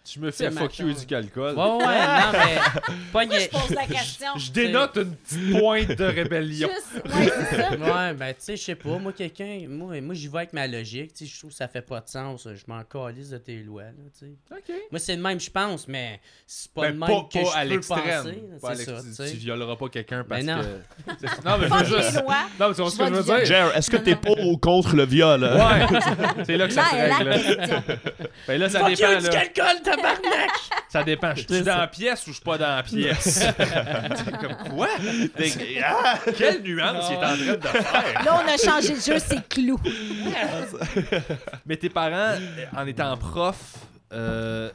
Je me C'est fais fuck you du alcool. Ouais, ouais, non, mais. Pas Moi, je pose la question. Je dénote une petite pointe de rébellion. Juste, ouais, c'est ben, tu sais, je sais pas. Moi, quelqu'un. Moi, moi j'y vais avec ma logique. Tu sais, je trouve que ça fait pas de sens. Je m'en calisse de tes lois, là, tu sais. Ok. Moi, c'est le même, je pense, mais c'est pas Mais le même pas, que pas à je peux l'extrême. penser. Pas à C'est ça, l'ex- tu tu, violeras pas quelqu'un parce Mais non. que. C'est- Non, mais je veux juste. lois. Non, mais tu vois ce que je veux dire? Jer, est-ce que t'es pour ou contre le viol? hein? Ouais, c'est là que ça se règle. Ben là, ça Fuck you, dépend. Tabarnak! Ça dépend. Je suis dans la pièce ou je suis pas dans la pièce? Comme quoi? Ah! Quelle nuance il est en train de faire? Là, on a changé de jeu, c'est clou. Mais tes parents, en étant prof, euh,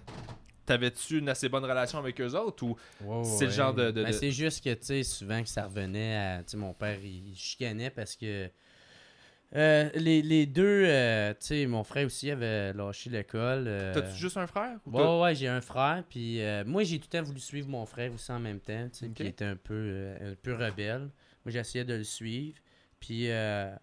t'avais-tu une assez bonne relation avec eux autres ou C'est le genre de- de- Ben, de- c'est juste que, tu sais, souvent que ça revenait à. Tu sais, mon père, il chicanait parce que. Euh, les, les deux, euh, tu sais, mon frère aussi avait lâché l'école. euh, t'as-tu juste un frère? ou Ouais, ouais, j'ai un frère, puis moi, j'ai tout le temps voulu suivre mon frère aussi en même temps, tu sais, Ok. qui était un peu, un peu rebelle. Moi, j'essayais de le suivre, puis... euh,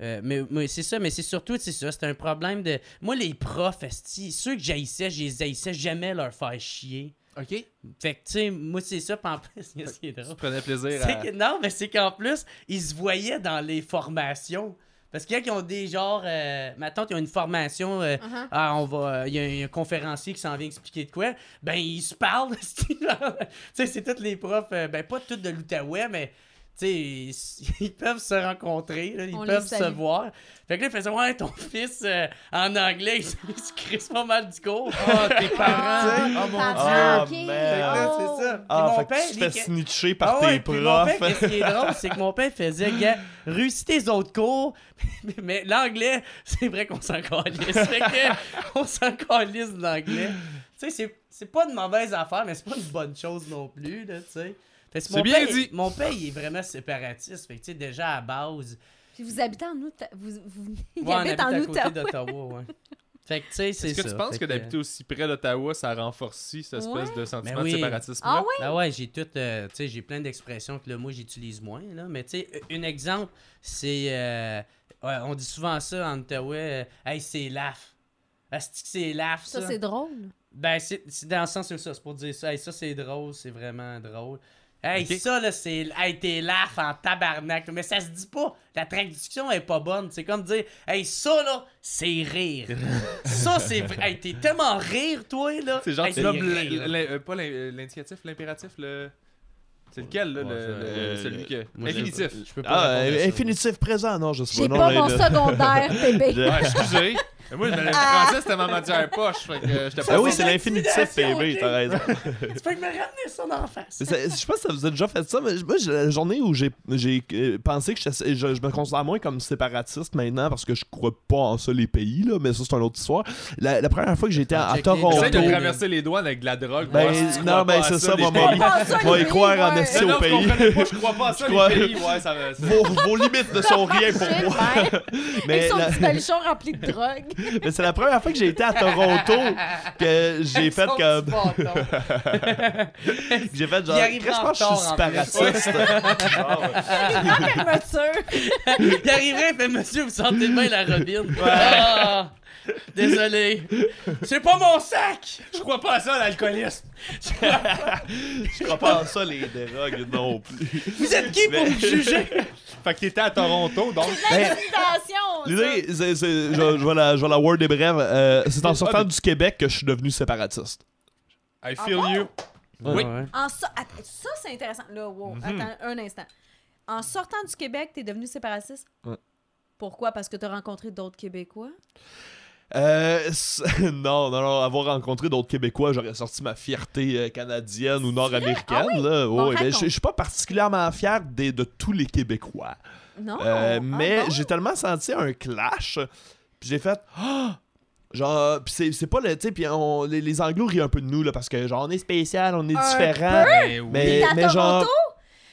mais, mais c'est ça, mais c'est surtout, c'est ça, c'était un problème de... Moi, les profs, ceux que j'haïssais, je les haïssais jamais leur faire chier. Ok. Fait que, tu sais, moi, c'est ça, puis en plus, c'est Tu drôle. prenais plaisir C'est à. que- non, mais c'est qu'en plus, ils se voyaient dans les formations. Parce qu'il y a qui ont des genres. Euh, ma tante, ils ont une formation. euh, Uh-huh. ah, on va. Il y, a un- il y a un conférencier qui s'en vient expliquer de quoi. Ben, ils se parlent. tu sais, c'est tous les profs. euh, ben, pas tous de l'Outaouais, mais. Ils, ils peuvent se rencontrer, là, ils On peuvent se voir. Fait que là, il faisait Ouais, ton fils, euh, en anglais, il se crisse pas mal du cours. Oh, tes parents! Oh mon ah, Dieu. Oh. c'est ça. Ah, mon fait que père, tu te fais que- snitcher par ah ouais, tes puis mon père, profs. qu'est-ce qui est drôle, c'est que mon père faisait, gars, réussis tes autres cours, mais l'anglais, c'est vrai qu'on s'en calisse. Fait que, on s'en calisse de l'anglais. Tu sais, c'est- c'est pas une mauvaise affaire, mais c'est pas une bonne chose non plus, là, tu sais. Fait que C'est mon bien père, dit. Mon père, il est vraiment séparatiste. Fait que, tu sais, déjà à base, Puis vous habitez en Outaouais. Vous, vous il ouais, on habite en à côté d'Ottawa, ouais. Fait que, tu sais, c'est Est-ce que tu penses que d'habiter aussi près d'Ottawa, ça renforce cette espèce Ouais. de sentiment Ben oui. de séparatisme Ah oui? Ben ouais, j'ai tout, euh, tu sais, j'ai plein d'expressions que là, moi, j'utilise moins, là. Mais tu sais, un exemple, c'est, euh, ouais, on dit souvent ça en Ottawa, euh, hey, c'est laf. Asti que c'est laf, ça. Ça, c'est drôle. Ben, c'est c'est dans le sens où ça, c'est pour dire ça. Hey, ça, c'est drôle, c'est vraiment drôle. Hey, ça, là, c'est. Hey, t'es laf en tabarnak. Mais ça se dit pas. La traduction est pas bonne. C'est comme dire, hey, ça, là, c'est rire. ça, c'est vrai. Hey, t'es tellement rire, toi, là. C'est genre, Hey, l'in- euh, pas l'in- l'indicatif, l'impératif, le. C'est lequel, là, Ouais, le, euh, celui que. Moi, Infinitif? Je peux pas. Ah, infinitif présent, non, je sais J'ai pas. pas non, mon secondaire, bébé. Ouais, excusez. Mais moi, le Ah. français, c'était ma matière poche. Fait que euh, j'étais pas Ah oui, c'est l'infinitif, ok. t'as raison. Tu peux me ramener ça d'en face. Mais Je sais pas si ça vous a déjà fait ça, mais moi, j'ai- la journée où j'ai j'ai, euh, pensé que je, je me considère moins comme séparatiste maintenant parce que je crois pas en ça, les pays, là, mais ça, c'est une autre histoire. La, la première fois que j'étais à, à Toronto. Essaye de traverser les douanes avec de la drogue. Ben, si non, crois ben, c'est ça, Va les y croire en esti au pays. je crois pas à ça, les pays. Ouais, ça Vos, vos limites ne sont rien pour moi. Mais son la- petit talichon rempli de drogue. mais c'est la première fois que j'ai été à Toronto que j'ai fait comme. J'ai fait genre. Il je pense que je suis séparatiste? Fermeture. Il arriverait et fait Monsieur, vous sentez bien la robine. Ah, désolé. C'est pas mon sac. Je crois pas à ça, l'alcoolisme. Je crois pas en ça, les drogues non plus. Vous êtes qui pour Mais- me juger? Fait que t'étais à Toronto, donc. Ben. L'idée, c'est- c'est- je, je vais la, je vais la word des brèves. euh, c'est en sortant du Québec que je suis devenu séparatiste. I feel bon? you. Oui. En so- Attends, ça, c'est intéressant. Là, wow, Mhm. attends un instant. En sortant du Québec, t'es devenu séparatiste? Ouais. Pourquoi? Parce que t'as rencontré d'autres Québécois? Euh, non, non, non. Avoir rencontré d'autres Québécois, j'aurais sorti ma fierté euh, canadienne ou nord-américaine. là. Bon, Ouais, mais je suis pas particulièrement fier de tous les Québécois. Non. Euh, Ah mais bon? j'ai tellement senti un clash, puis j'ai fait Ah! Genre, pis c'est, c'est pas le. Tu sais, puis on- les, les Anglos rient un peu de nous, là, parce que genre, on est spécial, on est Un différent. Mais oui. Mais, T'es à mais Toronto? genre.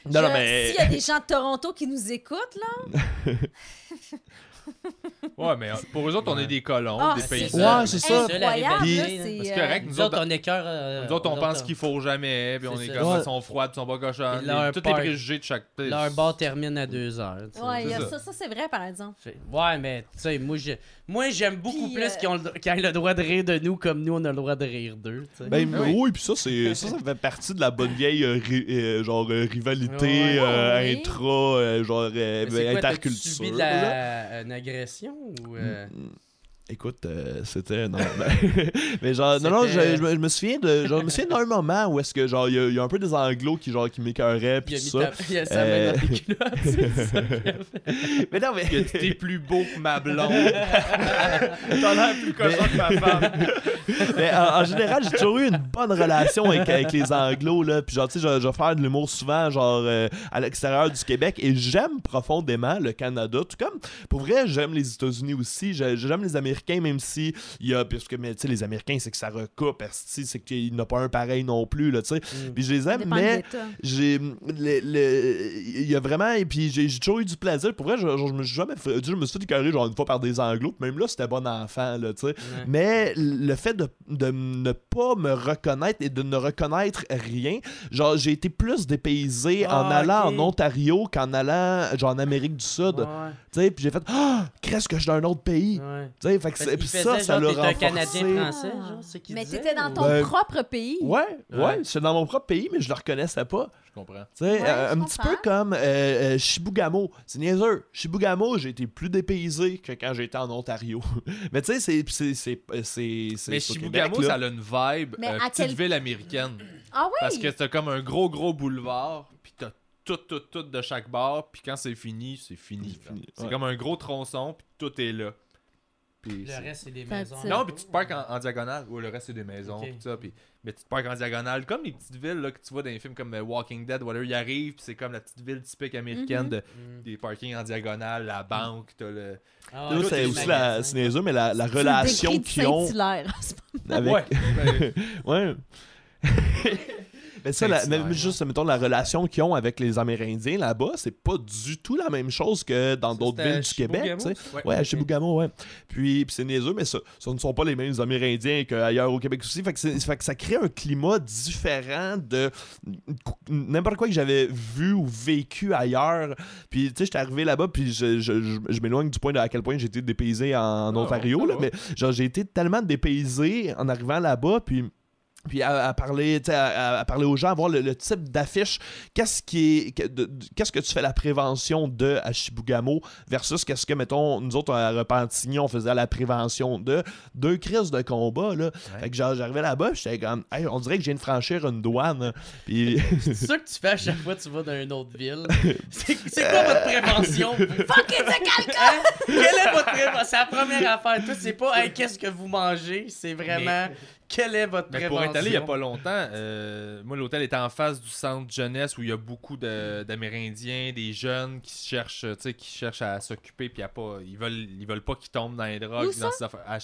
Non, non, mais. S'il y a des gens de Toronto qui nous écoutent, là, Ouais, mais euh, pour eux autres, on est des colons, Ah, des paysans. Ouais, c'est ça. c'est, euh, correct, Nous nous autres, on écœure. euh, nous autres, on pense qu'il faut jamais, puis on est ça. comme ils sont froids, ils sont pas cochons. Les parc- préjugés de chaque place. Leur bar termine à 2 heures. Ouais, ça, c'est vrai par exemple. Ouais, mais tu sais, moi, j'ai- moi j'aime beaucoup Puis, plus euh, qu'ils ont le- qu'ils aient le droit de rire de nous comme nous, on a le droit de rire d'eux. tu sais. Ben oui. oui, puis ça, c'est ça, ça fait partie de la bonne vieille euh, ri- euh, genre euh, rivalité Ouais. euh, Oui. intra, euh, genre euh, Mais c'est quoi, t'as-tu interculture. subi de là. la, une agression ou. euh, Mm, Écoute, euh, c'était non, ben, mais genre non non, je, me- je me souviens de genre je me souviens d'un moment où est-ce que genre il y, a- y un peu des anglos qui genre qui m'écœuraient Il puis a tout ça. ta- il a sa main dans tes culottes. c'est ça qu'il a fait. Mais non mais Que t'es plus beau que ma blonde. T'as l'air plus cochon que ma femme. Mais en, en général, j'ai toujours eu une bonne relation avec, avec les anglos, là. Puis genre, tu sais, je, je vais faire de l'humour souvent, genre, euh, à l'extérieur du Québec. Et j'aime profondément le Canada. Tout comme, pour vrai, j'aime les États-Unis aussi. J'ai- J'aime les Américains, même si il y a, parce que, mais tu sais, les Américains, c'est que ça recoupe, c'est qu'il n'y en a pas un pareil non plus, là, tu sais. Mm. Puis je les aime, mais j'ai le- le- il y a vraiment et puis j'ai j'ai toujours eu du plaisir pour vrai je, je, je me suis jamais fait, je me suis fait écœurer genre une fois par des anglos puis même là c'était bon enfant là tu sais Ouais. mais le fait de, de ne pas me reconnaître et de ne reconnaître rien genre j'ai été plus dépaysé en Ah, allant ok. en Ontario qu'en allant genre en Amérique du Sud Ouais, tu sais puis j'ai fait ah qu'est-ce que je suis d'un autre pays ouais. tu sais fait que Parce c'est- qu'il puis ça ça l'a renforcé Canadien français, genre, c'est qu'il Mais t'étais dans ton Ben, propre pays. ouais ouais, Ouais. j'étais dans mon propre pays mais je le reconnaissais pas Je comprends. Tu sais, Ouais, euh, un petit peu comme euh, euh, Chibougamau. C'est niaiseux. Chibougamau, j'ai été plus dépaysé que quand j'étais en Ontario. Mais tu sais, c'est. c'est- c'est- c'est- c'est Mais Québec, ça a une vibe Mais euh, à petite quel- ville américaine. Ah oui? Parce que t'as comme un gros, gros boulevard, puis t'as tout, tout, tout de chaque bar, puis quand c'est fini, c'est fini. C'est fini, C'est ouais. comme un gros tronçon, puis tout est là. Puis Le reste, c'est des maisons. Non, puis tu te parques en, en diagonale. Ou le reste, c'est des maisons. Pis ça, puis- mais tu te parques en diagonale. Comme les petites villes là, que tu vois dans les films comme euh, Walking Dead, whatever, ils arrivent, puis c'est comme la petite ville typique américaine Mhm. de, Mm. des parkings en diagonale, la banque, t'as le. Ah, Là, ouais, c'est des aussi la, c'est mais la, la relation qu'ils ont avec. Ouais. ben, Ouais. Mais ça, la, même juste, mettons, la relation qu'ils ont avec les Amérindiens là-bas, c'est pas du tout la même chose que dans d'autres villes du Québec, ouais. Ouais, à Ok. Chibougamau, ouais. Puis, puis c'est niaiseux, mais ça, ce ne sont pas les mêmes Amérindiens qu'ailleurs au Québec aussi. Fait que, fait que ça crée un climat différent de n'importe quoi que j'avais vu ou vécu ailleurs. Puis, tu sais, j'étais arrivé là-bas, puis je, je, je, je m'éloigne du point de à quel point j'ai été dépaysé en Ah, Ontario, là, va. mais genre, j'ai été tellement dépaysé en arrivant là-bas, puis puis à, à parler à, à parler aux gens à voir le, le type d'affiche qu'est-ce qui qu'est-ce que tu fais la prévention de à Chibougamau versus qu'est-ce que mettons nous autres à Repentigny on faisait la prévention de deux crises de combat là fait que genre, j'arrivais là-bas puis j'étais comme hey, on dirait que je viens de franchir une douane puis C'est ça que tu fais à chaque fois que tu vas dans une autre ville. C'est c'est quoi votre prévention? Fuck it, c'est quelqu'un! Quelle est votre prévention? C'est la première affaire. Toi, c'est pas hey, qu'est-ce que vous mangez, c'est vraiment quelle est votre Mais prévention? pour être allé il y a pas longtemps, euh, moi l'hôtel était en face du centre jeunesse où il y a beaucoup de- d'Amérindiens, des jeunes qui cherchent, tu sais, qui cherchent à s'occuper puis y a pas, ils veulent, ils veulent pas qu'ils tombent dans les drogues, Où ça? dans ces affaires, à à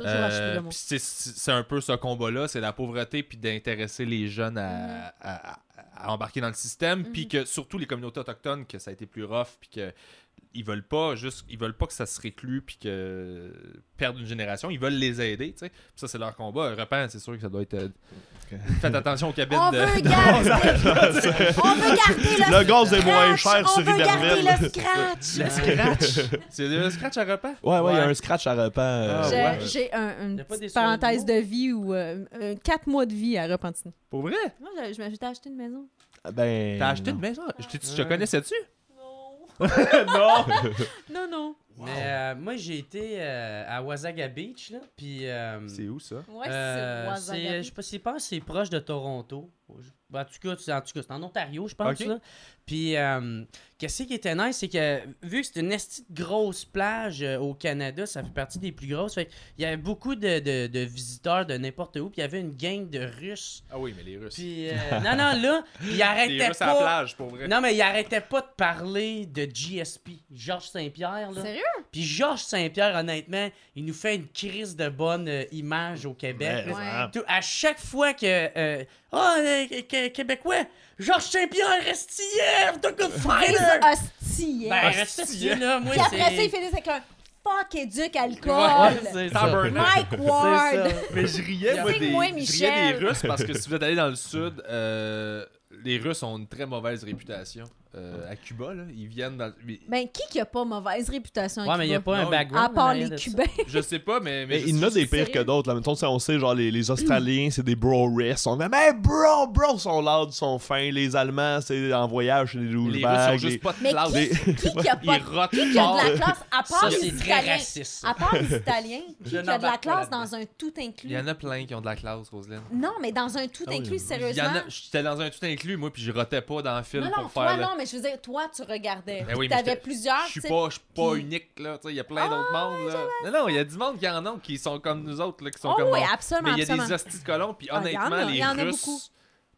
Euh, c'est- un peu ce combat-là, c'est la pauvreté puis d'intéresser les jeunes à, à- à- à embarquer dans le système, puis que surtout les communautés autochtones que ça a été plus rough puis que ils veulent pas juste ils veulent pas que ça se réclue puis que perdre une génération, ils veulent les aider, tu sais. Puis ça c'est leur combat. Repent, c'est sûr que ça doit être euh, Faites attention aux cabines On de veut garder, on veut garder le, Le gaz est moins scratch, cher sur On veut garder Iberville. le scratch. scratch? c'est le scratch à repas? ouais ouais il y a un scratch à repas euh, Ah, J'ai- ouais. J'ai un, une petite parenthèse de vie ou euh, euh, quatre mois de vie à Repentigny. Pour vrai? Moi, je, je m'étais acheté une maison. ben T'as acheté non. une maison? Je, t'ai- tu te connaissais-tu? Non. non! Non. Mais euh, moi, j'ai été euh, à Wasaga Beach, là, puis... euh, C'est où ça? Ouais, euh, c'est c'est, Wasaga. je sais pas, c'est proche de Toronto. Ben, En tout cas, c'est, en tout cas, c'est en Ontario, je pense. Là. Puis, euh, qu'est-ce qui était nice, c'est que vu que c'est une esti de grosse plage euh, au Canada, ça fait partie des plus grosses. Fait il y avait beaucoup de, de- de visiteurs de n'importe où. Puis, il y avait une gang de Russes. Ah oui, mais les Russes. Puis, euh, non, non, là, ils les arrêtaient Russes à la pas. plage, pour vrai. Non, mais ils arrêtaient pas de parler de GSP, Georges Saint-Pierre. Là. Sérieux? Puis Georges Saint-Pierre, honnêtement, il nous fait une crise de bonne euh, image au Québec. Ouais. Tout- à chaque fois que. euh, Ah, Québécois, Georges Saint-Pierre, reste hier, the good Des fighter! hosties. Ben, ici, là, moi, Puis après ça, il fait des avec un fuck éduque alcool. Ouais, ça. Mike Ward. Mais je riais, moi, des, je riais des Russes parce que si vous êtes allé dans le sud, euh, les Russes ont une très mauvaise réputation. Euh, à Cuba, là, ils viennent dans. mais- Ben, qui qui a pas mauvaise réputation à Ouais, mais il n'y a Cuba? pas un Non, background. À part les de ça. Cubains. Je sais pas, mais. Mais je il y en a sais- des pires que d'autres. Là. Mettons, on sait, genre, les, les Australiens, c'est des bro Ils sont même, hey, bro, bro, ils sont loud, ils sont fins. Les Allemands, c'est en voyage, c'est des Les Russes ont douchebags. juste pas de Mais classe. qui, qui qui a pas Ils rotent qui qui a fort. de la classe? À part Ça, les c'est très Italiens? raciste. À part les Italiens, qui a de la n'embarque pas classe là-dedans. dans un tout inclus? Il y en a plein qui ont de la classe, Roselyne. Non, mais dans un tout Ah oui, inclus, oui. Il y en sérieusement. a. J'étais dans un tout inclus, moi, puis je rotais pas dans le film Non, non, pour toi, faire. non, mais je veux dire, toi, tu regardais. Ben oui, T'avais j'étais- plusieurs, Je suis tu pas, je suis pas unique, là. Tu sais, il y a plein d'autres mondes, là. Non, non, il y a du monde qui en ont qui sont comme nous autres, là, qui sont Oh comme. oui, absolument, Mais il y a des hosties de colons, puis Ah, honnêtement, a, il y en les a beaucoup. Russes.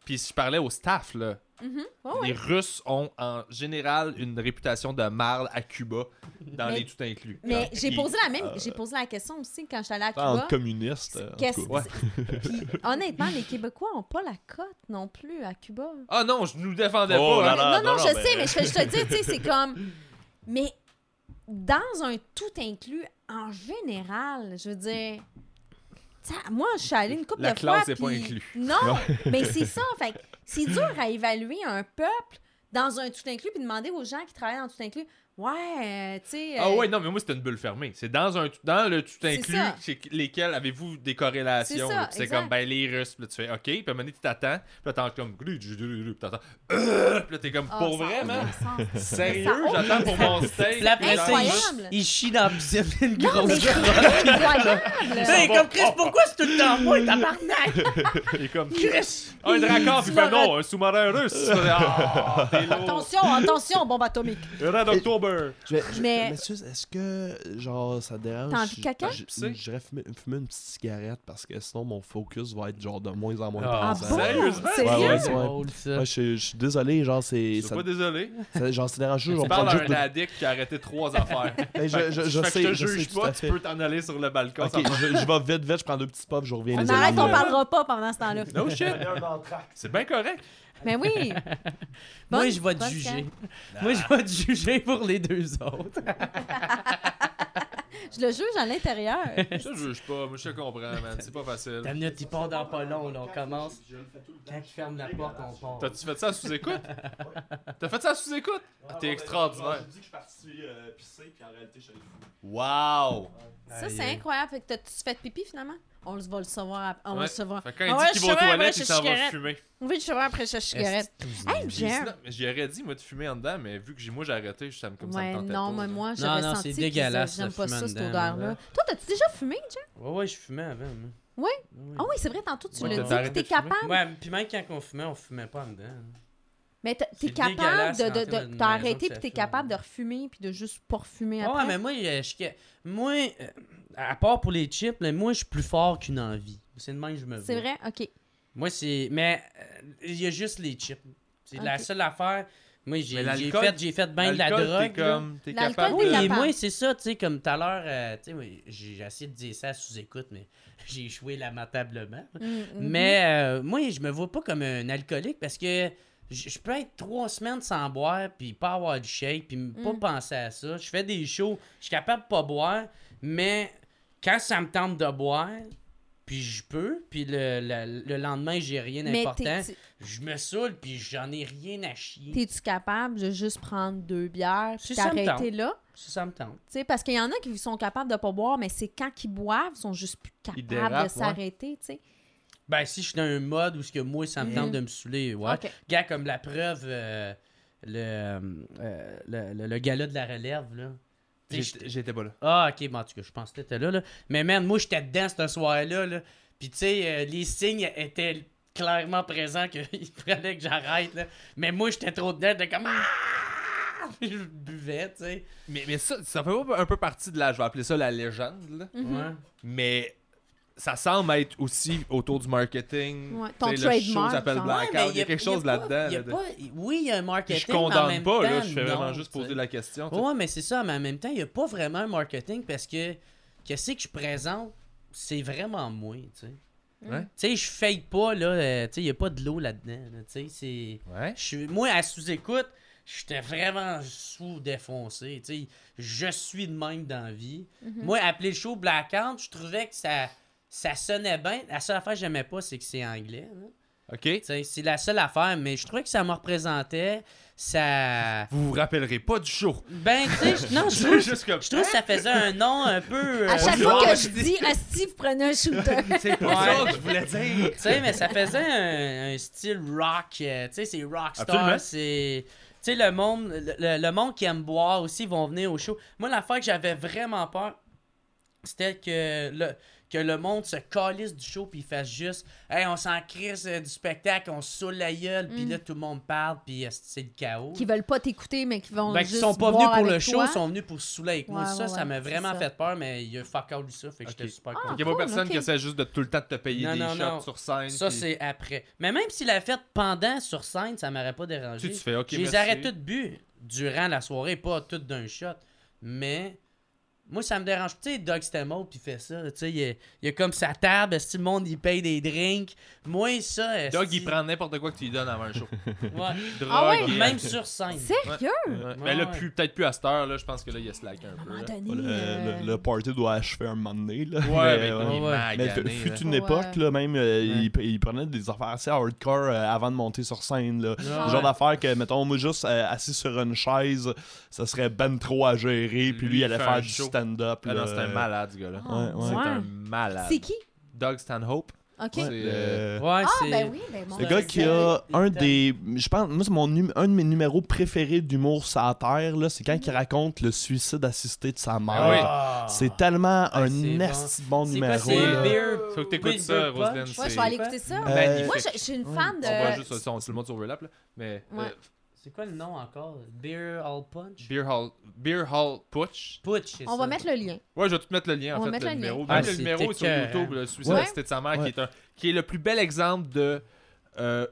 Puis si je parlais au staff, là, Mhm. Oh, les oui. Russes ont en général une réputation de marde à Cuba dans Mais- les tout inclus. Mais j'ai posé la même, j'ai posé la question aussi quand j'étais allée à En Cuba. communiste. euh, en Qu'est-ce- tout cas. Puis, honnêtement, les Québécois ont pas la cote non plus à Cuba. Ah non, je nous défendais Oh pas. là hein. là. non, non, non, je sais, mais- mais je, je te dis, tu sais, c'est comme. Mais dans un tout inclus, en général, je veux dire. Moi, je suis allée une couple La de fois. classe est pas inclus. Non, mais c'est ça. Fait que c'est dur à évaluer un peuple dans un tout inclus puis demander aux gens qui travaillent dans tout inclus. Ouais, tu sais. Ah euh, ouais, non, mais moi c'était une bulle fermée. C'est dans un dans le tout inclus, chez lesquels avez-vous des corrélations. C'est comme ben les Russes, puis là tu fais OK, puis à un moment donné tu t'attends, puis là t'entends comme puis t'entends euh, puis là t'es comme ah, pour ça a vrai, man? aucun sens. Sérieux, j'attends pour mon steak. Il, Incroyable. il chie dans la piscine, une Non, grosse incroyable. C'est comme Chris, pourquoi c'est tout le temps moi, tabarnak? Il est comme Chris! un dracard, puis Sous-marin. non, un sous-marin russe. Ah. Attention, attention, bombe atomique. Red October. Je vais- je- Mais- Monsieur, est-ce que, genre, ça dérange? T'as envie de caca? J'irais fumer, fumer une petite cigarette parce que sinon mon focus va être, genre, de moins en moins Ah, Ah présent. bon? Sérieusement? Sérieux? Ouais, ouais, C'est ouais. drôle, ça. Ouais, je, je suis désolé, genre, c'est. Je suis pas désolé. ça- genre, je Tu vais parles à un de- addict qui a arrêté trois affaires. Hey, je, je, je Fait que sais, je te je juge pas, tu peux t'en aller sur le balcon. Ok, ça va. je, vais vite, vite, je prends deux petits puffs, je reviens. Mais arrête, on parlera pas pendant ce temps-là. No shit. C'est bien correct. Mais oui. Moi, je vais te juger. Moi, je vais te juger pour les deux autres. Je le juge à l'intérieur. Je te juge pas, moi je te comprends, man. C'est pas facile. Ta minute, il part dans pas long, là, on commence. Quand il ferme la porte, on part. T'as-tu fait ça à sous-écoute? T'as fait ça à sous-écoute? Ah, T'es extraordinaire. Je dis que je suis parti euh, pisser, puis en réalité, je suis allé. Wow! Ça, c'est incroyable. Fait que t'as-tu fait pipi finalement? On va le savoir. après- On va le savoir. Fait que quand il ouais, dit qu'il va aux toilettes, il s'en va fumer. On va le savoir après sa cigarette. Hey, j'aime. sinon, mais J'y aurais dit, moi, de fumer en dedans, mais vu que j'ai- moi j'ai arrêté, ça me, comme ça Ouais, me tentait non, pas. mais moi, Non, j'avais non, senti c'est que dégueulasse, j'aime ça, pas ça, cette odeur-là. là. Toi, t'as-tu déjà fumé, Jack? Ouais, ouais, je fumais avant. moi. Oui? Oui. Ah oui, c'est vrai, tantôt, tu l'as dit. Puis t'es capable. Ouais, puis même quand on fumait, on fumait pas en dedans. Mais t'es capable de. de, de- que puis t'es capable de refumer, puis de juste pas refumer Ouais, après. mais moi, euh, je, moi euh, à part pour les chips, là, moi, je suis plus fort qu'une envie. C'est de même que je me C'est vrai? OK. Moi, c'est. Mais euh, il y a juste les chips. C'est la seule affaire. Moi, j'ai fait, j'ai fait bien de la L'alcool, drogue. T'es comme. T'es L'alcool, capable. t'es Oui, capable. et moi, c'est ça, tu sais, comme tout à l'heure, tu sais, j'ai essayé de dire ça sous écoute, mais j'ai échoué lamentablement. Mm, mhm. Mais euh, moi, je me vois pas comme un alcoolique parce que je peux être trois semaines sans boire, puis pas avoir du shake, puis pas Mm. penser à ça. Je fais des shows, je suis capable de pas boire, mais quand ça me tente de boire, puis je peux, puis le, le- le lendemain, j'ai rien d'important, je me saoule, puis j'en ai rien à chier. t'es-tu capable de juste prendre deux bières, puis Si t'arrêter là? Si ça me tente. Tu sais, parce qu'il y en a qui sont capables de pas boire, mais c'est quand ils boivent, ils sont juste plus capables dérapent, de s'arrêter, tu sais. Ben, si je suis dans un mode où ce que moi, ça me tente Mhm. de me saouler, ouais. Gars, comme la preuve, euh, le, euh, le, le, le gala de la relève, là. J'étais pas là. Ah, ok, bon, en tout cas, je pense que t'étais là, là. Mais man, moi, j'étais dedans ce soir-là, là. Puis, tu sais, euh, les signes étaient clairement présents qu'il fallait que j'arrête, là. Mais moi, j'étais trop dedans, j'étais comme... Ah! Je buvais, tu sais. Mais, mais ça, ça fait un peu partie de la. Je vais appeler ça la légende, là. Mhm. Ouais. Mais ça semble être aussi autour du marketing. Ouais, ton trademark, s'appelle. Blackout. Ouais, il y a quelque chose là-dedans. y a Oui, il y a un marketing, je mais en condamne même pas, là. temps, Je fais vraiment non, juste poser la question. sais. Ouais, mais c'est ça, mais en même temps, il n'y a pas vraiment un marketing parce que qu'est-ce que je présente, c'est vraiment moi, tu sais. Ouais. Tu sais, je fake pas, là, euh, tu sais, il n'y a pas de l'eau là-dedans, là, tu sais, c'est... Moi, à sous-écoute, j'étais vraiment sous défoncé. Tu sais, je suis de même dans la vie. Mhm. Moi, appeler le show Blackout, je trouvais que ça, ça sonnait bien. La seule affaire que j'aimais pas, c'est que c'est anglais. OK? C'est la seule affaire, mais je trouvais que ça me représentait. Ça. Vous vous rappellerez pas du show. Ben, tu sais, je- non, je C'est trouve, juste comme. je trouve que ça faisait un nom un peu. À euh, chaque dit, fois que je dis Asti, vous prenez un shooter. C'est pas Ouais. ça que je voulais dire. Tu sais, mais ça faisait un, un style rock. euh, tu sais, c'est rockstar. C'est. Tu sais, le monde, le, le- le monde qui aime boire aussi vont venir au show. Moi, l'affaire que j'avais vraiment peur, c'était que le, que le monde se calisse du show puis il fasse juste Hey, on s'en crisse euh, du spectacle, on se saoule la gueule, puis Mm. là, tout le monde parle, puis euh, c'est le chaos. Qui veulent pas t'écouter, mais qui vont Ben, qui juste sont pas venus boire pour le avec show, toi. ils sont venus pour se saouler avec moi. Ouais, Ça, ouais, ça ouais, m'a c'est vraiment ça. fait peur, mais il a fuck out ça, fait que Ok. j'étais super Ah, content. Il y a pas cool, personne ok. qui essaie juste de tout le temps de te payer Non, des non, shots non. sur scène. Ça, puis- c'est après. Mais même s'il a fait pendant sur scène, ça m'aurait pas Tu, dérangé. tu fais OK, je les merci. aurais toutes bu durant la soirée, pas toutes d'un shot. Mais moi, ça me dérange. Tu sais, Doug Stemmel, puis il fait ça. Tu sais, il, a- il a comme sa table, si le monde il paye des drinks? Moi, ça. Doug, il prend n'importe quoi que tu lui donnes avant un show. Ouais. Drogue. Ah ouais? Même sur scène. Sérieux? Ouais. Mais là, Ouais. plus- peut-être plus à cette heure, là, je pense que là, il y a slack un À peu. là. donné. Euh, le- le party doit achever un moment donné. Là. Ouais, Mais, mais euh. Mais magané, fut là. une Ouais. époque, là, même, euh, il, il prenait des affaires assez hardcore euh, avant de monter sur scène. Là. Ouais. Le genre d'affaires que, mettons, moi, juste euh, assis sur une chaise, ça serait ben trop à gérer. Puis lui, Lui, il allait faire du show. Stand-up. Ah non, c'est un malade, ce gars-là. Ah, Ouais, ouais. C'est ouais. un malade. C'est qui? Doug Stanhope. OK. C'est, Euh, Ouais, Ah, ben oui, ben mon Le gars qui a un des. Je pense, moi, c'est mon num- un de mes numéros préférés d'humour sur la Terre, là, c'est quand il raconte le suicide assisté de sa mère. Ah oui. C'est tellement Ah, un bon. esti bon C'est quoi, numéro. c'est. Beer? Faut que t'écoutes ça? Roselyne. Ouais, je vais aller écouter ça. Euh. Moi, je, je suis une fan de. On voit juste ça, on- tout le monde s'overlap, là. Mais Ouais. euh, C'est quoi le nom encore? Beer All Punch? Beer Hall, Beer Hall Putsch. Putsch, c'est On ça. va mettre le lien. Ouais, je vais tout mettre le lien, On en va fait, mettre le le numéro. lien. Même Ah, le c'est numéro est sur écœurant. YouTube, le suicide Ouais. assisté de sa mère, Ouais. qui, est un, qui est le plus bel exemple de euh,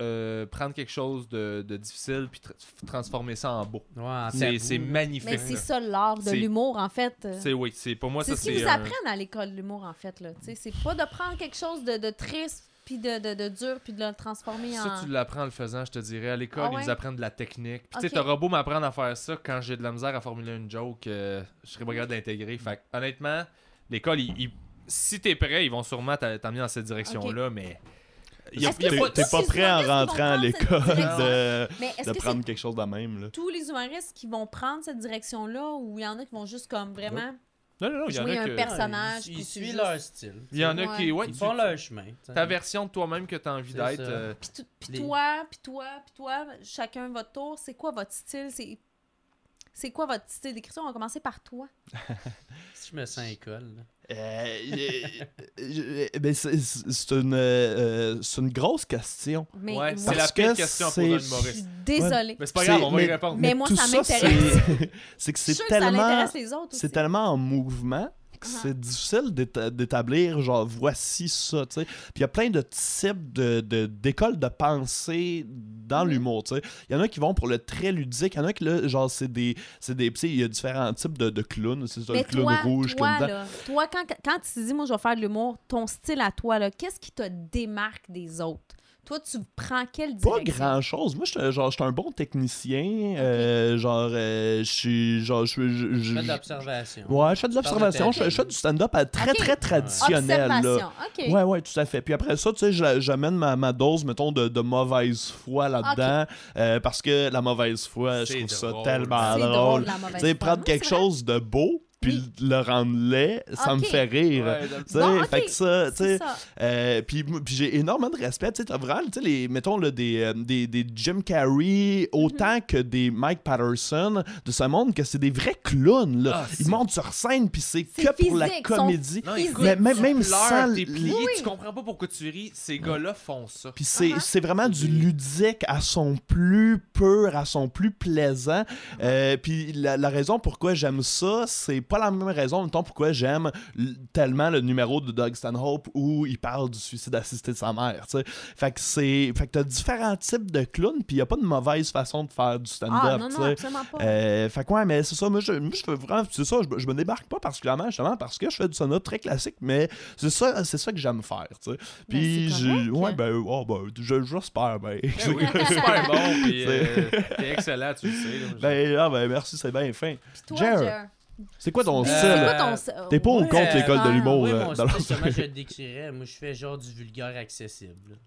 euh, prendre quelque chose de, de difficile puis tra- transformer ça en beau. Ouais, en C'est tabou, c'est là. magnifique. Mais c'est là. ça l'art de C'est- l'humour, en fait. C'est oui, c'est pour moi C'est ça ce qu'ils c'est vous un- apprennent à l'école de l'humour, en fait. là. Tu sais, C'est pas de prendre quelque chose de, de triste, puis de, de, de dur, puis de le transformer Ça, en. tu l'apprends en le faisant, je te dirais. À l'école, Ah ils nous apprennent de la technique. Puis, tu sais, t'auras beau m'apprendre à faire ça quand j'ai de la misère à formuler une joke, euh, je serais pas capable d'intégrer. Fait que, honnêtement, l'école, ils- ils- si t'es prêt, ils vont sûrement t'a- t'amener dans cette direction-là, mais. T'es pas- prêt en rentrant à l'école de, de que prendre quelque chose de même. Là? tous les humoristes qui vont prendre cette direction-là ou il y en a qui vont juste comme vraiment Non, non, non, il y en a un que. personnage? Ils, ils suivent juste- leur style. Il y en a Ouais. qui. Ouais, Ils tu- font leur chemin. t'sais. Ta version de toi-même que t'as envie C'est d'être. euh, Puis, tout- puis Les- toi, puis toi, puis toi, chacun votre tour. C'est quoi votre style? C'est c'est quoi votre style d'écriture? On va commencer par toi. Si je me sens école. là. Euh, euh, euh, ben, c'est une, euh, c'est une grosse question. Mais Ouais, moi, c'est la pire que question pour un je humoriste. suis désolée. Mais c'est pas grave, on va y mais- répondre. Mais moi, tout ça m'intéresse. C'est que c'est sûre que ça tellement. intéresse les autres aussi. C'est tellement en mouvement. C'est difficile d'éta- d'établir, genre, voici ça, tu sais. Puis il y a plein de types de- de- d'écoles de, pensée dans Mhm. l'humour, tu sais. Il y en a qui vont pour le très ludique, il y en a qui, là, genre, c'est des... C'est des tu sais, il y a différents types de, de clowns, c'est ça, le clown toi, rouge, toi, clown là, toi quand, quand tu te dis, moi, je vais faire de l'humour, ton style à toi, là, qu'est-ce qui te démarque des autres? Toi, tu prends quelle Pas direction? grand chose. Moi, je genre, j'étais un bon technicien. euh, genre, euh, je suis. Genre, je suis. je- je- Fais de l'observation. Ouais, je fais de l'observation. Je, fais du stand-up à très, très traditionnel. Observation, OK. Ouais, ouais, tout à fait. Puis après ça, tu sais, j'amène ma, ma dose, mettons, de, de mauvaise foi là-dedans. euh, parce que la mauvaise foi, je C'est trouve ça tellement drôle. drôle, la mauvaise Tu sais, foi. prendre quelque chose de beau, puis le rendre laid, ça me fait rire. Ouais, Bon, fait que ça, tu sais, C'est ça. euh, puis puis j'ai énormément de respect. Tu sais, vraiment, tu sais, les, mettons, là, des, euh, des, des Jim Carrey, autant Mhm. que des Mike Patterson de ce monde, que c'est des vrais clowns, là. Ah, Ils montent sur scène, puis c'est que pour la comédie. Non, Physique. écoute, Mais même, tu même pleures, sans... plié, Oui. tu comprends pas pourquoi tu ris. Ces gars-là font ça. Puis c'est c'est vraiment du ludique à son plus pur, à son plus plaisant. Euh, puis la, la raison pourquoi j'aime ça, c'est pas la même raison, mettons, pourquoi j'aime tellement le numéro de Doug Stanhope où il parle du suicide assisté de sa mère, tu sais. Fait que c'est. Fait que t'as différents types de clowns, puis y a pas de mauvaise façon de faire du stand-up, Ah, non, tu sais. Euh, fait que ouais, mais c'est ça, moi je, moi, je fais vraiment, c'est ça, je, je me débarque pas particulièrement justement parce que je fais du stand-up très classique, mais c'est ça, c'est ça que j'aime faire, tu sais. Puis Ben, ouais, ben, oh, ben, je- j'espère, ben. Eh oui, super bon, puis euh, t'es excellent, tu le sais. là. ben, ah, ben, merci, c'est bien fin. Puis toi, Jer, Jer, C'est quoi ton style? Euh, ton style? T'es pas au Ouais, contre l'école de euh, l'humour Oui, euh, mon dans style, comment je le décrirais? Moi, je fais genre du vulgaire accessible.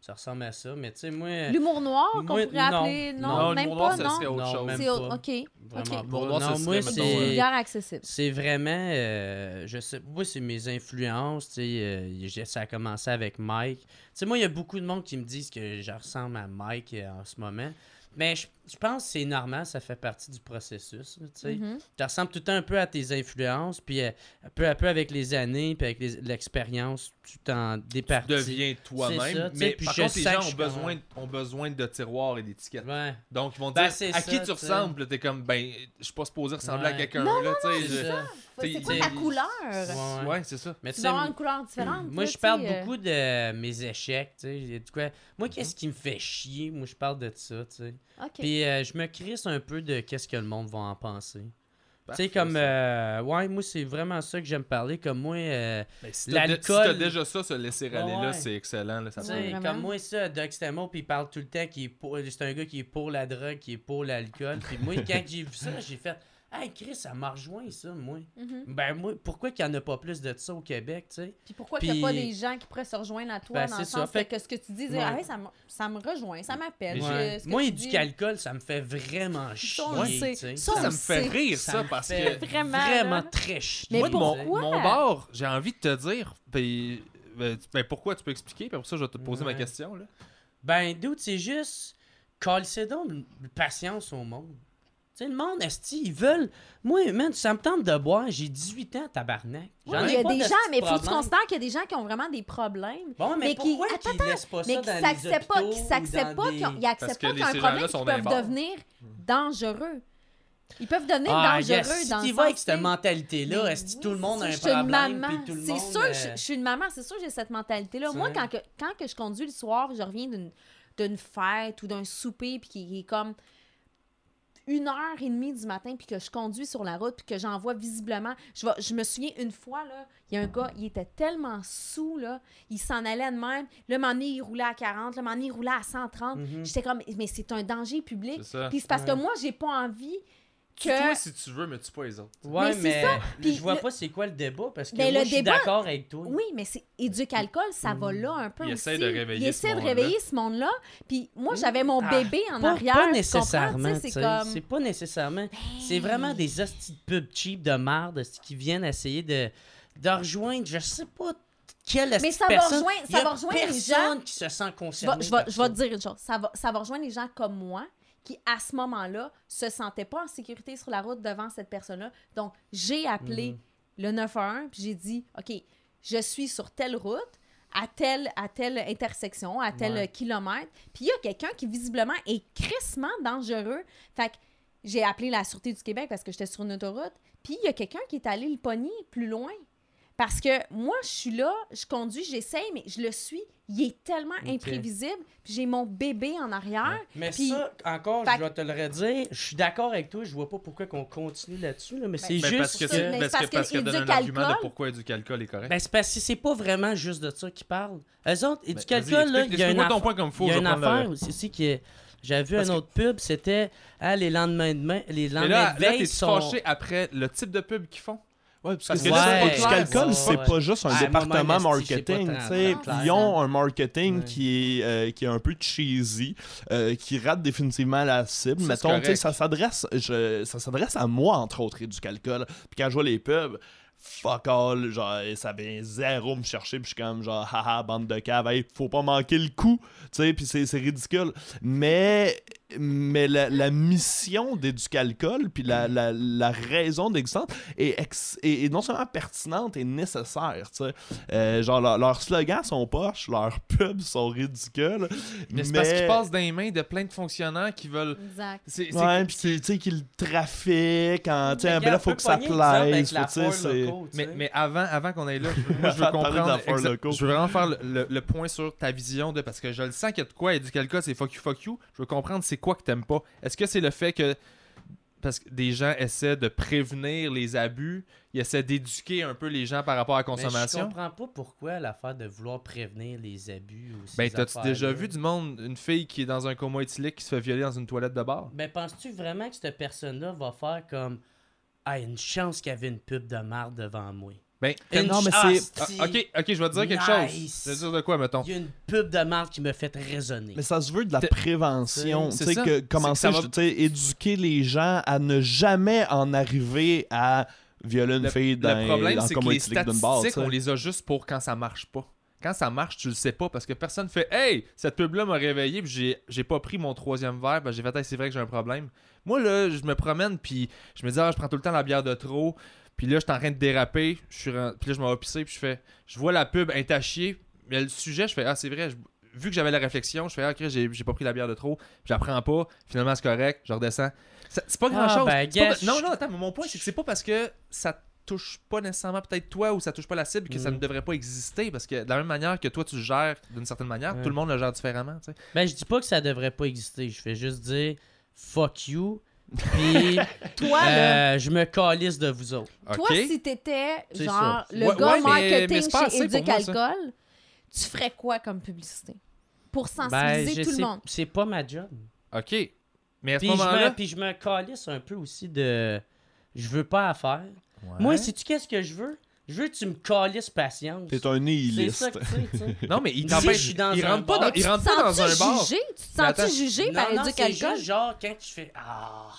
Ça ressemble à ça, mais tu sais, moi... L'humour noir, qu'on pourrait non. appeler. Non, Non, même noir, pas, ça non? autre Non, chose. même C'est pas. OK. Vraiment pas. noir, Non, moi, C'est c'est... vulgaire accessible. C'est vraiment, euh, je sais, moi c'est mes influences, tu sais, euh, ça a commencé avec Mike. Tu sais, moi il y a beaucoup de monde qui me disent que je ressemble à Mike euh, en ce moment, mais je, je pense que c'est normal, ça fait partie du processus, tu sais. Tu ressembles tout le temps un peu à tes influences, puis euh, peu à peu avec les années, puis avec les- l'expérience, tu t'en tu départis. deviens C'est toi-même. tu Mais puis par je contre, les gens ont besoin, ont besoin de tiroirs et d'étiquettes. Ouais. Donc, ils vont Ben, dire c'est à qui ça, tu tu ressembles? T'es comme, ben, je suis pas supposé ressembler à quelqu'un. Non, là, tu sais, c'est je- ça. C'est T'sais, quoi t'sais, ta couleur? Ouais, ouais. Ouais, c'est ça. Mais Tu tu dois sais, avoir une couleur différente. Moi, je tu parle euh, beaucoup de mes échecs, tu Moi, qu'est-ce qui me fait chier? Moi, je parle de ça, tu sais. OK. Puis euh, je me crisse un peu de qu'est-ce que le monde va en penser. Tu sais, comme... euh, ouais, moi, c'est vraiment ça que j'aime parler. Comme moi, euh, si t'as de- si l'alcool- t'as déjà ça, se laisser aller Ouais. là, c'est excellent. Là, ça comme moi, ça, Doug Stamo, puis il parle tout le temps qu'il est pour... C'est un gars qui est pour la drogue, qui est pour l'alcool. Puis moi, quand j'ai vu ça, j'ai fait... Hey, Chris, ça m'a rejoint, ça, moi. Mhm. Ben, moi, pourquoi qu'il n'y en a pas plus de ça au Québec, tu sais? Puis pourquoi qu'il n'y Puis- a pas des gens qui pourraient se rejoindre à toi Ben, dans c'est le ça. sens Fait que ce que tu dis, Ouais. ah, hey, ça, me, ça me rejoint, ça m'appelle. Ouais. Moi, dis- du calcul, ça me fait vraiment chier. on le tu sait. sais. Ça, Ça me fait rire, Ça parce que. Vraiment, Vraiment très chier. Mais Moi, mon, pourquoi? mon bar, j'ai envie de te dire, ben, ben, pourquoi tu peux expliquer, puis après ça, je vais te poser ma Ouais. question. Là. Ben, dude, c'est juste. Donc une patience au monde. Tu sais, le monde, esti, ils veulent? Moi, man, ça me tente de boire. J'ai 18 ans, tabarnak. J'en ai il y a pas des de gens, mais il faut que tu considères qu'il y a des gens qui ont vraiment des problèmes. Bon, mais, mais qui- attends, qu'ils laissent pas mais ça qui dans les s'acceptent pas, qui s'acceptent pas, des- qu'ils acceptent que pas les- qu'il y a un problème gens-là qui sont peuvent devenir dangereux. Ils peuvent devenir Ah, dangereux yes, dans si le tu vas avec cette mentalité-là, est-ce que oui, tout le monde a un c'est sûr, je suis une problème? C'est sûr, euh, je, suis une maman, c'est sûr, j'ai cette mentalité-là. Moi, quand que, quand que je conduis le soir, je reviens d'une d'une fête ou d'un souper, puis qui est comme une heure et demie du matin, puis que je conduis sur la route, puis que j'en vois visiblement. Je, me souviens une fois, là, il y a un gars, il était tellement sous, là, il s'en allait de même. Le moment donné, il roulait à 40, le moment donné, il roulait à 130. Mhm. J'étais comme, mais c'est un danger public. C'est ça. Puis c'est parce que moi, j'ai pas envie que. Toi, si tu veux, mais tu pas les autres. Ouais, Mais mais, ça. Puis je vois le- pas c'est quoi le débat parce que Ben, moi, le je suis débat- d'accord avec toi. Oui, mais c'est éduque-alcool, ça va là un peu Il aussi. essaie de réveiller Il ce essaie de monde-là. réveiller ce monde-là. Puis moi, j'avais mon Ah, bébé en Pas, arrière. pas nécessairement, C'est comme... C'est pas nécessairement. C'est vraiment des hosties de pubs cheap de merde qui viennent essayer de, de rejoindre, je sais pas quelle Mais ça de va personne. rejoindre- Il y ça a va rejoindre les personne qui se sent Je vais, concerné. je vais- je te dire une chose. Ça va, ça va rejoindre les gens comme moi qui, à ce moment-là, se sentaient pas en sécurité sur la route devant cette personne-là. Donc, j'ai appelé Mhm. le 911 puis j'ai dit, OK, je suis sur telle route, à telle, à telle intersection, à tel Ouais. kilomètre. Puis il y a quelqu'un qui, visiblement, est crissement dangereux. Fait que j'ai appelé la Sûreté du Québec parce que j'étais sur une autoroute. Puis il y a quelqu'un qui est allé le pogner plus loin. Parce que moi, je suis là, je conduis, j'essaye, mais je le suis. Il est tellement imprévisible. Puis j'ai mon bébé en arrière. Mais Puis- ça, encore, Fait je dois te le redire, je suis d'accord avec toi, je vois pas pourquoi qu'on continue là-dessus, là, mais c'est Ben, juste parce que c'est parce c'est que parce parce que que donne un argument de pourquoi du calcul est correct. Ben, c'est parce que c'est pas vraiment juste de ça qu'ils parlent. Eux autres, et Ben, du calcul, vas-y, là, il y a une affaire- Il y a je une vais prendre le- affaire aussi, aussi que j'avais vu Parce un que- autre pub, c'était ah, les lendemains de main, les lendemains là, de là veille t'es sont fâché après le type de pub qu'ils font? Ouais, parce que Parce que là, là, c'est pas ouais. juste un Ah, département marketing. Ils ont un marketing Ouais. qui est, euh, qui est un peu cheesy, euh, qui rate définitivement la cible. Mettons, tu sais, correct. ça s'adresse je- ça s'adresse à moi, entre autres, et du calcul. Puis quand je vois les pubs, fuck all, genre, ça vient zéro me chercher, puis je suis comme, genre, haha, bande de cave, hey, faut pas manquer le coup, tu sais, puis c'est c'est ridicule. Mais mais la, la mission d'Éducalcool, puis la, la, la raison d'existence est, ex- est- est non seulement pertinente et nécessaire. tu sais. Euh, genre, leur- leurs slogans sont poches, leurs pubs sont ridicules. Mais c'est parce qu'ils passent dans les mains de plein de fonctionnaires qui veulent. Exact. C'est, c'est- Ouais, puis tu sais, qu'ils trafiquent, en, Mais ben là, faut que ça plaise. Mais, mais avant, avant qu'on aille là, moi je veux comprendre. exa-. Je veux vraiment faire le, le- le point sur ta vision de. Parce que je le sens qu'il y a de quoi, et du calcul, c'est fuck you, fuck you. Je veux comprendre c'est quoi que t'aimes pas? Est-ce que c'est le fait que. Parce que des gens essaient de prévenir les abus, ils essaient d'éduquer un peu les gens par rapport à la Mais je consommation? comprends pas pourquoi l'affaire de vouloir prévenir les abus ou Ben, t'as-tu déjà vu du monde, une fille qui est dans un coma éthylique qui se fait violer dans une toilette de bar? Ben, penses-tu vraiment que cette personne-là va faire comme Ah, une chance qu'il y avait une pub de marde devant moi? Ben, non, mais chance, Ah, ok, ok, je vais te dire quelque Nice. chose. Je vais te dire de quoi, mettons? Il y a une pub de marde qui me fait raisonner. Mais ça se veut de la prévention. c'est Tu sais, que commencer, C'est va- je- tu sais, éduquer les gens à ne jamais en arriver à violer une Le, fille le dans problème, dans c'est le que les barre, statistiques, tu sais. on les a juste pour quand ça marche pas. Quand ça marche, tu le sais pas parce que personne fait Hey, cette pub-là m'a réveillé puis j'ai, j'ai pas pris mon troisième verre. Ben, j'ai fait Hey, c'est vrai que j'ai un problème. Moi, là, je me promène puis je me dis Ah, je prends tout le temps la bière de trop. Puis là, je suis en train de déraper. Je suis Puis là, je m'en vais pisser puis je fais Je vois la pub, chier. Mais le sujet, je fais Ah, c'est vrai. je- Vu que j'avais la réflexion, je fais Ah, ok, j'ai, j'ai pas pris la bière de trop. Puis j'apprends pas. Finalement, c'est correct. Je redescends. Ça- C'est pas grand Ah, chose. ben, pas- non, non, attends, mais mon point, c'est que c'est pas parce que ça touche pas nécessairement peut-être toi ou ça touche pas la cible que ça Mhm. ne devrait pas exister parce que de la même manière que toi tu le gères d'une certaine manière, tout le monde le gère différemment. tu sais. Ben, je dis pas que ça devrait pas exister. Je fais juste dire fuck you. Puis, Toi, là, euh, je me calisse de vous autres. toi, Ok. si t'étais C'est genre ça. le Ouais, gars ouais, mais- mais marketing c'est pas chez assez pour moi, ça. Éducalcool, tu ferais quoi comme publicité? Pour Ben, sensibiliser je tout sais- le monde. c'est pas ma job. Ok. Mais à ce Puis je, moment-là. me, puis je me calisse un peu aussi de. Je veux pas à faire. Ouais. Moi, sais-tu qu'est-ce que je veux? Je veux que tu me calisses patience. T'es un C'est nihiliste. ça que tu sais, tu sais. Non, mais il Si t'empêche. je suis dans il rentre pas dans, il Tu rentre te pas dans un bar? jugé? Tu te sens-tu jugé par non, non, c'est Éducalcool? juste genre quand tu fais Ah,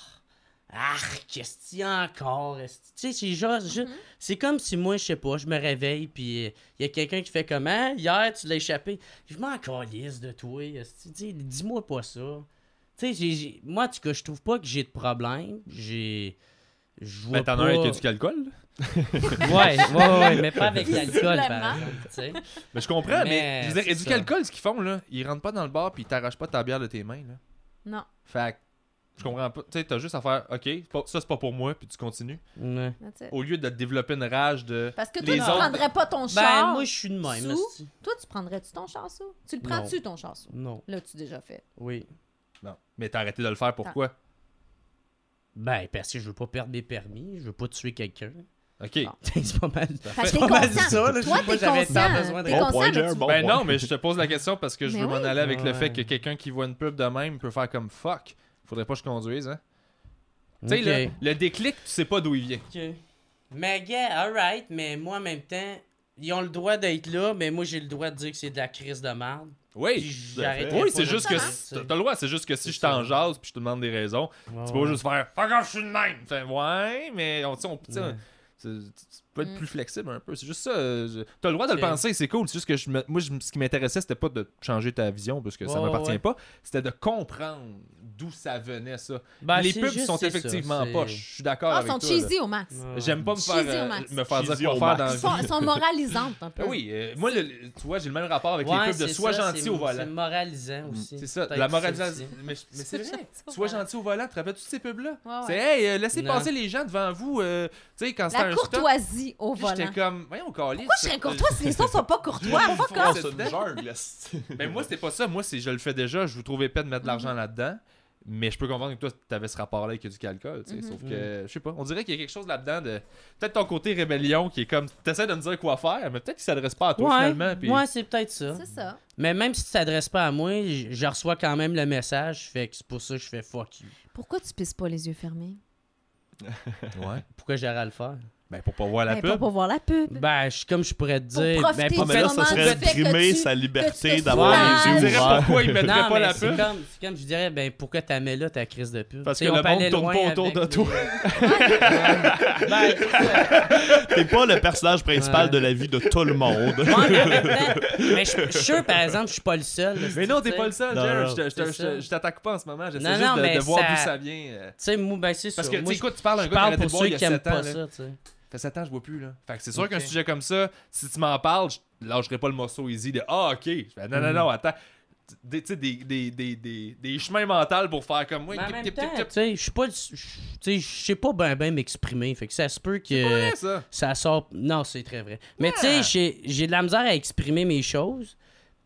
ah, qu'est-ce qu'il y a encore? Tu sais, c'est genre, Mm-hmm. je- c'est comme si moi, je sais pas, je me réveille, puis il y a quelqu'un qui fait comment? Hier, tu l'as échappé. Je m'en calisse de toi. esti. Tu sais, Dis-moi pas ça. Tu sais, j'ai- j'ai- moi, en tout cas, je trouve pas que j'ai de problème. J'ai. Je vois Mais t'en as pas... un avec du calcul. Ouais, ouais, ouais, mais pas avec l'alcool, par exemple. tu sais. Mais je comprends, mais, Mais je veux dire, ça. calcul, ce qu'ils font, là, ils rentrent pas dans le bar puis ils t'arrachent pas ta bière de tes mains. Là. Non. Fait que, je comprends pas. Tu sais, t'as juste à faire OK, ça c'est pas pour moi, puis tu continues. Ouais. Au lieu de développer une rage de. Parce que toi, Les tu autres- prendrais pas ton Ben, char. moi, je suis de même. sous-. Toi, tu prendrais-tu ton char sous? Tu le prends-tu, ton char sous? Non, Là, tu déjà fait. oui. Non. Mais t'as arrêté de le faire, pourquoi Ben, parce que je veux pas perdre mes permis, je veux pas tuer quelqu'un. OK. Bon. c'est pas mal. Parce que pas mal ça, là. Je Toi, sais pas, j'avais tant besoin de- Bon conscient, point, bon Ben point. non, mais je te pose la question parce que je Mais veux oui. m'en aller avec le fait que quelqu'un qui voit une pub de même peut faire comme fuck. Faudrait pas que je conduise, hein. Tu sais, le, le déclic, tu sais pas d'où il vient. Ok. Mais, gars, alright, mais moi, en même temps, ils ont le droit d'être là, mais moi, j'ai le droit de dire que c'est de la crise de merde. Oui. Oui, c'est juste que t'as le droit, c'est juste que si je t'en jase puis je te demande des raisons, tu peux juste faire fuck off, je suis de même. Fait, ouais, mais on, tu sais, on- tu peux être Mm. plus flexible un peu. C'est juste ça. euh, je- T'as le droit de le penser, c'est cool. C'est juste que je me- moi, je- ce qui m'intéressait, c'était pas de changer ta vision parce que ça Ouais, m'appartient ouais. pas. C'était de comprendre d'où ça venait, ça. Ben, les c'est pubs juste, sont c'est effectivement c'est- poches. Je suis d'accord Ah, avec ils sont toi. là. cheesy au max. J'aime pas me faire, Cheesy au euh, me faire dire quoi faire max. dans Ils la sont, vie. ils sont moralisantes un peu. Oui, euh, moi, le- tu vois, j'ai le même rapport avec Ouais, les pubs de c'est Sois ça, gentil c'est- au C'est volant. moralisant aussi. C'est ça, la moralisation. Mais, mais c'est Sois vrai. gentil au Sois volant. gentil au volant. Tu te rappelles-tu de ces pubs-là? Ouais, ouais. C'est hey, euh, laissez Non. passer les gens devant vous. euh, tu sais, quand La un stop. courtoiserie au volant. J'étais comme, voyons, Carlis. Pourquoi je serais courtois si les autres sont pas courtois? C'est esti. Ben moi, c'était pas ça. Moi, c'est je le fais déjà. Je vous trouvais épais de mettre de l'argent là-dedans. Mais je peux comprendre que toi, tu avais ce rapport-là avec du calcul. tu sais, Mhm. Sauf que, je sais pas, on dirait qu'il y a quelque chose là-dedans de. Peut-être ton côté rébellion qui est comme. T'essaies de me dire quoi faire, mais peut-être qu'il s'adresse pas à toi Ouais, finalement. Puis... ouais, c'est peut-être ça. C'est ça. Mais même si tu t'adresses pas à moi, je je reçois quand même le message. Fait que c'est pour ça que je fais fuck you. Pourquoi tu pisses pas les yeux fermés? Ouais. Pourquoi j'aurais à le faire? Ben, pour pas voir la Ben, pub. Pas pour voir la pub. Ben, je, comme je pourrais te Pour dire. profiter ben, pour mais là, ça serait brimer sa liberté d'avoir les Je yeux dirais ouverts. pourquoi il mettrait Non, pas la pub. comme, c'est comme je dirais, ben pourquoi t'as mis là ta crise de pub? Parce Tu sais, que le monde tourne pas autour de toi. ben, c'est ça. T'es pas le personnage principal de la vie de tout le monde. Mais je je suis sûr, par exemple, je suis pas le seul. Mais non, tu t'es pas le seul, Je je je je t'attaque pas en ce moment. J'essaie juste de, voir d'où ça vient. Tu sais, moi, ben c'est ça. Parce que, tu Moi, sais, écoute, tu parles à un je gars qui a pour de boire ceux il y a qui aiment 7 ans. Fait 7 ans, je vois plus. Là. Fait que c'est sûr qu'un sujet comme ça, si tu m'en parles, je lâcherai pas le morceau easy de Ah, ok. Je fais, non, non, Mhm. non, attends. Des, tu sais, des, des, des, des, des chemins mentaux pour faire comme moi. Je suis pas, je- sais, pas ben ben m'exprimer, fait que ça se peut C'est pas vrai, que ça. ça sort. Non, c'est très vrai. Mais tu sais, Ah. j'ai- j'ai de la misère à exprimer mes choses,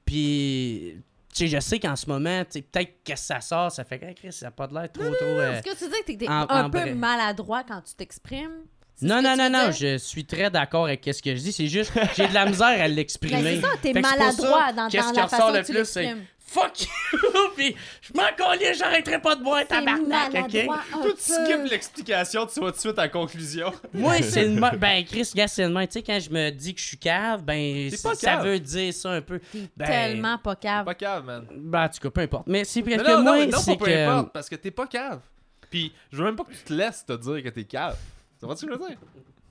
puis tu sais, je sais qu'en ce moment, peut-être que ça sort, ça fait que hey, Chris, ça a pas de l'air trop trop. euh, Est-ce que tu dis que t'es en- un en peu vrai. maladroit quand tu t'exprimes? C'est Non, ce non, non, non, je suis très d'accord avec ce que je dis. C'est juste, j'ai de la misère à l'exprimer. c'est ça, t'es c'est maladroit dans, qu'est-ce dans qui la ressort façon le que tu plus, c'est l'exprimes. Fuck you! Puis je m'en collier, j'arrêterai pas de boire, C'est tabarnak, ok? Toi, tu peu. skippes l'explication, tu vas tout de suite à la conclusion. Moi, c'est le même. Ben, Chris, gars, c'est le. Tu sais, quand je me dis que je suis cave, ben, ça veut dire ça un peu. Ben, tellement pas cave. Pas cave, man. Ben, en tout cas, peu importe. Mais c'est parce que non, moi, non, non, c'est pas peu importe, parce que t'es pas cave. Puis, je veux même pas que tu te laisses te dire que t'es cave. Ça va ce que je veux dire?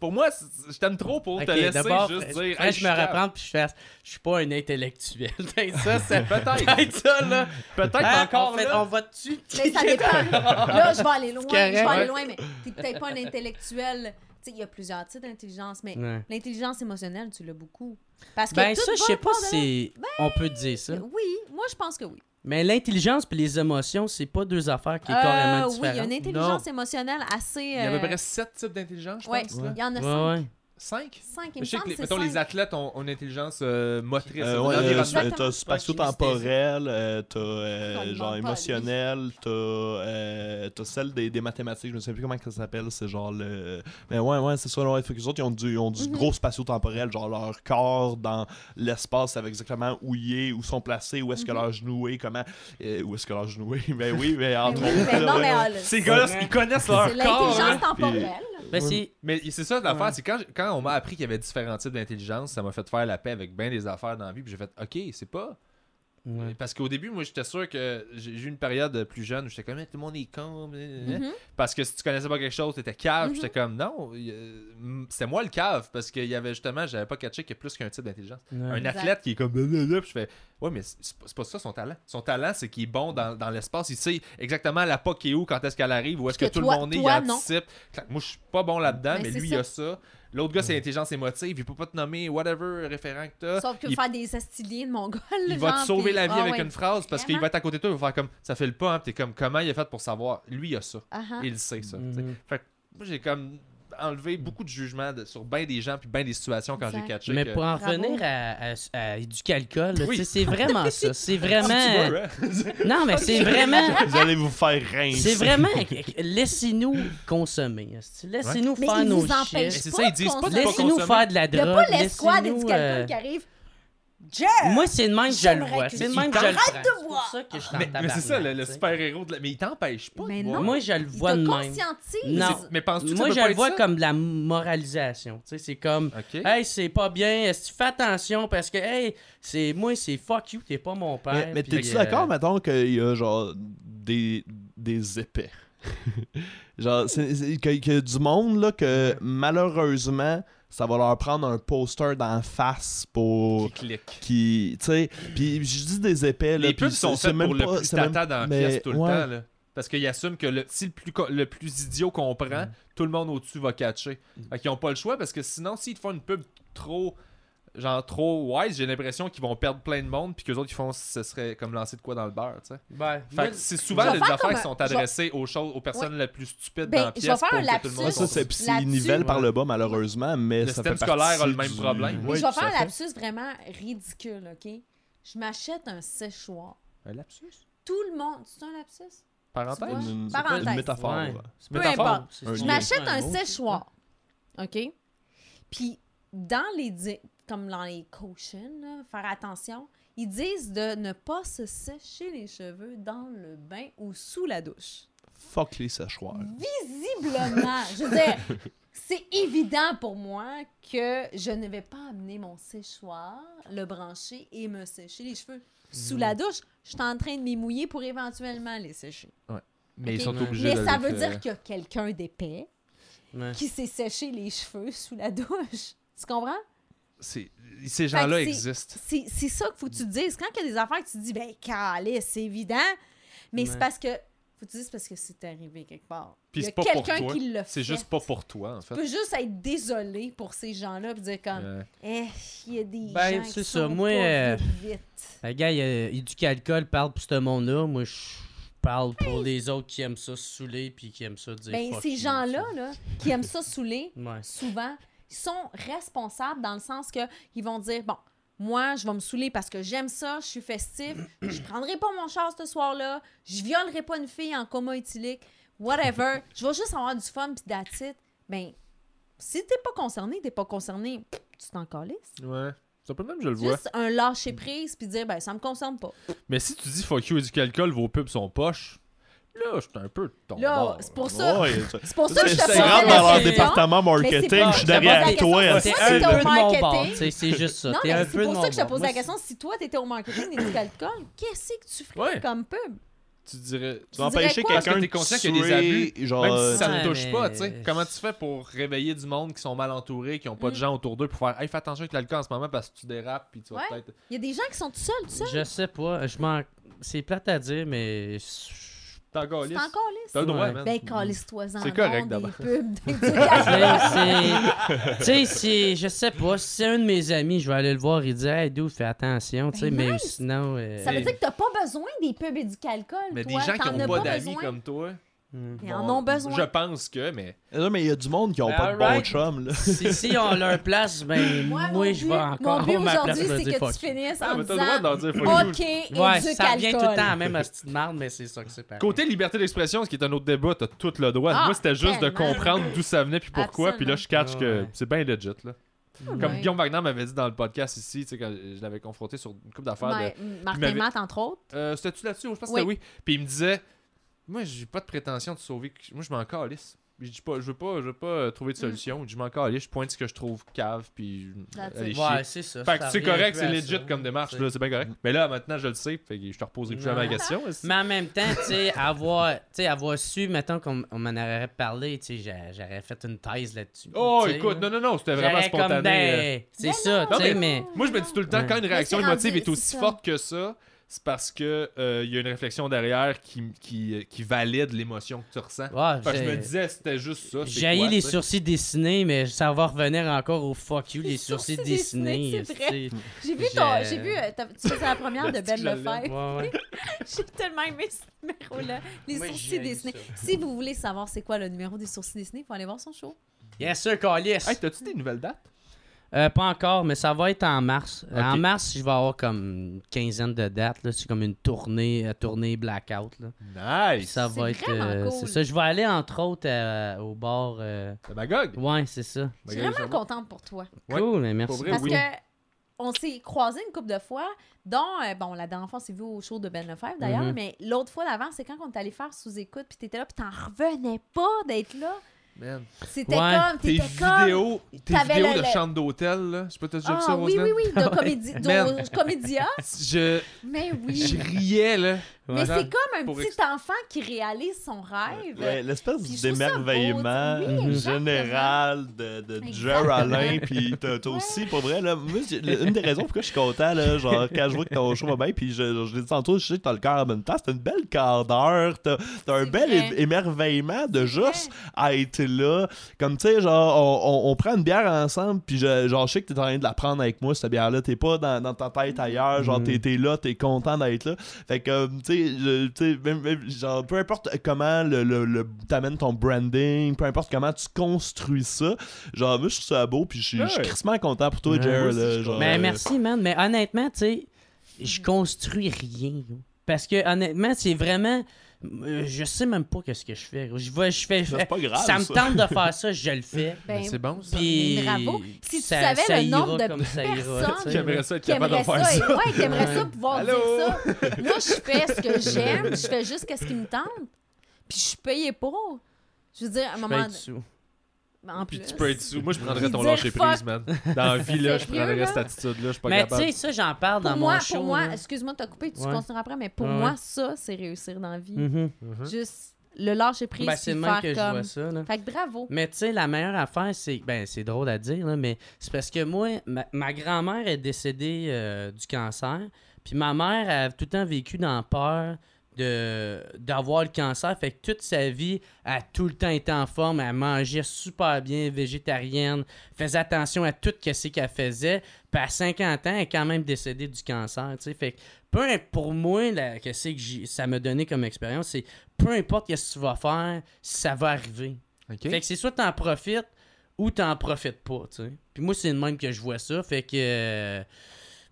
Pour moi, je t'aime trop pour te laisser d'abord, juste je- dire. Hey, je me reprends puis je fasse. Je suis pas un intellectuel. Peut-être ça, c'est Peut-être. peut-être ça, là. Peut-être Hein, encore fait- là. on va dessus. Mais ça dépend. Là, je vais aller loin. Je vais aller loin, mais t'es peut-être pas un intellectuel. Tu sais, il y a plusieurs types d'intelligence, mais Ouais. l'intelligence émotionnelle, tu l'as beaucoup. Parce que Ben, ça, je sais pas si on peut dire ça. Oui, moi, je pense que oui. Mais l'intelligence puis les émotions, c'est pas deux affaires qui est Euh, carrément oui, il y a différentes. une intelligence émotionnelle assez. Il y a à peu euh, près 7 types d'intelligence, je Ouais, pense. là. il y en a Ouais, cinq. ouais. 5 Cinq, il Je me sais que les, mettons, les athlètes ont, ont une intelligence euh, motrice. Euh, ouais, euh, t'as spatio-temporel, euh, t'as euh, genre émotionnel, t'as euh, t'as celle des, des mathématiques, je me sais plus comment ça s'appelle, c'est genre le. Mais ouais, ouais, c'est ça, ouais. Fait que les autres, ils ont du, ils ont du Mhm. gros spatio-temporel, genre leur corps dans l'espace, savent exactement où il est, où sont placés, où est-ce que Mhm. leur genou est, comment. euh, où est-ce que leur genou est. Ben oui, mais entre autres. ouais. ah, là, Ces gars-là, ils connaissent leur c'est corps. l'intelligence temporelle. Ben, c'est. Mais c'est ça l'affaire, c'est quand, quand on m'a appris qu'il y avait différents types d'intelligence, ça m'a fait faire la paix avec bien des affaires dans la vie, puis j'ai fait OK, c'est pas. Ouais. Parce qu'au début, moi, j'étais sûr que j'ai eu une période plus jeune où j'étais comme, Eh, tout le monde est con. blablabla. Mhm. Parce que si tu connaissais pas quelque chose, t'étais cave. Mhm. J'étais comme, non, mm, c'était moi le cave. Parce qu'il y avait justement, j'avais pas catché qu'il y a plus qu'un type d'intelligence. Ouais. Un Exact. athlète qui est comme, puis je fais, ouais, mais c'est pas, ça son talent. Son talent, c'est qu'il est bon dans, dans l'espace. Il sait exactement la POC est où, quand est-ce qu'elle arrive, où est-ce que, Que tout toi- le monde est, toi, il anticipe. Moi, je suis pas bon là-dedans, Mais mais, lui, ça. il a ça. L'autre gars, c'est l'intelligence émotive. Il peut pas te nommer whatever référent que t'as. Sauf que il, faire des astiliens de Mongol. il va te sauver puis- la vie Ah avec ouais. une phrase parce qu'il va être à côté de toi, il va faire comme ça fait le pas, hein, t'es comme comment il a fait pour savoir? Lui, il a ça. Ah, ah. Il le sait, ça. Mhm. Fait que moi, j'ai comme enlevé beaucoup de jugements de- sur bien des gens puis bien des situations quand j'ai catché. Mais que- pour en Bravo. revenir à, à, l'alcool, là, Oui. c'est vraiment ça. C'est vraiment. veux, hein? Non, mais c'est vraiment. Vous allez vous faire rincer. C'est vraiment. Laissez-nous consommer. Laissez-nous Mais faire ils nos. Mais c'est ça, ils disent pas de pas Laissez-nous faire de la Il n'y a drogue. pas l'escouade laissez-nous, éducateur euh, qui arrive. Jeff! Moi, c'est le même que je le vois. C'est le même que je le t'arrêtes prends. de C'est pour voir. ça que je suis en Mais, mais c'est ça, le, super-héros. La- Mais il t'empêche pas. Mais non. Moi, je le vois de même. Non. Mais penses-tu que ça Moi, peut je le vois ça? comme de la moralisation. Tu sais, c'est comme, Ok. hey, c'est pas bien, est-ce que tu fais attention? Parce que, hey, c'est moi, c'est fuck you, t'es pas mon père. Mais, t'es-tu euh, d'accord, mettons, qu'il y a genre des, des épais? genre, qu'il y a du monde, là, que malheureusement, ça va leur prendre un poster d'en face pour. Qui clique. Qui. Tu sais, puis je dis des épais, là. Les puis pubs sont faites pour le pas- plus même- tata dans la mais- pièce tout le temps. Là. Parce qu'ils assument que le, si le plus, le idiot comprend, tout le monde au-dessus va catcher. Fait qu'ils ont pas le choix parce que sinon, s'ils te font une pub trop genre trop wise, j'ai l'impression qu'ils vont perdre plein de monde puis que autres ils font ce serait comme lancer de quoi dans le beurre, tu sais. Ben, Fait que c'est souvent les faire affaires qui sont adressées aux choses aux personnes les plus stupides Ben, dans la je vais pièce faire pour un que tout le lapsus. monde ça, c'est, nivellent par le bas, malheureusement, mais Le ça système fait scolaire a le même du- problème. Je vais faire un lapsus vraiment ridicule, OK? Je m'achète un séchoir. Un lapsus? Tout le monde... C'est un lapsus? Parenthèse? Une, Parenthèse. une métaphore. Ouais. Peu métaphore. importe. Je m'achète un séchoir. OK? Puis, dans les... Comme dans les cautions, faire attention, ils disent de ne pas se sécher les cheveux dans le bain ou sous la douche. Fuck les séchoirs. Visiblement, je veux dire, c'est évident pour moi que je ne vais pas amener mon séchoir, le brancher et me sécher les cheveux sous la douche. Je suis en train de m'y mouiller pour éventuellement les sécher. Mais ils sont obligés Mais ça veut dire qu'il y a quelqu'un d'épais Ouais. qui s'est séché les cheveux sous la douche. Tu comprends? C'est- Ces gens-là existent. C'est c'est ça qu'il faut que tu te dises. Quand il y a des affaires que tu te dis, ben, calé, c'est évident. Mais c'est parce que. Faut que tu dises parce que c'est arrivé quelque part. Puis il y c'est a pas pour quelqu'un toi. qui l'a fait. C'est juste pas pour toi, en Tu fait. peux juste être désolé pour ces gens-là et dire comme, Euh, eh, il y a des Ben, gens c'est qui ça. sont Moi, pas euh, vite. Le gars, il, a- il dit qu'alcool parle pour ce monde-là. Moi, je parle pour les autres qui aiment ça se saouler puis qui aiment ça dire Ben, ces you, gens-là, tu là, qui aiment ça saouler. Ouais. souvent, ils sont responsables dans le sens que ils vont dire bon, moi, je vais me saouler parce que j'aime ça, je suis festif, je prendrai pas mon char ce soir-là, je violerai pas une fille en coma éthylique, whatever, je vais juste avoir du fun puis it. Ben, si t'es pas concerné, t'es pas concerné, tu t'en calisses. ouais. C'est pas même, je le vois. Juste un lâcher prise puis dire ben ça me concerne pas. Mais si tu dis fuck you et du alcool, vos pubs sont poches, là, je suis un peu de ton Là, bord. c'est pour ça. Ouais, C'est pour ça que je te c'est posais rentre la dans leur question. département Mais marketing, pas- je suis je te derrière pose la toi. question. esti. T'es un c'est peu au de mon marketing. bord. tu sais, C'est juste ça. Non, T'es mais un c'est de pour mon ça que je te bord. pose Moi, la question. Si toi, t'étais au marketing des alcool, qu'est-ce que tu ferais Ouais. comme pub? Tu dirais. Tu vas empêcher dirais quoi? Parce que quelqu'un t'es de conscient qu'il y a des tuer, abus, genre, Même si ça Ouais, ne touche mais- pas, tu sais. Comment tu fais pour réveiller du monde qui sont mal entourés, qui ont pas de Mm. gens autour d'eux pour faire Hey, fais attention avec l'alcool en ce moment parce que tu dérapes puis tu vas Ouais. peut-être. Il y a des gens qui sont tout seuls, tout seuls. Je sais pas. Je m'en... C'est plate à dire, mais. C'est encore lisse. encore lisse. T'as le droit, man. Ben, calisse-toi-en. C'est correct, d'abord. Des pubs Tu d'éducation. sais, c'est- tu sais, c'est- je sais pas. Si c'est un de mes amis, je vais aller le voir et dire, hey, dude, fais attention, tu sais, Ben, mais nice. sinon. euh, Ça veut dire que t'as pas besoin des pubs et du alcool, Mais des toi. gens qui T'en ont as pas d'amis comme toi. Ils en bon, ont besoin. Je pense que, mais. Non, mais il y a du monde qui ont Ben, pas de bon chum, là. Si, si on leur place, ben, Moi, je vais encore Mon but avoir ma place aujourd'hui, c'est dire que fuck tu you. finisses Ah, en droit disant d'en dire. OK, et Ouais, du ça revient tout le temps à même petite marde, mais c'est ça que c'est pareil. Côté liberté d'expression, ce qui est un autre débat, t'as tout le droit. Ah, Moi, c'était juste de comprendre d'où ça venait puis pourquoi. Puis là, je catch que Ouais. c'est bien legit. Là. Comme Ouais. Guillaume Wagner m'avait dit dans le podcast ici, tu sais, quand je l'avais confronté sur une couple d'affaires. de- Ouais, Martin Matt, entre autres. Euh, C'était-tu là-dessus? Je pense que oui. Puis il me disait Moi, j'ai pas de prétention de sauver. Moi, je m'en calisse. Je dis pas, je veux pas, je veux pas euh, trouver de solution. Je m'en calisse, je pointe ce que je trouve cave, puis allez chier. Ouais, c'est ça. Fait que c'est correct, c'est legit ça, comme démarche, là, c'est bien correct. Mais là, maintenant, je le sais, fait que je te reposerai plus jamais la question. Mais en même temps, tu sais, avoir, tu sais, avoir su, mettons qu'on on m'en aurait parlé, tu sais, j'a- j'aurais fait une thèse là-dessus. Oh, écoute, non, non, non, c'était vraiment spontané. euh. ben, C'est Ben ça, tu sais, mais. Moi, je me dis tout le temps, quand une réaction c'est émotive est aussi c'est forte que ça, c'est parce que euh, il y a une réflexion derrière qui, qui, qui valide l'émotion que tu ressens. Ouais, Fait que je me disais, c'était juste ça. J'ai les sourcils dessinés, mais ça va revenir encore au fuck you, les, Les sourcils, sourcils dessinés, dessinés. J'ai vu, ton, J'ai- vu euh, tu faisais la première de Ben? Lefebvre. Ouais, ouais. J'ai tellement aimé ce numéro-là. Les Moi, sourcils dessinés. ça. Si vous voulez savoir c'est quoi le numéro des sourcils dessinés, il faut aller voir son show. Yes, sir, Calis. Hey, t'as-tu des nouvelles dates? Euh, pas encore, mais ça va être en mars. Euh, En mars, je vais avoir comme une quinzaine de dates. là. C'est comme une tournée, euh, tournée blackout. Là. Nice! Ça va C'est être. vraiment euh, cool. C'est ça. Je vais aller entre autres euh, au bar. euh, C'est Magog! Ouais, c'est ça. Je suis vraiment contente pour toi. Ouais. Cool, mais merci. Vrai, Parce oui. que on s'est croisés une couple de fois, dont, euh, bon, la dernière fois, on s'est vu au show de Ben Lefebvre d'ailleurs, Mhm. mais l'autre fois d'avant, c'est quand on est allé faire sous-écoute, puis t'étais là, puis t'en revenais pas d'être là. Man. C'était Ouais. comme, Tes t'étais comme... vidéos, tes T'avais vidéos le- de le- chambre d'hôtel, là. Je sais pas, t'as déjà vu ça, Ah oui, oui, oui, de comédie, de comédia, Je, mais je oui. riais, là. Mais c'est comme un petit ex- enfant qui réalise son rêve. Ouais, l'espèce d'émerveillement. Oui, exactement. général de, de Alain, puis t'as aussi, pour vrai, là, moi, une des raisons pourquoi je suis content, là, genre, quand je vois que ton show va bien, puis je, je l'ai dit tantôt, je sais que t'as le cœur en même temps, c'est une belle quart d'heure, t'as un bel vrai. émerveillement de juste vrai. être là, comme, tu sais, genre, on, on- on prend une bière ensemble, puis je, genre, je sais que t'es en train de la prendre avec moi, cette bière-là, t'es pas dans, dans ta tête ailleurs, genre, Mhm. t'es là, t'es content d'être là, fait que, euh, tu tu sais, même- même, genre, peu importe comment le, le, le- t'amènes ton branding, peu importe comment tu construis ça, genre, moi, je trouve ça beau, puis je suis crissement content pour toi, genre, Mais euh, merci, man. Mais honnêtement, tu sais, je construis rien. Parce que honnêtement, c'est vraiment. Euh, je sais même pas qu'est-ce que je fais. Je vais, je fais, C'est pas grave. ça me tente de faire ça, je le fais. Ben, C'est bon, ça. Puis bravo. Si tu ça- savais ça le nombre de personnes. J'aimerais ça être qui capable de aimerait faire ça, ouais, qui aimerait ça pouvoir Allô? dire ça. Moi, je fais ce que j'aime, je fais juste ce qui me tente, puis je suis payée pour. Je veux dire, à un moment. En Puis plus. tu peux être sous. Moi, je prendrais ton lâcher prise, man. Dans la vie, là, je prendrais là? cette attitude-là. Je suis pas Mais tu capable. sais, ça, j'en parle dans moi, mon show. pour moi, excuse-moi de t'as coupé, tu Ouais. continueras après, mais pour Ouais, moi, ça, c'est réussir dans la vie. Mhm. Juste le lâcher prise, Ben, c'est même que je vois ça. Là. Fait que bravo. Mais tu sais, la meilleure affaire, c'est. Ben, c'est drôle à dire, là, mais c'est parce que moi, ma, ma grand-mère est décédée euh, du cancer. Puis ma mère a tout le temps vécu dans la peur de d'avoir le cancer. Fait que toute sa vie, elle a tout le temps été en forme. Elle mangeait super bien, végétarienne, faisait attention à tout ce qu'elle faisait. Puis à 50 ans, elle est quand même décédée du cancer. Fait que peu importe pour moi, là, que j'ai- ça m'a donné comme expérience, c'est peu importe ce que tu vas faire, ça va arriver. Fait que c'est soit t'en profites ou t'en profites pas. Puis moi, c'est le même que je vois ça. Fait que. euh,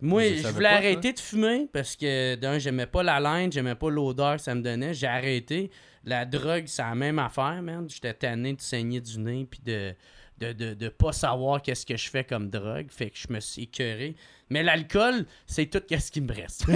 moi, Je voulais pas, ça. arrêter de fumer parce que, d'un, j'aimais pas la laine, j'aimais pas l'odeur que ça me donnait. J'ai arrêté. La drogue, c'est la même affaire, man. J'étais tanné de saigner du nez puis de, de, de, de pas savoir qu'est-ce que je fais comme drogue. Fait que je me suis écœuré. Mais l'alcool, c'est tout qu'est-ce qui me reste.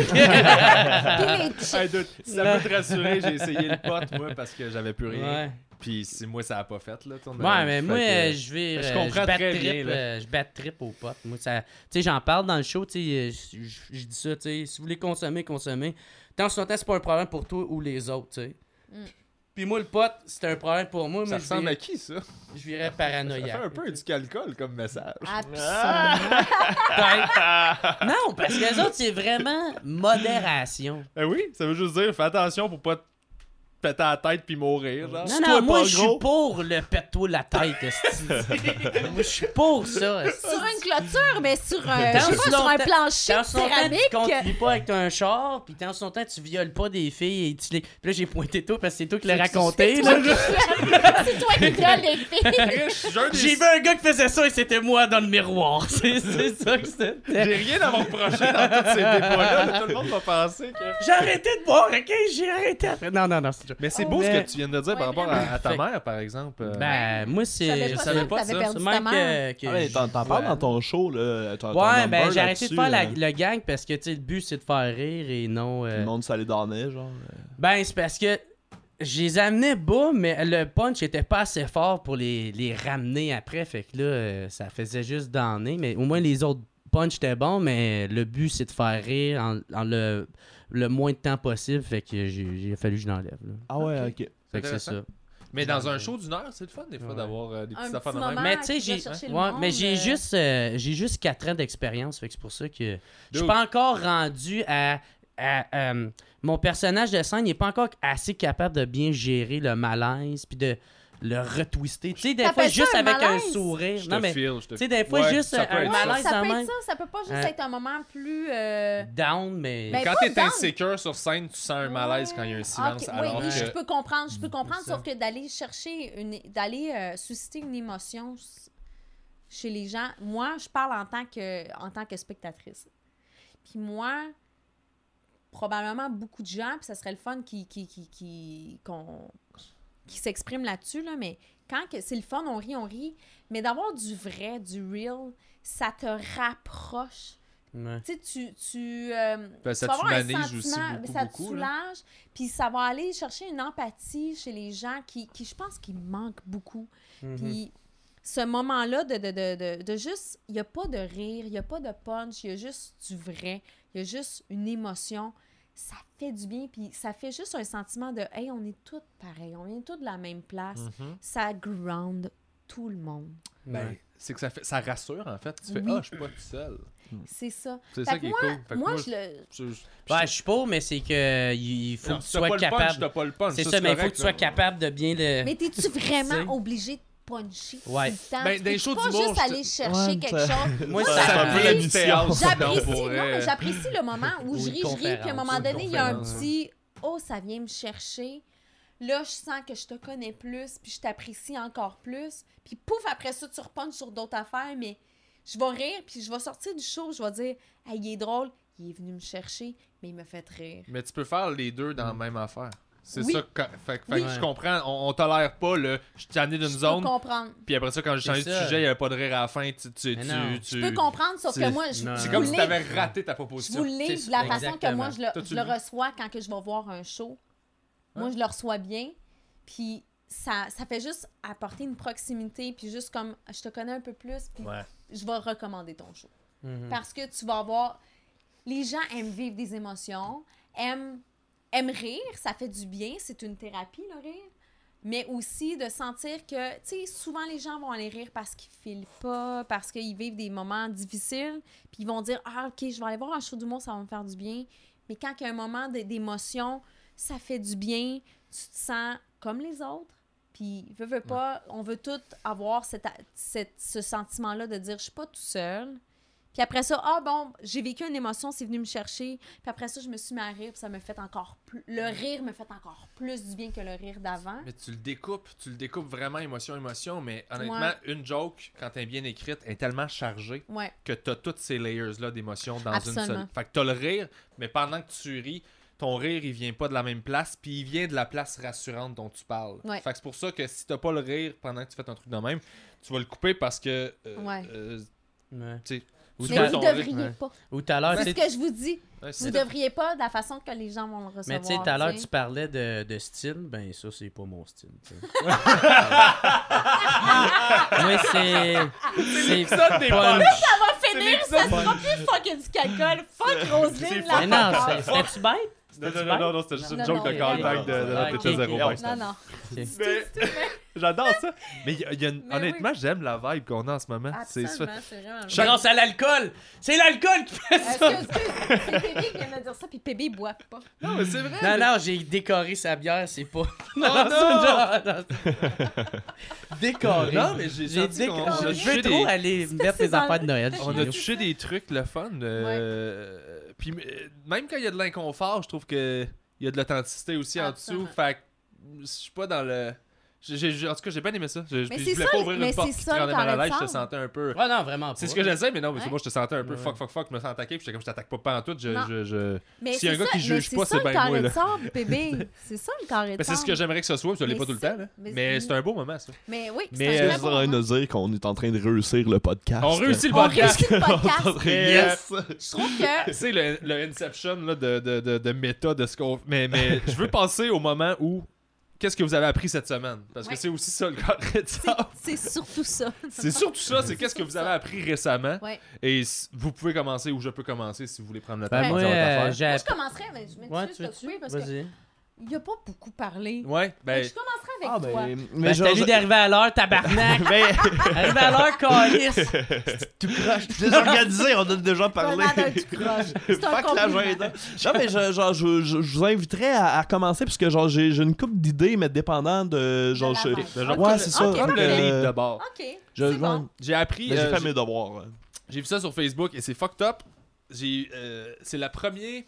Hey, dude, ça peut te rassurer, j'ai essayé le pot, moi, parce que j'avais plus rien. ouais. Puis si moi, ça a pas fait, là. ton Ouais, mais moi, que- je vais. je euh, comprends batte très trip, bien, là. euh, je batte trip aux potes. Moi, ça. Tu sais, j'en parle dans le show, tu sais. euh, Je je- je dis ça, tu sais. Si vous voulez consommer, consommer. Tant que temps, c'est pas un problème pour toi ou les autres, tu sais. Mm. Puis moi, le pote, c'est un problème pour moi, Ça mais je ressemble à qui, ça? je virais Ça fait paranoïaque. un peu du alcool comme message. Absolument. Peut-être. non, parce que les autres, c'est vraiment modération. Eh oui, ça veut juste dire, fais attention pour pas te péter la tête puis mourir, genre. Non, non, moi, je suis pour le pète-toi la tête. Moi, je suis pour ça, sur une clôture, mais sur un, je sais pas, sur un plancher de temps, céramique. tu conduis pas avec un char, puis tant son temps, tu violes pas des filles et tu les... Puis là, j'ai pointé tout parce que c'est toi qui l'as raconté. C'est toi qui violes les filles. J'ai vu un gars qui faisait ça et c'était moi dans le miroir. C'est c'est ça que c'était. J'ai rien à me reprocher dans tous ces débats-là. là. Tout le monde va penser que. J'ai arrêté de boire, ok? J'ai arrêté. Non, non, non, c'est Mais c'est Oh, beau ce que tu viens de dire Ouais, par rapport à, à ta Fait- mère, par exemple. euh, Ben, moi, Je c'est. savais Je pas savais pas ça. même que. que Ah ouais, t'en, je- parles dans ton show, là. ton- ton Ouais, ben j'ai arrêté de faire la- là. le gang parce que, tu sais, le but, c'est de faire rire et non. euh, Le monde s'allait donner, genre. euh. Ben, c'est parce que je les amenais bas, mais le punch était pas assez fort pour les, les ramener après. Fait que là, euh, ça faisait juste donner. Mais au moins, les autres punch étaient bons, mais le but, c'est de faire rire en, en le, le moins de temps possible. Fait que j'ai fallu que je l'enlève. Ah ouais, ok. Fait que c'est ça. Mais dans un show d'une heure, c'est le fun des fois Ouais. d'avoir euh, des petites affaires de petit même. Mais tu sais, j'ai ouais, monde, mais j'ai euh. juste euh, j'ai juste 4 ans d'expérience, fait que c'est pour ça que je suis pas encore rendu à, à, euh, mon personnage de scène n'est pas encore assez capable de bien gérer le malaise puis de le retwister. Tu sais des fois juste un avec un sourire. Je Non te mais tu sais des fois Ouais, juste ça peut un malaise ça en peut être ça, ça peut pas juste Hein? être un moment plus... euh, down mais Ben, Quand t'es insécure sur scène, tu sens un malaise quand il y a un silence. Ok, alors oui, oui, que... je peux comprendre, je peux comprendre, sauf que d'aller chercher, une, d'aller euh, susciter une émotion chez les gens, moi, je parle en tant que, en tant que spectatrice. Puis moi, probablement beaucoup de gens, puis ça serait le fun qui, qui, qui, qui, qu'on, qui s'expriment là-dessus, là, mais quand que c'est le fun, on rit, on rit, mais d'avoir du vrai, du real, ça te rapproche Ouais. tu sais, tu, tu, euh, Ben, ça tu vas avoir un sentiment, beaucoup, ça te beaucoup, soulage, puis ça va aller chercher une empathie chez les gens qui, qui je pense, qui manquent beaucoup. Mhm. Puis ce moment-là de, de, de, de, de juste, il n'y a pas de rire, il n'y a pas de punch, il y a juste du vrai, il y a juste une émotion. Ça fait du bien, puis ça fait juste un sentiment de, hey, on est tous pareils, on vient tous de la même place. Mhm. Ça ground tout le monde. Ben, Ouais. c'est que ça, fait, ça rassure en fait. Tu fais Oui. Ah, je suis pas tout seul. C'est ça. C'est ça qui est moi- cool. Fait que moi, moi, je le. je- je- Ouais, je suis pas, mais c'est que il faut Non, que tu sois pas le punch, capable. t'as pas le punch. C'est ça, mais il faut que tu sois capable de bien le. Mais t'es-tu vraiment obligé de puncher Ouais. tout le temps? Ben, peux shows pas juste je aller chercher Ouais, quelque chose. Moi, Moi, c'est un peu la. Non, J'apprécie, le moment où je ris, je ris, puis à un moment donné, il y a un petit « Oh, ça vient me chercher ». Là, je sens que je te connais plus, puis je t'apprécie encore plus. Puis pouf, après ça, tu repunches sur d'autres affaires, mais je vais rire, puis je vais sortir du show, je vais dire « Hey, il est drôle, il est venu me chercher, mais il me fait rire. Mais tu peux faire les deux dans la même affaire. C'est Oui. ça. quand- fait, fait que Oui. je comprends. On, on tolère pas le. Je suis tanné d'une Je peux zone. comprendre. Puis après ça, quand j'ai changé de sujet, il n'y avait pas de rire à la fin. Tu, tu, tu, tu- Je peux comprendre, sauf que moi, je, je C'est vous comme si lis- t'avais raté ta je proposition. vous le lis C'est de la façon que moi je le, Toi, tu je le reçois quand que je vais voir un show. Moi, je le reçois bien. Puis ça, ça fait juste apporter une proximité. Puis juste comme je te connais un peu plus. Puis Ouais. je vais recommander ton show. Mhm. Parce que tu vas avoir. Les gens aiment vivre des émotions, aiment, aiment rire, ça fait du bien, c'est une thérapie, le rire. Mais aussi de sentir que, tu sais, souvent les gens vont aller rire parce qu'ils filent pas, parce qu'ils vivent des moments difficiles, puis ils vont dire Ah, ok, je vais aller voir un show d'humour, ça va me faire du bien. Mais quand il y a un moment d'émotion, ça fait du bien, tu te sens comme les autres. Puis, veux, veux pas, on veut tous avoir cette, cette- ce sentiment-là de dire Je suis pas tout seul. Puis après ça, ah bon, j'ai vécu une émotion, c'est venu me chercher. Puis après ça, je me suis mis à rire, puis ça me fait encore plus. Le rire me fait encore plus du bien que le rire d'avant. Mais tu le découpes, tu le découpes vraiment émotion, émotion, mais honnêtement, Ouais. une joke, quand elle est bien écrite, est tellement chargée Ouais. que t'as toutes ces layers-là d'émotion dans une seule. Fait que t'as le rire, mais pendant que tu ris, ton rire, il vient pas de la même place, puis il vient de la place rassurante dont tu parles. Ouais. Fait que c'est pour ça que si t'as pas le rire pendant que tu fais ton truc de même, tu vas le couper parce que. euh, Ouais. euh, Ouais. Ou Mais vous ton devriez ouais. pas. Ou tout à l'heure, C'est ce que je vous dis. ouais, Vous c'est- devriez pas de la façon que les gens vont le recevoir. mais tu sais, tout à l'heure, tu parlais de, de style. Ben, ça, c'est pas mon style. Moi, c'est. C'est l'épisode des punch. punch. Ça va finir, ça sera plus fucking du caca. Fuck Roselyne, c'est la Mais non, c'était-tu bête? Non, non, non, non, non, c'était juste Non, une non, joke non, de ok, de, était zéro. Non, non. Mais j'adore ça. Mais honnêtement, j'aime la vibe qu'on a en ce moment. C'est ça. Absolument, c'est vraiment. Chaque- Grâce à l'alcool! C'est l'alcool qui fait ça! Excuse, excuse, c'est Pébé qui vient de dire ça, puis Pébé boit pas? Non, mais c'est vrai. Non, non, j'ai décoré sa bière, c'est pas. Non, Oh non! Décoré. Non, mais j'ai décoré. Je veux trop aller mettre les affaires de Noël On a touché des trucs, le fun. euh, Puis euh, même quand il y a de l'inconfort, je trouve que il y a de l'authenticité aussi en dessous. Fait que je suis pas dans le. J'ai- j'ai- en tout cas, j'ai bien aimé ça. Je, Mais c'est je voulais ça, pas ouvrir mais une porte c'est qui te ça, le rendait mal à carré l'aise. Je te sentais un peu. Ouais, non, vraiment pas. C'est ce que j'essaie, mais non, mais Ouais. moi je te sentais un peu Ouais. fuck, fuck, fuck, je me sens attaqué, puis j'étais comme je t'attaque pas tout. Je, je, je- Mais S'il y a un c'est gars ça- qui juge pas, ça, c'est bien le carré moi, de là. sable, bébé. C'est ça le carré de Mais c'est ce que j'aimerais que ce soit, puis je l'ai pas tout le c'est- temps. là. mais Mais c'est- c'est un beau moment, ça. Mais oui, Mais, c'est euh, un Je train moment. de dire qu'on est en train de réussir le podcast? On réussit le podcast. le. Yes! Je trouve que C'est le, le Inception là, de, de, de, de méta de ce qu'on. Mais, mais je veux passer au moment où. Qu'est-ce que vous avez appris cette semaine? Parce que c'est aussi ça le carré de c'est- sable. c'est surtout ça. C'est surtout ça, c'est qu'est-ce que vous avez appris récemment? Ouais. Et vous pouvez commencer ou je peux commencer si vous voulez prendre le temps Ben, moi, euh, j'ai Moi, je commencerais, mais je Ouais, m'excuse de couper parce Vas-y. Qu'il a pas beaucoup parlé. Ouais, ben. je commencerai avec Ah, toi. ben, Ben, mais je genre, t'ai vu d'arriver à l'heure, tabarnak! Arrive à l'heure, calice! Tout croche. désorganisé, on a déjà parlé. C'est un compliment. l'agenda. Non, mais je, genre, je, je, je vous inviterais à, à commencer parce que genre, j'ai, j'ai une couple d'idées, mais dépendant de. Genre, De je- de genre, ouais, Ok, c'est ça. le parfait. lead Euh, d'abord. OK, je- bon. J'ai appris. ben, j'ai euh, fait j'ai- mes devoirs. J'ai vu ça sur Facebook et c'est fucked up. J'ai, euh, c'est la première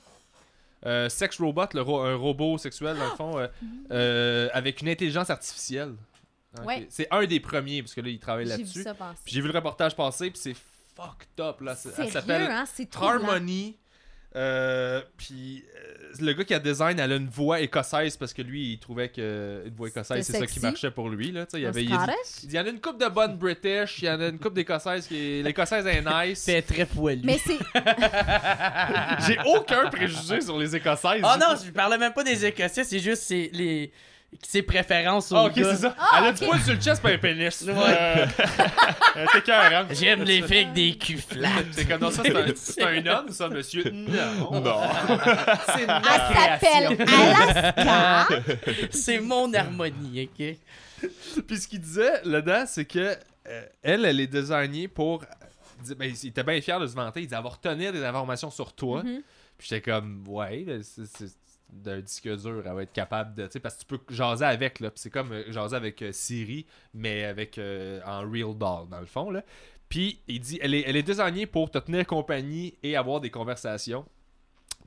euh, sex robot, le ro- un robot sexuel dans le fond, euh, euh, avec une intelligence artificielle. Ouais. C'est un des premiers parce que là il travaille J'ai vu là-dessus. j'ai vu le reportage passer puis c'est fucked up là. C'est- Elle Sérieux, s'appelle hein? Harmony. Euh, puis euh, le gars qui a design, elle a une voix écossaise parce que lui il trouvait que une voix écossaise c'est ça qui marchait pour lui là. Il y avait, il, y en a une coupe de bonnes British, il y en a une coupe d'écossaises qui est l'écossaise est nice. C'est très poilu. Mais c'est. J'ai aucun préjugé sur les écossaises. Oh non, je parlais même pas des Écossais, c'est juste les, ses préférences au Ah, ok, c'est ça. Ah, Elle a du poil sur le chest pas un pénis. Ouais. Euh, Elle était cœur, J'aime les filles avec des culs flats. C'est comme non, ça, c'est un, c'est un homme, ça, monsieur? Non. Non. C'est ma Elle s'appelle création. Alaska. C'est mon harmonie, ok? Puis ce qu'il disait là-dedans, c'est que euh, elle, elle est désignée pour. Ben, il était bien fier de se vanter. Il dit avoir retenir des informations sur toi. Mhm. Puis j'étais comme, ouais, c'est d'un disque dur, elle va être capable de. Tu sais, parce que tu peux jaser avec, là. C'est comme euh, jaser avec euh, Siri, mais avec euh, en real doll, dans le fond, là. Puis il dit, elle est, elle est désignée pour te tenir compagnie et avoir des conversations.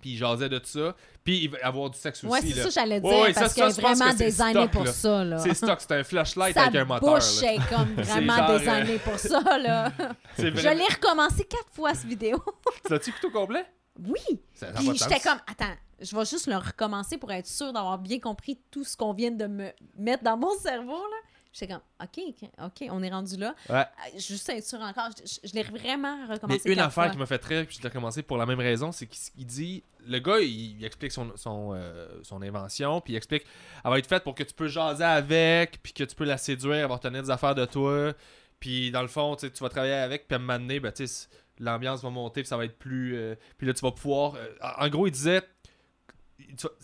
Puis il jasait de ça. Puis il va avoir du sexe Ouais, aussi, c'est là. ça j'allais dire. Ouais, ouais, parce qu'elle est vraiment c'est stock, pour là. ça. Là. C'est stock, c'est un flashlight Sa avec un moteur. bouche là. est comme vraiment genre, euh, designée pour ça. là. C'est Je vrai. l'ai recommencé quatre fois, cette vidéo. Tu l'as-tu au complet? Oui! Ça Puis j'étais comme, attends, je vais juste le recommencer pour être sûre d'avoir bien compris tout ce qu'on vient de me mettre dans mon cerveau, là. J'étais comme, OK, OK, on est rendu là. Ouais. Euh, Juste être sûre encore. Je, je- je l'ai vraiment Mais recommencé une quatre affaire fois. qui m'a fait rire, puis je l'ai recommencé pour la même raison, c'est qu'il il dit le gars, il, il explique son, son, euh, son invention, puis il explique elle va être faite pour que tu peux jaser avec, puis que tu peux la séduire, elle va retenir des affaires de toi, puis dans le fond, tu vas travailler avec, puis à un moment donné, ben, tu sais, l'ambiance va monter, puis ça va être plus. euh, puis là, tu vas pouvoir. euh, en gros, il disait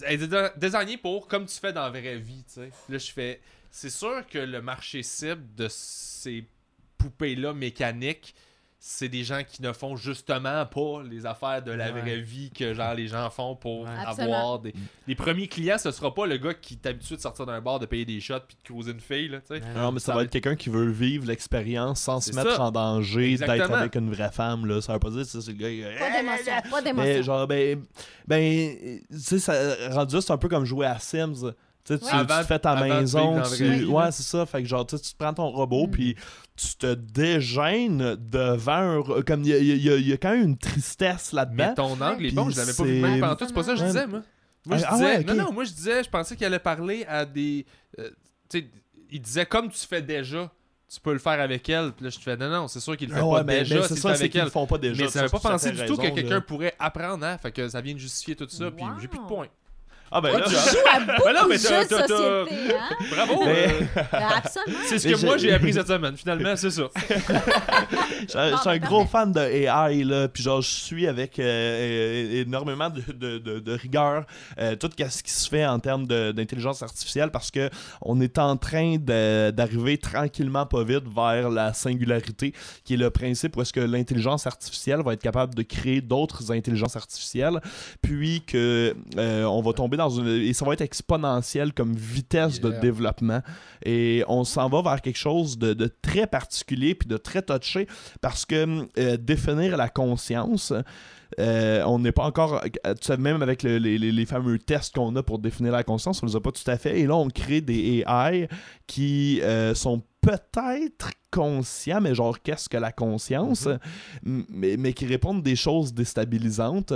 elle dé- désignée pour comme tu fais dans la vraie vie, tu sais. Là, je fais. C'est sûr que le marché cible de ces poupées-là mécaniques, c'est des gens qui ne font justement pas les affaires de la Ouais. vraie vie que genre les gens font pour Ouais. Absolument. avoir des. Les premiers clients, ce sera pas le gars qui est habitué de sortir d'un bar, de payer des shots puis de cruiser une fille, là, tu sais. Non, mais ça, Ça va être quelqu'un qui veut vivre l'expérience sans se mettre ça. en danger d'être avec une vraie femme. Là. Ça veut pas dire c'est le gars. il- Pas d'émotion, pas Mais d'émotion. genre, ben, ben tu sais, ça- rendu c'est un peu comme jouer à Sims. Tu sais, Ouais. tu fais ta maison, tu- ouais, c'est ça. Fait que genre, tu sais, tu te prends ton robot, Mm. puis tu te dégênes devant un. Comme il y a, y y quand même une tristesse Mais là-dedans. ton angle est bon, je l'avais pas vu c'est- même pendant tout, c'est pas ça que je disais, moi. Moi, je Ah, ah disais, ouais, non, non, moi, je disais, je pensais qu'il allait parler à des. euh, tu sais, il disait comme tu fais déjà, tu peux le faire avec elle. Puis là, je te fais, non, non, c'est sûr qu'il le fait Ah pas ouais, mais, déjà, mais c'est ça, c'est avec qu'ils elle. le font pas déjà. Mais ça n'avait pas pensé du tout que quelqu'un pourrait apprendre, hein. Fait que ça vient de justifier tout ça, puis j'ai plus de points. Ah ben Tu là, joues à beaucoup Ben non, mais de t'as- jeux de t'as- t'as- société, hein? Bravo! Mais- euh, Ben, absolument. c'est ce que moi j'ai appris cette semaine, finalement, c'est ça. Je suis un- je suis un mais gros fan de AI, là, puis genre, je suis avec euh, énormément de, de, de- de rigueur euh, tout ce qui se fait en termes d'intelligence artificielle parce que on est en train d'arriver tranquillement, pas vite, vers la singularité, qui est le principe où est-ce que l'intelligence artificielle va être capable de créer d'autres intelligences artificielles, puis que euh, on va tomber dans une... et ça va être exponentiel comme vitesse de développement, et on s'en va vers quelque chose de, de très particulier puis de très touché parce que euh, définir la conscience euh, on n'est pas encore euh, tu sais, même avec le- les, fameux tests qu'on a pour définir la conscience on les a pas tout à fait. Et là on crée des AI qui euh, sont peut-être conscients mais genre qu'est-ce que la conscience? M- mais, mais qui répondent des choses déstabilisantes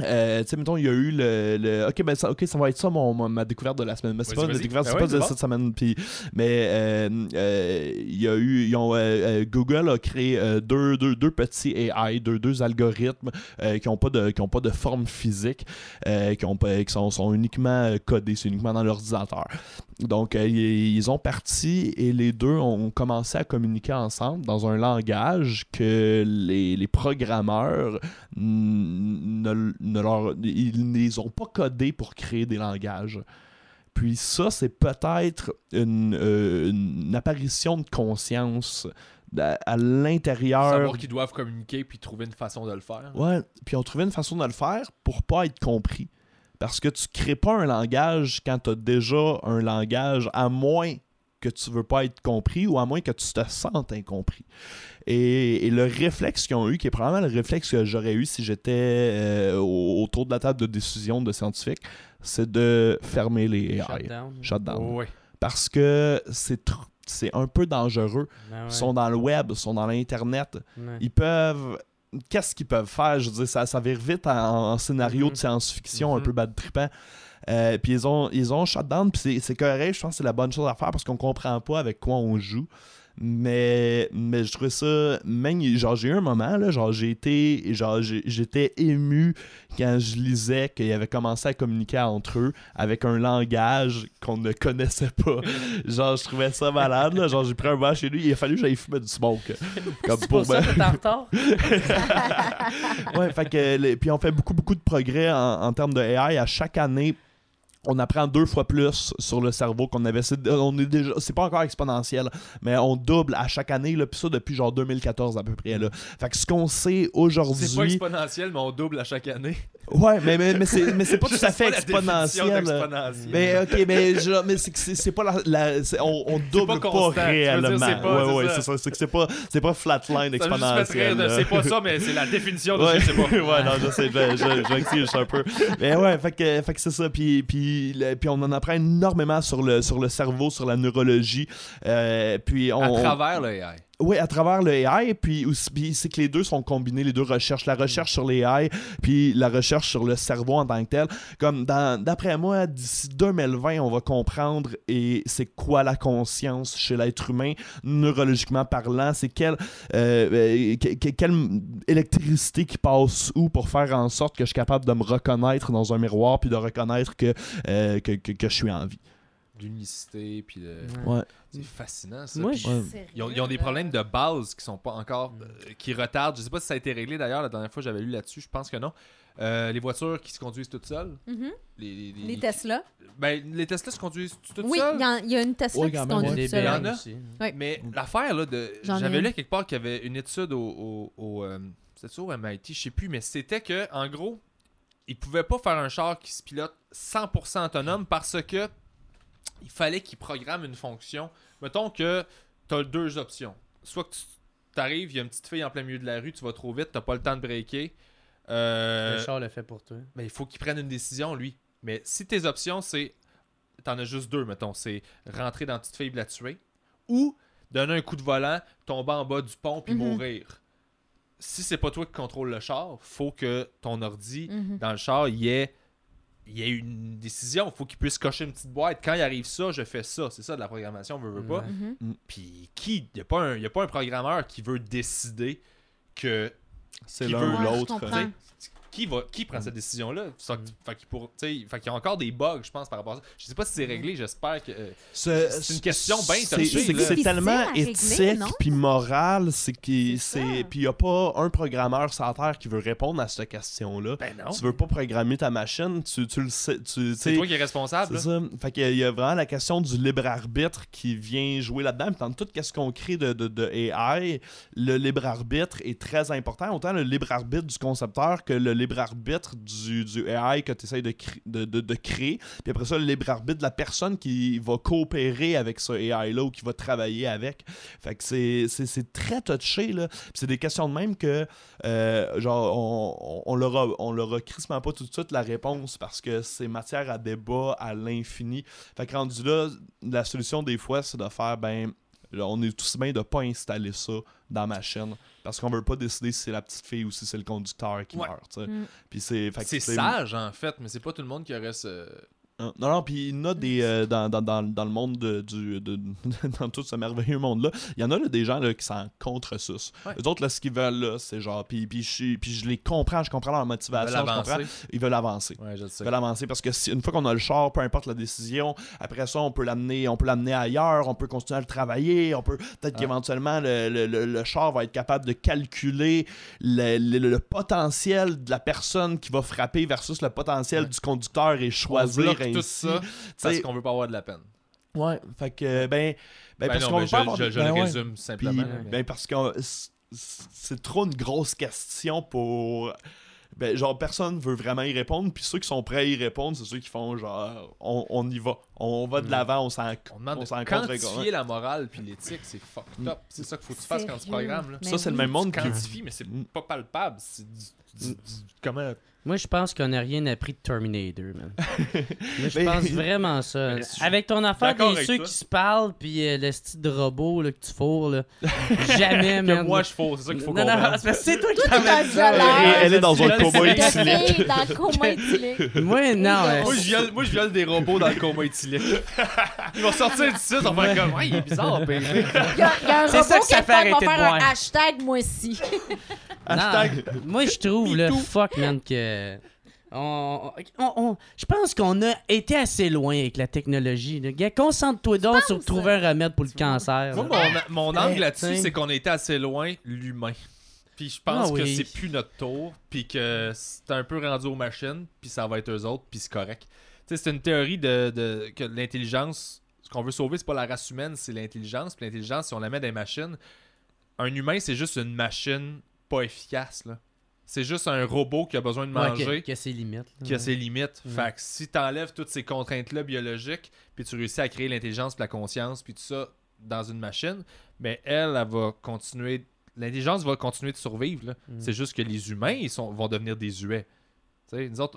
euh, tu sais, mettons, il y a eu le. le- ok, ben ça, ok, ça va être ça mon, ma découverte de la semaine. Mais c'est pas vas-y. découverte, Ben c'est ouais, pas de cette semaine. Puis, mais euh, euh, il y a eu. Ils ont, euh, Google a créé deux, deux, deux petits AI, deux, deux algorithmes qui n'ont pas, de- qui ont pas de forme physique, qui, ont qui sont, sont uniquement codés, c'est uniquement dans l'ordinateur. Donc, ils, ils ont parti et les deux ont commencé à communiquer ensemble dans un langage que les, les programmeurs ne, ne leur, ils ne les ont pas codés pour créer des langages. Puis ça, c'est peut-être une, euh, une apparition de conscience à, à l'intérieur. Savoir qu'ils doivent communiquer puis trouver une façon de le faire. Ouais, puis on trouvait une façon de le faire pour pas être compris. Parce que tu crées pas un langage quand tu as déjà un langage, à moins que tu veux pas être compris ou à moins que tu te sentes incompris. Et, et le réflexe qu'ils ont eu, qui est probablement le réflexe que j'aurais eu si j'étais euh, au- autour de la table de décision de scientifiques, c'est de fermer les AI. Shutdown. Parce que c'est c'est un peu dangereux. Ben ouais. Ils sont dans le web, ils sont dans l'Internet Ouais. ils peuvent. Qu'est-ce qu'ils peuvent faire? Je veux dire, ça, ça vire vite en, en scénario Mhm. de science-fiction un Mhm. peu bad trippant. Euh, puis ils ont, ils ont shutdown, puis c'est- c'est correct, je pense que c'est la bonne chose à faire parce qu'on comprend pas avec quoi on joue. Mais, mais je trouvais ça. Même, genre, j'ai eu un moment, là, genre, j'ai été. Genre, j'ai- j'étais ému quand je lisais qu'ils avaient commencé à communiquer entre eux avec un langage qu'on ne connaissait pas. genre, je trouvais ça malade, là. Genre, j'ai pris un verre chez lui, il a fallu que j'aille fumer du smoke. Comme C'est pour ça que t'es en retard? ouais, fait que, puis on fait beaucoup, beaucoup de progrès en, en termes de AI. À chaque année, on apprend deux fois plus sur le cerveau qu'on avait. C'est, on est déjà, c'est pas encore exponentiel, mais on double à chaque année, là, puis ça depuis genre 2014 à peu près. Là. Fait que ce qu'on sait aujourd'hui. C'est pas exponentiel, mais on double à chaque année. Ouais, mais, mais, mais, c'est, mais c'est pas tout à fait C'est exponentiel. Mais ok, mais, je- mais c'est que c'est, c'est pas la, la- c'est- on, on double pas pas, dire, réellement. c'est pas- ouais, c'est ouais, ça. c'est ça. C'est que c'est pas, c'est pas flatline exponentiel. rire. C'est pas ça, mais c'est la définition de Ouais, je sais pas. ouais, non, je sais, je, je, je je suis un peu. Mais ouais, fait que, fait que c'est ça. Puis, puis, puis on en apprend énormément sur le, sur le cerveau, sur la neurologie. Euh, puis on. À travers le AI. Oui, à travers le AI, puis c'est que les deux sont combinés, les deux recherches, la recherche sur les AI, puis la recherche sur le cerveau en tant que tel. Comme d'après moi, d'ici 2020, on va comprendre et c'est quoi la conscience chez l'être humain, neurologiquement parlant, c'est quelle, euh, euh, que- que- quelle électricité qui passe où pour faire en sorte que je suis capable de me reconnaître dans un miroir, puis de reconnaître que, euh, que je suis en vie. L'unicité, puis le... Ouais. C'est fascinant, ça. Moi, je-. Ils ont, ils ont des problèmes de base qui sont pas encore. Mm. euh, qui retardent. Je sais pas si ça a été réglé d'ailleurs la dernière fois que j'avais lu là-dessus. Je pense que non. Euh, les voitures qui se conduisent toutes seules. Mhm. Les, les, Les Tesla. Ben, les Tesla se conduisent toutes Oui, seules? il y, en- il y a une Tesla Ouais, qui se conduit toute seule. Il y en a. aussi. Ouais. Mais l'affaire, là, de. J'avais lu quelque part qu'il y avait une étude au. au, au, euh, c'était au MIT, je sais plus, mais c'était que, en gros, ils pouvaient pas faire un char qui se pilote 100% autonome parce que il fallait qu'ils programment une fonction. Mettons que tu as deux options. Soit que tu arrives, il y a une petite fille en plein milieu de la rue, tu vas trop vite, tu pas le temps de breaker. Euh, Le char le fait pour toi. mais il faut qu'il prenne une décision, lui. Mais si tes options, c'est. T'en as juste deux, mettons. C'est rentrer dans la petite fille et la tuer. Ou donner un coup de volant, tomber en bas du pont puis Mhm. mourir. Si c'est pas toi qui contrôle le char, faut que ton ordi, Mhm. dans le char, y ait, il y ait une décision. faut qu'il puisse cocher une petite boîte. Quand il arrive ça, je fais ça. C'est ça de la programmation, veut, veut pas. Ouais. Mhm. Puis qui Il n'y a, pas un- y a pas un programmeur qui veut décider que C'est l'un ou l'autre. Qui va qui prend cette décision là fait, Mm. fait qu'il pour- fait y a encore des bugs je pense par rapport à ça je sais pas si c'est réglé j'espère que euh, C'est une question bien c'est- tellement éthique puis moral, c'est puis il y a pas un programmeur sur la terre qui veut répondre à cette question là. ben non Tu veux pas programmer ta machine, tu, tu le sais, tu c'est toi qui es responsable c'est ça. Fait qu'il y a- il y a vraiment la question du libre arbitre qui vient jouer là-dedans. Dans tout ce qu'on crée de, de, de AI, le libre arbitre est très important. Autant le libre arbitre du concepteur que le libre arbitre du, du AI que tu essaies de, de, de, créer. Puis après ça, le libre arbitre de la personne qui va coopérer avec ce AI-là ou qui va travailler avec. Fait que c'est- très touché. Là. C'est des questions de même que, euh, genre, on, on, on leur a, on pas tout de suite la réponse parce que c'est matière à débat à l'infini. Fait que rendu là, la solution des fois, c'est de faire, ben, là, on est tous bien de pas installer ça dans ma chaîne parce qu'on veut pas décider si c'est la petite fille ou si c'est le conducteur qui Ouais. meurt. Mm. Puis c'est c'est sage en fait mais c'est pas tout le monde qui aurait ce? Non, non, puis il y en a des. euh, dans, dans, dans, dans le monde de, du. de- dans tout ce merveilleux monde-là, il y en a là, des gens là, qui sont contre ça. Ouais. Eux autres, là, ce qu'ils veulent, là, c'est genre. Puis, puis, je, puis je les comprends, je comprends leur Ils motivation. veulent je comprends. Ils veulent avancer. ouais je le Ils veulent avancer parce que si, une fois qu'on a le char, peu importe la décision, après ça, on peut l'amener, on peut l'amener ailleurs, on peut continuer à le travailler, on peut peut-être Ah. qu'éventuellement le, le, le- le char va être capable de calculer le, le- le potentiel de la personne qui va frapper versus le potentiel Ouais. du conducteur et choisir tout ça Tu parce qu'on veut pas avoir de la peine Ouais, fait que, ben, ben, ben parce qu'on pas je, avoir je, je ben le ouais. résume simplement ben, parce que c'est trop une grosse question pour. Ben, genre, personne veut vraiment y répondre, puis ceux qui sont prêts à y répondre, c'est ceux qui font genre, on, on y va, on va de Mm. l'avant, on s'en on demande on de quantifier la morale puis l'éthique c'est fucked up c'est ça qu'il faut que tu fasses quand tu programmes là. Ça, c'est le même monde tu qui. quantifies mais c'est Mm. pas palpable c'est du- comment? Moi, je pense qu'on n'a rien appris de Terminator, man. Moi, je pense vraiment ça. Avec ton affaire des ceux toi. qui se parlent, puis euh, le style de robot là, que tu fourres, là. Jamais, que man. moi je fous c'est ça qu'il faut non, non, comprendre c'est que toi qui Toi, t'es t'amènes dans ça. le là. galère. Elle est dans un coma éthylique. dans le coma éthylique. Moi, non. euh, Moi je, viole, moi, je viole des robots dans le coma éthylique. Ils vont sortir du site, on va faire comme, ouais, il est bizarre, PV. Il y a, un C'est robot ça que ça quelque fait part qui va faire un hashtag moi aussi. Hashtag. Moi, je trouve, le fuck, man, que. On, on- on- je pense qu'on a été assez loin avec la technologie. là. Gars, concentre-toi donc sur trouver un remède pour le cancer. Moi, mon, mon angle là-dessus, c'est qu'on a été assez loin, l'humain. Puis je pense Ah que c'est plus notre tour, puis que c'est un peu rendu aux machines, puis ça va être eux autres, puis c'est correct. Tu sais, c'est une théorie de, de- que l'intelligence, ce qu'on veut sauver, c'est pas la race humaine, c'est l'intelligence. Puis l'intelligence, si on la met dans les machines, un humain, c'est juste une machine pas efficace. là. C'est juste un robot qui a besoin de Ouais, manger. que, que ses limites. là. qui a ses limites. Fait que si t'enlèves toutes ces contraintes-là biologiques, puis tu réussis à créer l'intelligence, la conscience, puis tout ça dans une machine, ben elle, elle va continuer. L'intelligence va continuer de survivre. Mm. C'est juste que les humains, ils sont, vont devenir des huets.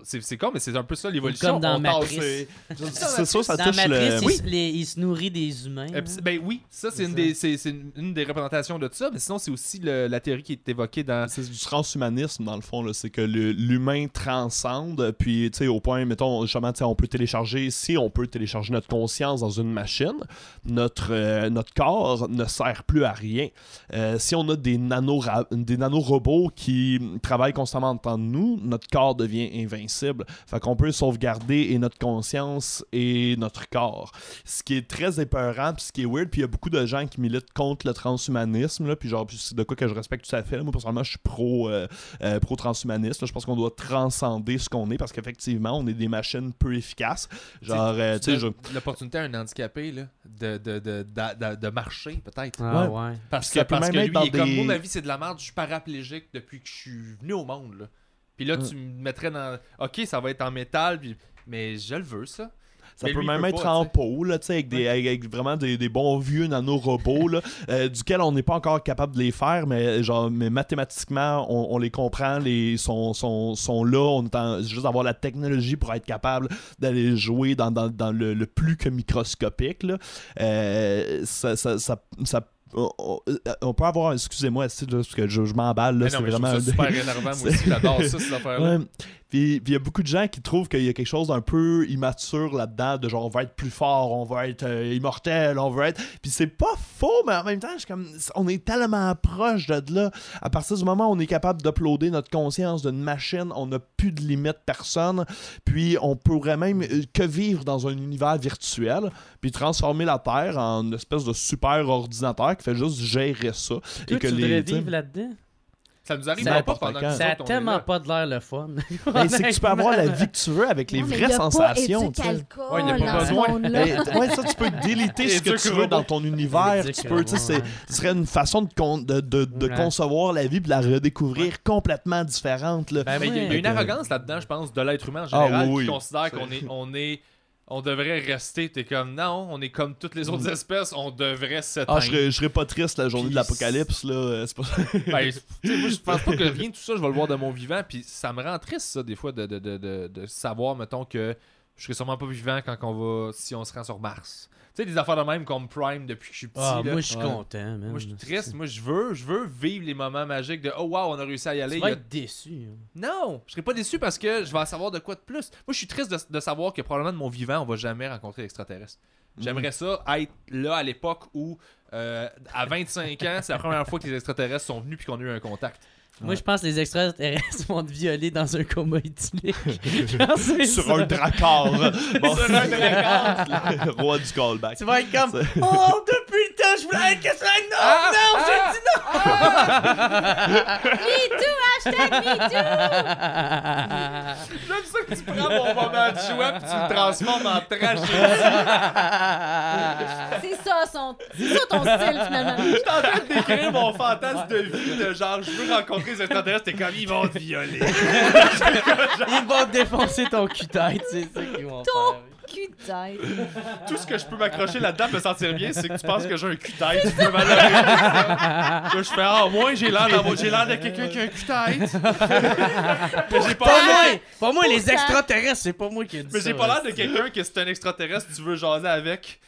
C'est c'est con, mais c'est un peu ça l'évolution. Comme dans Matrice. C'est c'est sûr, ça Dans touche Matrice, le. il, se- les- il se nourrit des humains. Euh, Ben oui, ça c'est C'est une, ça. des- c'est- c'est une, une des représentations de ça, mais sinon c'est aussi le- la théorie qui est évoquée dans. C'est du transhumanisme dans le fond, là. c'est que le- l'humain transcende, puis tu sais, au point, mettons, justement, tu sais, on peut télécharger, si on peut télécharger notre conscience dans une machine, notre, euh, notre corps ne sert plus à rien. Euh, si on a des, nano des nanorobots qui travaillent constamment en temps de nous, notre corps devient invincible. Fait qu'on peut sauvegarder et notre conscience et notre corps. Ce qui est très épeurant, puis ce qui est weird, puis il y a beaucoup de gens qui militent contre le transhumanisme, là, puis genre, c'est de quoi que je respecte tout à fait. là. Moi, personnellement, je suis pro, euh, euh, pro-transhumaniste. là. Je pense qu'on doit transcender ce qu'on est, parce qu'effectivement, on est des machines peu efficaces. Genre, euh, tu sais, je... L'opportunité à un handicapé là, de, de, de, de, de marcher, peut-être. Ah Ouais. Parce que, parce même que lui, dans il est comme des- moi, ma vie c'est de la merde, je suis paraplégique depuis que je suis venu au monde. Là. Puis là, Mm. tu me mettrais dans. Ok, ça va être en métal, puis... mais je le veux, ça. Ça Mais peut même peut être pas, en peau, là, tu sais, avec, des, avec, avec vraiment des, des bons vieux nanorobots, là, euh, duquel on n'est pas encore capable de les faire, mais genre, mais mathématiquement, on, on les comprend, les sont, sont, sont là, on est en- juste avoir la technologie pour être capable d'aller jouer dans, dans, dans le, le plus que microscopique, là. Euh, ça, ça, ça, ça- on, on- on peut avoir, excusez-moi, c'est parce que je, je m'emballe, là, c'est vraiment... ça super énervant, moi c'est- aussi, j'adore ça, cette affaire-là. Ouais. Puis il y a beaucoup de gens qui trouvent qu'il y a quelque chose d'un peu immature là-dedans, de genre on va être plus fort, on va être euh, immortel, on va être. Puis c'est pas faux, mais en même temps, je comme, on est tellement proche de là. À partir du moment où on est capable d'uploader notre conscience d'une machine, on n'a plus de limite personne. Puis on pourrait même euh, que vivre dans un univers virtuel, puis transformer la Terre en une espèce de super ordinateur qui fait juste gérer ça. Toi, tu voudrais vivre là-dedans? Ça nous arrive Ça- pas n'importe pendant que Ça a tellement pas de l'air le fun. Ben, c'est que tu peux avoir la vie que tu veux avec les Non, vraies sensations. Pas tu sais. alcool Ouais, y a pas besoin. Ben, ouais, ça, tu peux déliter ce que tu veux dans ton univers. Tu peux, tu sais, robot, c'est- ce serait une façon de, con- de, de, de Ouais. concevoir la vie et de la redécouvrir complètement différente. Là. Ben, Mais il y a- il y, a ouais. une arrogance là-dedans, je pense, de l'être humain en général, Ah, oui, oui. qui considère qu'on est, on est, on devrait rester. T'es comme non, on est comme toutes les autres espèces, on devrait s'éteindre. Ah, je serais, je serais pas triste la journée de l'apocalypse. là. euh, C'est pas... Ben, moi, je pense pas que rien de tout ça, je vais le voir de mon vivant. Puis ça me rend triste, ça, des fois, de, de, de, de savoir, mettons, que je serais sûrement pas vivant quand on va, si on se rend sur Mars. Tu sais, des affaires de même comme Prime depuis que je suis petit. Ah, là. moi, je suis Ouais. content, man. Moi, je suis triste. Moi, je veux, je veux vivre les moments magiques de oh wow, on a réussi à y aller. Tu vas a- être déçu. hein. Non, je serais pas déçu parce que je vais en savoir de quoi de plus. Moi, je suis triste de, de savoir que probablement de mon vivant, on va jamais rencontrer l'extraterrestre. J'aimerais ça être là à l'époque où, euh, à 25 ans, c'est la première fois que les extraterrestres sont venus puis qu'on a eu un contact. Moi, je pense que les extraterrestres vont te violer dans un coma éthylique. Sur ça. un dracard. Bon, Sur un dracard. le roi du callback. Tu vas être comme Oh, depuis le temps, je voulais être qu'est-ce que Non, Ah, non, ah, j'ai dit Me too, hashtag me J'aime ça que tu prends mon moment de joie puis tu le transformes en tragédie. too. C'est ça, son... c'est ça ton style, finalement. Je suis en train de décrire mon fantasme de vie de genre, je veux rencontrer les extraterrestres, t'es comme, ils vont te violer. Ils vont te défoncer ton cul-tête, c'est ça qu'ils vont Ton faire. Tout ce que je peux m'accrocher là-dedans pour me sentir bien, c'est que tu penses que j'ai un cul-tête. Tu peux. Là, je fais, ah, moi, j'ai l'air d'avoir- j'ai l'air de quelqu'un qui a un cul-tête. Mais j'ai pas Pas l'air. moi! Pas moi, les extraterrestres, c'est pas moi qui ai dit Mais j'ai pas l'air de quelqu'un que c'est un extraterrestre, tu veux jaser avec.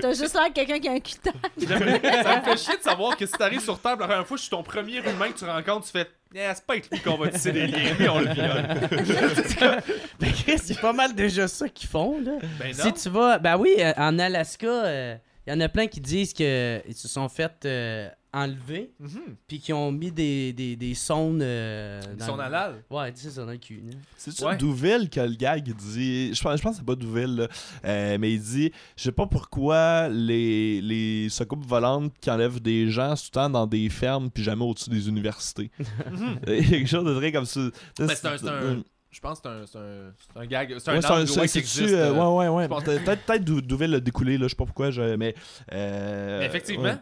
T'as juste l'air de quelqu'un qui a un cul de tête. J'aimerais- Ça me fait chier de savoir que si t'arrives sur Terre la première fois, je suis ton premier humain que tu rencontres, tu fais, eh, c'est pas avec lui qu'on va tisser des liens, lui, on le viole. Mais Chris, c'est pas mal déjà ça qu'ils font, là. Ben non. Si tu vas. Ben oui, euh, en Alaska, il y en a plein qui disent qu'ils se sont fait euh, enlever, Mhm. puis qui ont mis des, des, des sondes. euh, sont le- halal. Ouais, c'est ça dans le cul. C'est-tu Ouais. Douville que le gag il dit? Je pense, je pense que c'est pas Douville, là. Euh, mais il dit Je sais pas pourquoi les, les soucoupes volantes qui enlèvent des gens, c'est tout le temps dans des fermes puis jamais au-dessus des universités. Il y a quelque chose de très comme ça. Mais c'est un- c'est un- Je pense que c'est un, gag. C'est un Ouais, un- ouais, qui existe. euh, euh, ouais, ouais, ouais. Peut-être peut-être Dou- Douville l'a découlé, là, je sais pas pourquoi, je, mais. euh, Mais effectivement. ouais.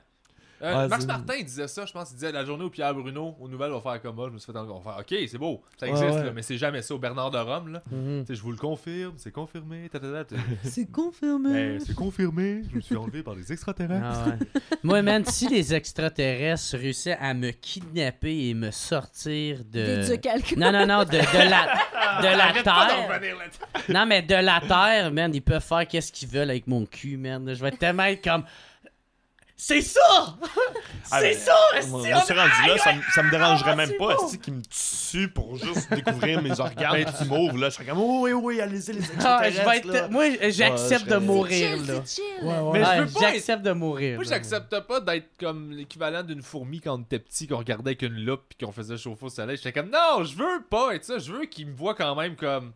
Euh, Ouais, Max Martin disait ça, je pense. Il disait la journée où Pierre Bruno, aux nouvelles, va faire comme moi. Je me suis fait encore faire OK, c'est beau, ça existe, ouais. là, mais c'est jamais ça. Au Bernard de Rome, là. Mhm. Je vous le confirme, c'est confirmé. C'est confirmé. Ben, c'est confirmé, je me suis enlevé par des extraterrestres. Ah ouais. Moi, man, si les extraterrestres réussissaient à me kidnapper et me sortir de. Non, non, non, de, de la, de la Terre. Non, mais de la Terre, man, ils peuvent faire qu'est-ce qu'ils veulent avec mon cul, man. Je vais tellement être comme. C'est ça! Ah, C'est ça! on- c'est rendu là, ça, me- ça me dérangerait Ah, même c'est pas, esti, qui me tue pour juste découvrir mes organes qui m'ouvrent, là. Je serais comme, oh, oui, oui, allez-y, les Ah, extraterrestres, je vais être. là. Moi, j'accepte de mourir, C'est là. c'est. Ouais, ouais. Mais je Ouais, veux pas J'accepte de mourir. Moi, j'accepte pas d'être comme l'équivalent d'une fourmi quand on était petit, qu'on regardait avec une loupe puis qu'on faisait chauffer au soleil. J'étais comme, non, je veux pas être ça. Je veux qu'ils me voient quand même comme.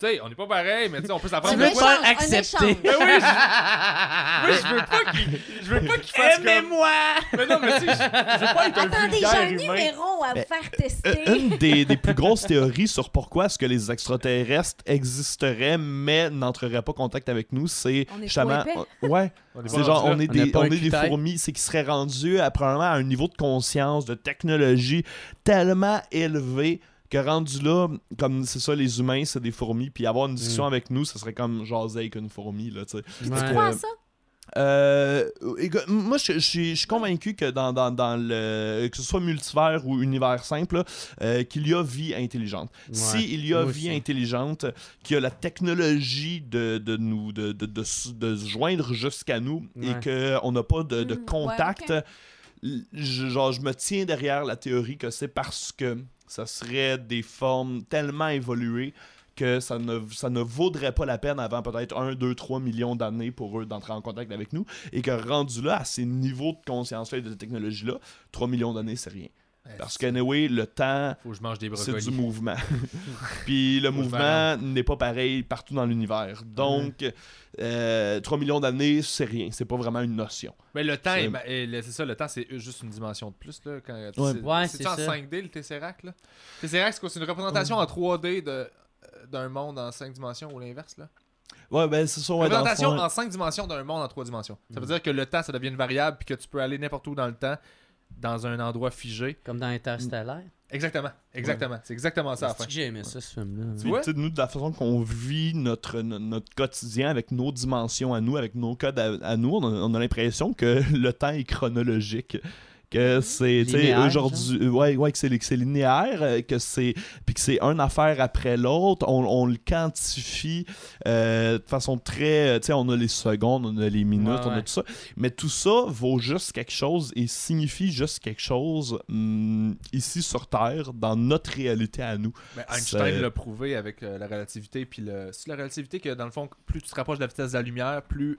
Tu sais, on n'est pas pareil, mais tu sais, on peut s'apprendre veux de quoi. pas un accepter. Mais oui, je, oui, je veux pas qu'ils je veux pas qu'ils fassent comme. Aimez-moi! Mais non, mais tu sais, je, je veux pas être un Attendez, j'ai un humain. numéro à vous Ben, faire tester. Euh, Une des, des plus grosses théories sur pourquoi est-ce que les extraterrestres existeraient mais n'entreraient pas en contact avec nous, c'est On est justement ouais, On est c'est genre on est des on est des fourmis, c'est qu'ils seraient rendus à, probablement à un niveau de conscience, de technologie tellement élevé que rendu là, comme c'est ça, les humains, c'est des fourmis, puis avoir une discussion Mm. avec nous, ça serait comme jaser avec une fourmi, là, tu sais. Tu Ouais. crois à ça? Euh, moi, je, je suis- je suis convaincu que dans, dans, dans le. que ce soit multivers ou univers simple, euh, qu'il y a vie intelligente. Ouais. S'il y a vie aussi. intelligente, qu'il y a la technologie de, de nous de, de, de se joindre jusqu'à nous et Ouais. qu'on n'a pas de, de Mm, ouais, contact, je, genre, je me tiens derrière la théorie que c'est parce que ça serait des formes tellement évoluées que ça ne, ça ne vaudrait pas la peine avant peut-être 1, 2, 3 millions d'années pour eux d'entrer en contact avec nous. Et que rendu là, à ces niveaux de conscience-là et de technologie-là, 3 millions d'années, c'est rien. Parce que, anyway, le temps, c'est du mouvement. Puis le mouvement n'est pas pareil partout dans l'univers. Donc, euh, 3 millions d'années, c'est rien. C'est pas vraiment une notion. Mais le temps, C'est- est le- ça, le temps, c'est juste une dimension de plus. Là, quand, Ouais. c'est, Ouais, c'est c'est en ça. 5D le Tesseract. Là? Tesseract, c'est quoi? C'est une représentation en 3D de, euh, d'un monde en 5 dimensions ou l'inverse. là Ouais, ben c'est ça. Ouais, le représentation en 5 dimensions d'un monde en 3 dimensions. Ça veut Mm. dire que le temps, ça devient une variable puis que tu peux aller n'importe où dans le temps, dans un endroit figé. Comme dans Interstellar. Exactement, exactement. C'est exactement ça. C'est que j'ai aimé ça, ce film-là? Tu vois? tu sais, nous, de la façon qu'on vit notre, no- notre quotidien avec nos dimensions à nous, avec nos codes à, à nous, on a, on a l'impression que le temps est chronologique. Que c'est, aujourd'hui, ouais, ouais, que c'est, que c'est linéaire, euh, que c'est, puis que c'est une affaire après l'autre. On, on le quantifie euh, de façon très, tu sais, on a les secondes, on a les minutes, Ouais, on a ouais. tout ça. Mais tout ça vaut juste quelque chose et signifie juste quelque chose hum, ici sur Terre, dans notre réalité à nous. Mais Einstein l'a prouvé avec euh, la relativité. Puis le... c'est la relativité que, dans le fond, plus tu te rapproches de la vitesse de la lumière, plus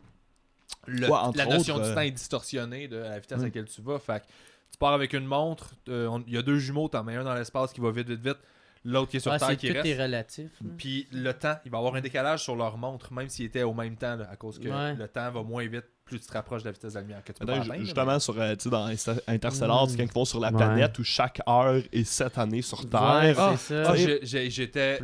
le- Ouais, entre la notion autres, du euh, temps est distorsionnée de la vitesse à Mm. laquelle tu vas. Fait que tu pars avec une montre, euh, il y a deux jumeaux, t'en mets un dans l'espace qui va vite, vite, vite, l'autre qui est sur Ouais, Terre c'est qui tout reste. est relatif. Puis le temps, il va y avoir un décalage sur leur montre, même s'ils étaient au même temps, là, à cause que Ouais. le temps va moins vite plus tu te rapproches de la vitesse de la lumière que tu peux Attends, pas ju- atteindre, justement, sur, euh, tu sais, dans Interstellar, Mm. c'est quand ils vont sur la Ouais. planète où chaque heure est 7 années sur Terre. Ah, c'est mais- ça. Ah, J'étais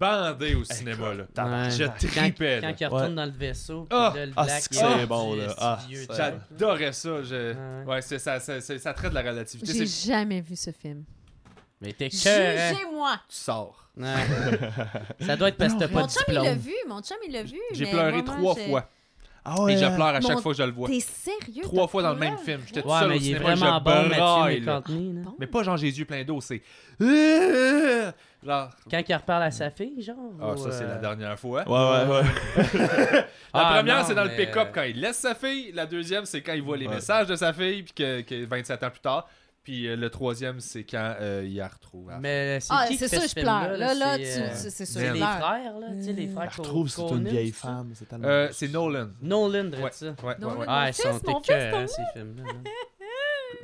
bandé au cinéma, là. Ouais. Je Quand, tripais, quand il retourne Ouais. dans le vaisseau, Ah! là, le Ah, black, c'est bon, Ah. J'adorais ça. je- Ouais. Ça, ça, ça, ça traite de la relativité. J'ai jamais vu ce film. Mais t'es cœur, Jugez-moi! Tu sors. hein? Ça doit être parce que t'as pas Mon de chum, il l'a diplôme. vu. Mon chum, il l'a vu. J'ai pleuré trois fois. Ah ouais. Et je pleure à chaque Mon- fois que je le vois. T'es sérieux? Trois fois dans le même film. J'étais tout Ouais, seul mais au il est cinéma, vraiment je bon, Mathieu braille, là. Mais pas genre Jésus plein d'eau, c'est. Genre. Quand il reparle à sa fille, genre. Ah, ou, ça, c'est euh, la dernière fois. Ouais, ouais, ouais. La Ah, première, c'est dans mais- le pick-up quand il laisse sa fille. La deuxième, c'est quand il voit les Ouais. messages de sa fille, puis que, que 27 ans plus tard. Puis euh, le troisième, c'est quand euh, il la retrouve. à la fin. Mais c'est Ah, qui qui c'est fait sûr, ce je pleure. film-là, Là, là, c'est, tu- euh, c'est c'est sûr, C'est je les pleure. frères, là, tu sais, les frères Je trouve que c'est une vieille femme. C'est tellement. Euh, c'est Nolan. Nolan, Ouais. ça. Ouais, ouais, Nolan. ouais. Ah, Mon ils fils, sont mon fils, écœurants, ces films-là. là.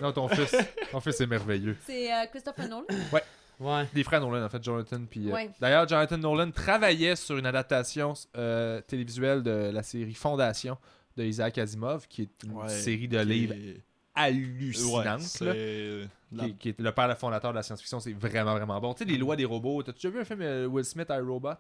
Non, ton fils. ton fils est merveilleux. C'est euh, Christopher Nolan? Ouais. Des frères Nolan, en fait, Jonathan. Puis, euh, Ouais. D'ailleurs, Jonathan Nolan travaillait sur une adaptation euh, télévisuelle de la série Fondation de Isaac Asimov, qui est une Ouais, série de livres est- hallucinante. Ouais, là, c'est- la- qui, qui est le père le fondateur de la science-fiction. C'est vraiment, vraiment bon. Tu sais, les lois des robots. T'as-tu déjà vu un film euh, Will Smith, I, Robot?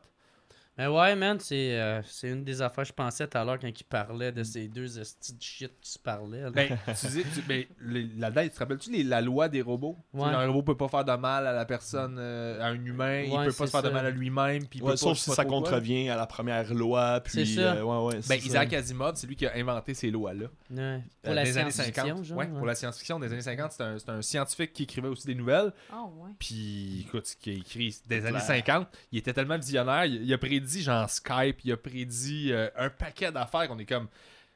Mais ouais, man, c'est euh, c'est une des affaires que je pensais tout à l'heure quand il parlait de ces deux estis de shit qui se parlaient. Ben, tu dis, tu- ben, les- la date, te rappelles-tu les- la loi des robots? Tu sais, Ouais. Un robot peut pas faire de mal à la personne, euh, à un humain, il Ouais, peut c'est pas se faire de mal à lui-même, puis il Ouais, peut sauf si ça quoi. contrevient à la première loi. Puis, C'est ça. euh, ouais, ouais, Ben. Isaac Asimov, c'est lui qui a inventé ces lois-là. Ouais. Pour Euh, la des années science-fiction, 50. genre. ouais, ouais. pour la science-fiction des années 50, c'est un, c'est un scientifique qui écrivait aussi des nouvelles. Ah, ouais. Puis, écoute, ce qu'il a écrit des années clair. 50, il était tellement visionnaire, il, il a prédit genre Skype, il a prédit euh, un paquet d'affaires qu'on est comme.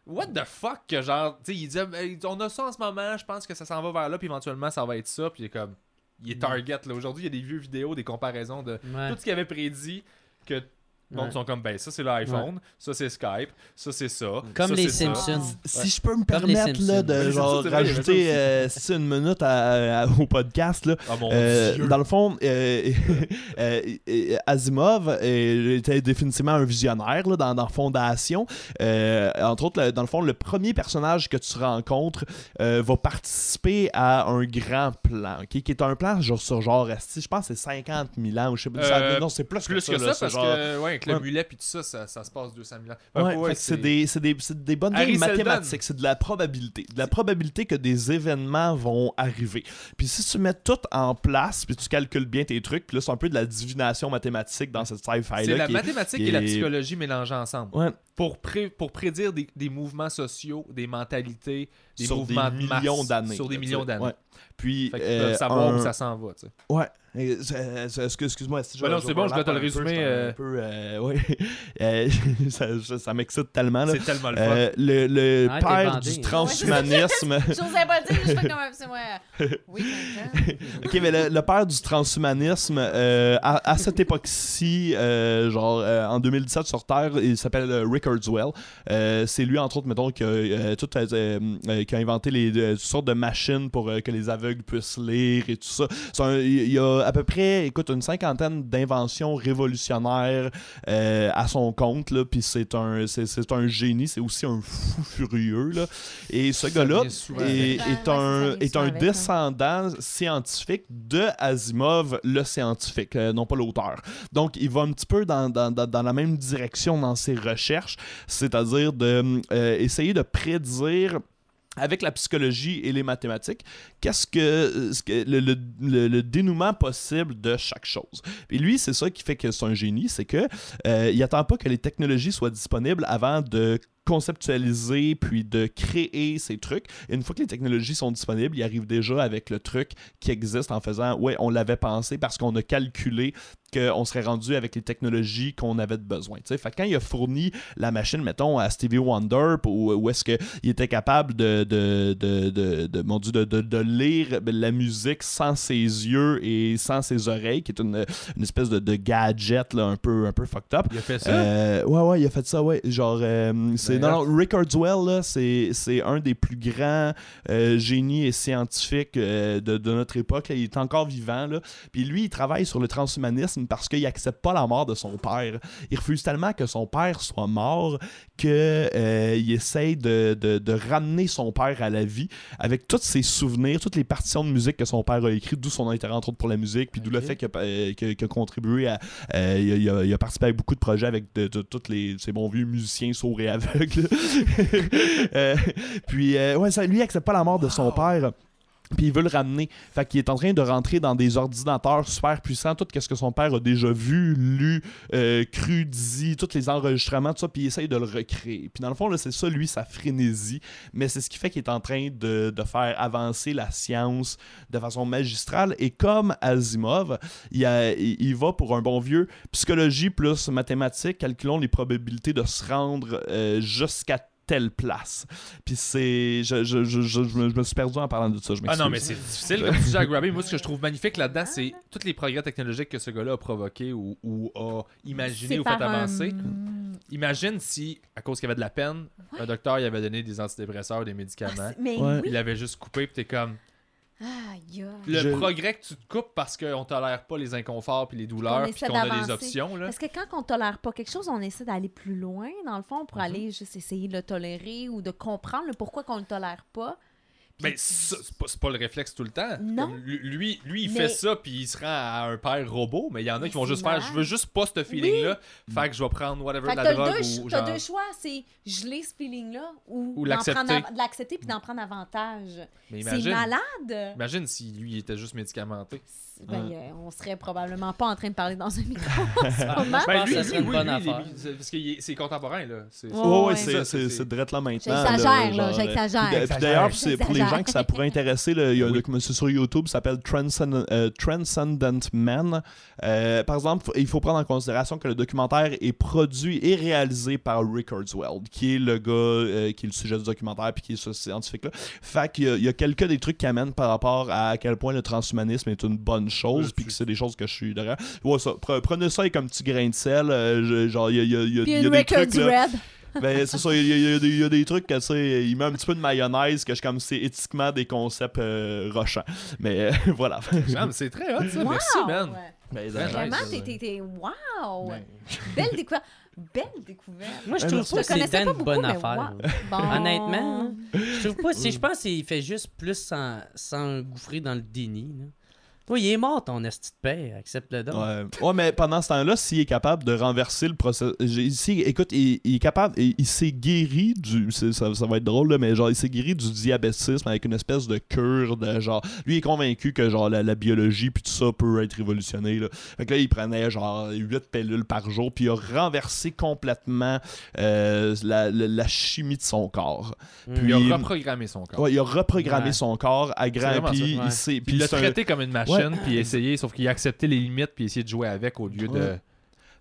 What the fuck que genre, tu sais, il Hey, on a ça en ce moment, je pense que ça s'en va vers là, puis éventuellement ça va être ça, puis il est comme, il est target là. Aujourd'hui, il y a des vieux vidéos, des comparaisons de Ouais. tout ce qu'il avait prédit que. Donc, Ouais. ils sont comme, ben, ça c'est l'iPhone, ça c'est Skype, ça c'est ça. Comme ça, les c'est ça. Simpsons. Si je peux me permettre là, de genre, ça rajouter euh, si une minute à- à- au podcast, là, Ah mon Euh, dieu. dans le fond, euh, euh, Asimov était définitivement un visionnaire là, dans, dans Fondation. Euh, entre autres, le- dans le fond, le premier personnage que tu rencontres euh, va participer à un grand plan, qui est un plan genre, sur genre, je pense que c'est 50 000 ans, ou je sais pas, Euh, non, c'est plus, Plus que ça, là, parce genre- que, ouais, avec le mulet puis tout ça, ça, ça se passe 200 000 ans. Ouais, Ouais, ouais, c'est des, des, des bonnes Harry mathématiques, c'est de la probabilité. De la probabilité que des événements vont arriver. Puis si tu mets tout en place, puis tu calcules bien tes trucs, puis là, c'est un peu de la divination mathématique dans cette sci-fi-là. C'est la est- mathématique et la psychologie mélangées ensemble. Ouais, Pour, pré- pour prédire des, des mouvements sociaux, des mentalités, des sur des mouvements de millions masse, d'années. Sur des millions d'années. Ouais. Puis, Fait euh, peuvent savoir un- où ça s'en va. tu sais. Ouais. Euh, euh, euh, excuse- Excuse-moi, si Ben non, c'est bon, je dois te le résumer, euh. Un peu, euh, ouais. Euh, ça ça- ça m'excite tellement. Là. C'est tellement le fun. Euh, le le Ah, père bandé. du transhumanisme. J'osais pas le dire, je fais comme un petit moi. Oui. Ok, mais le, le père du transhumanisme, euh, à, à cette époque-ci, euh, genre euh, en 2017 sur Terre, il s'appelle euh, Rick Kurzweil. Euh, c'est lui, entre autres, mettons, qui a, euh, tout, euh, euh, qui a inventé les, toutes sortes de machines pour euh, que les aveugles puissent lire et tout ça. Un- il y a à peu près, écoute, une cinquantaine d'inventions révolutionnaires euh, à son compte, là, puis c'est un, c'est, c'est un génie, c'est aussi un fou furieux, là. Et ce gars-là est, est ouais, ça un, est un hein. descendant scientifique de Asimov, le scientifique, euh, non pas l'auteur. Donc, il va un petit peu dans, dans, dans la même direction dans ses recherches, c'est-à-dire de euh, essayer de prédire avec la psychologie et les mathématiques, qu'est-ce que, le, dénouement possible de chaque chose. Et lui, c'est ça qui fait que c'est un génie, c'est que euh, il pas que les technologies soient disponibles avant de conceptualiser puis de créer ces trucs. Et une fois que les technologies sont disponibles, il arrive déjà avec le truc qui existe en faisant ouais, on l'avait pensé parce qu'on a calculé qu'on serait rendu avec les technologies qu'on avait de besoin. tu sais. Fait que quand il a fourni la machine, mettons, à Stevie Wonder, où, où est-ce qu'il était capable de, de, de, de, de- mon Dieu, de, de- de lire la musique sans ses yeux et sans ses oreilles, qui est une, une espèce de, de gadget là, un, peu, un peu fucked up. Il a fait ça? Euh, ouais, ouais, il a fait ça, ouais. Genre, euh, c'est, Ben, non, non, Rick Kurzweil, là, c'est, c'est un des plus grands euh, génies et scientifiques euh, de, de notre époque. là. Il est encore vivant, là. Puis lui, il travaille sur le transhumanisme parce qu'il accepte pas la mort de son père. Il refuse tellement que son père soit mort que euh, essaye de, de, de ramener son père à la vie avec tous ses souvenirs, toutes les partitions de musique que son père a écrites, d'où son intérêt entre autres pour la musique, puis d'où le fait qu'il a, euh, qu'il a- qu'il contribué à, il, a, il a- il a participé à beaucoup de projets avec de, de- tous les, ces bons vieux musiciens sourds et aveugles. Euh, puis, euh, ouais, ça, lui, il accepte pas la mort de son père. Puis il veut le ramener. Fait qu'il est en train de rentrer dans des ordinateurs super puissants, tout ce que son père a déjà vu, lu, euh, cru, dit, tous les enregistrements, tout ça, puis il essaye de le recréer. Puis dans le fond, c'est ça, lui, sa frénésie. Mais c'est ce qui fait qu'il est en train de, de faire avancer la science de façon magistrale. Et comme Asimov, il va pour un bon vieux psychologie plus mathématiques, calculons les probabilités de se rendre euh, jusqu'à telle place. Puis c'est... Je, je, je, je, je me, je me suis perdu en parlant de ça, je Ah non, mais c'est difficile comme sujet à grabber. Moi, ce que je trouve magnifique là-dedans, c'est tous les progrès technologiques que ce gars-là a provoqués ou, ou a imaginé ou fait un- avancer. Imagine si, à cause qu'il y avait de la peine, un docteur il avait donné des antidépresseurs, des médicaments. Mais Ouais. oui. Il l'avait juste coupé, puis t'es comme. Le Je- progrès que tu te coupes parce qu'on tolère pas les inconforts puis les douleurs, On puis qu'on a des d'avancer. options. Là. Parce que quand on tolère pas quelque chose, on essaie d'aller plus loin, dans le fond, Mhm. pour aller juste essayer de le tolérer ou de comprendre le pourquoi qu'on le tolère pas. Ben, ça, c'est pas, c'est pas le réflexe tout le temps. Non. Comme lui, lui, il Mais- fait ça, puis il se rend à un père robot, mais il y en a Mais qui vont juste faire je veux juste pas ce feeling-là, fait que je vais prendre whatever Fait de la drogue deux, ou t'as genre. deux choix, c'est geler ce feeling-là ou, Ou l'accepter. puis d'en prendre avantage. Mais C'est imagine, malade. imagine si lui il était juste médicamenté. Ben, euh, on serait probablement pas en train de parler dans un micro en ce moment. Je pense que ça serait une bonne lui, affaire. lui, c'est- parce que il est- c'est contemporain là. C'est- Ouais, Ouais, ouais, ouais. c'est- drette là maintenant. J'exagère, là, j'exagère. euh, puis. D'ailleurs, pour les gens que ça pourrait intéresser, il y a un Oui. documentaire sur YouTube, ça s'appelle Transcend- euh, Transcendent Man. Euh, par exemple, il faut prendre en considération que le documentaire est produit et réalisé par Rick Kurzweil, qui est le gars euh, qui est le sujet du documentaire puis qui est ce scientifique-là. Fait qu'il y a- il y, a quelques des trucs qui amènent par rapport à quel point le transhumanisme est une bonne chose Oui, puis que c'est des choses que je suis derrière. Ouais, ça, pre- prenez ça avec un petit grain de sel. euh, genre, il y a, il y a- y y des trucs. là, ben, c'est ça, il y, a- y des- il y a des trucs que, tu sais, il met un petit peu de mayonnaise, que je comme c'est éthiquement des concepts euh, rochants. Mais euh, voilà. C'est très hot ça. Wow! Merci man. Ben, Très Vraiment, nice. t'es- Wow! Ben, Belle découverte. Belle découverte. Moi, je Ben, trouve pas que c'est connaissais tant pas une beaucoup, bonne mais affaire. wow. Bon. Honnêtement, je trouve pas. c'est- Je pense qu'il fait juste plus s'en- s'engouffrer dans le déni. Là. Toi, il est mort, ton esti de père. Accepte-le donc. Ouais. ouais, mais pendant ce temps-là, s'il est capable de renverser le processus. Si, écoute, il, il est capable. Il, il s'est guéri du. Ça, ça va être drôle, là, mais genre, il s'est guéri du diabétisme avec une espèce de cure de genre. Lui, il est convaincu que genre la, la biologie puis tout ça peut être révolutionné. Là. Fait que là, il prenait genre 8 pilules par jour, puis il a renversé complètement euh, la, la- la chimie de son corps. Mm. Il a reprogrammé son corps. Ouais, il a reprogrammé Ouais. son corps à grand, puis il s'est. Puis il l'a traité comme une machine, puis essayé, sauf qu'il a accepté les limites, puis essayé de jouer avec au lieu de.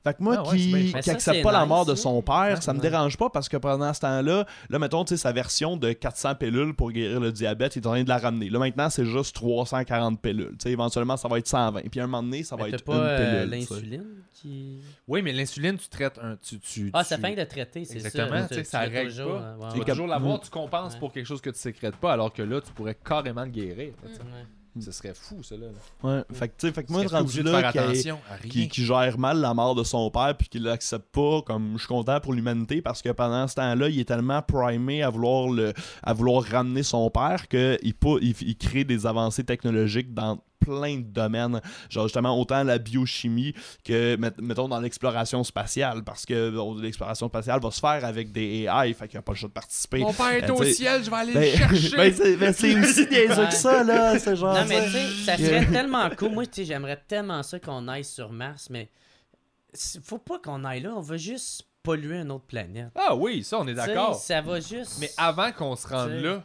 Fait que moi Ah ouais, qui, qui ça, accepte pas la mort de son père, Ouais, ça me ouais. dérange pas parce que pendant ce temps-là, là, mettons, tu sais, sa version de 400 pilules pour guérir le diabète, il est en train de la ramener. Là, maintenant, c'est juste 340 pilules. Tu sais, éventuellement, ça va être 120. Puis à un moment donné, ça va Mais être pas une euh, pilule. tu l'insuline qui. Oui, mais l'insuline, tu traites un. Tu, tu, Ah, tu- ça fait de traiter, c'est ça. Exactement, tu sais, ça règle toujours, pas. euh, ouais, Tu vas toujours l'avoir, Mm. tu compenses Ouais. pour quelque chose que tu sécrètes pas, alors que là, tu pourrais carrément le guérir. tu. Ouais. Ce serait fou, ça, là. Ouais. Fait que, tu sais, fait que moi, rendu là, qu'il qui, qui gère mal la mort de son père puis qui l'accepte pas comme je suis content pour l'humanité parce que pendant ce temps-là il est tellement primé à vouloir le à vouloir ramener son père que il, pou- il, il crée des avancées technologiques dans plein de domaines genre justement autant la biochimie que met- mettons dans l'exploration spatiale parce que l'exploration spatiale va se faire avec des AI fait qu'il n'y a pas le choix de participer Mon père est Ben, au ciel, je vais aller ben, le chercher. ben, c'est ben, aussi niaiseux que ça là c'est genre Non, mais tu sais, ça serait tellement cool. Moi, tu sais, j'aimerais tellement ça qu'on aille sur Mars, mais faut pas qu'on aille là. On va juste polluer une autre planète. Ah oui, ça, on est d'accord. Ça va juste. Mais avant qu'on se rende là,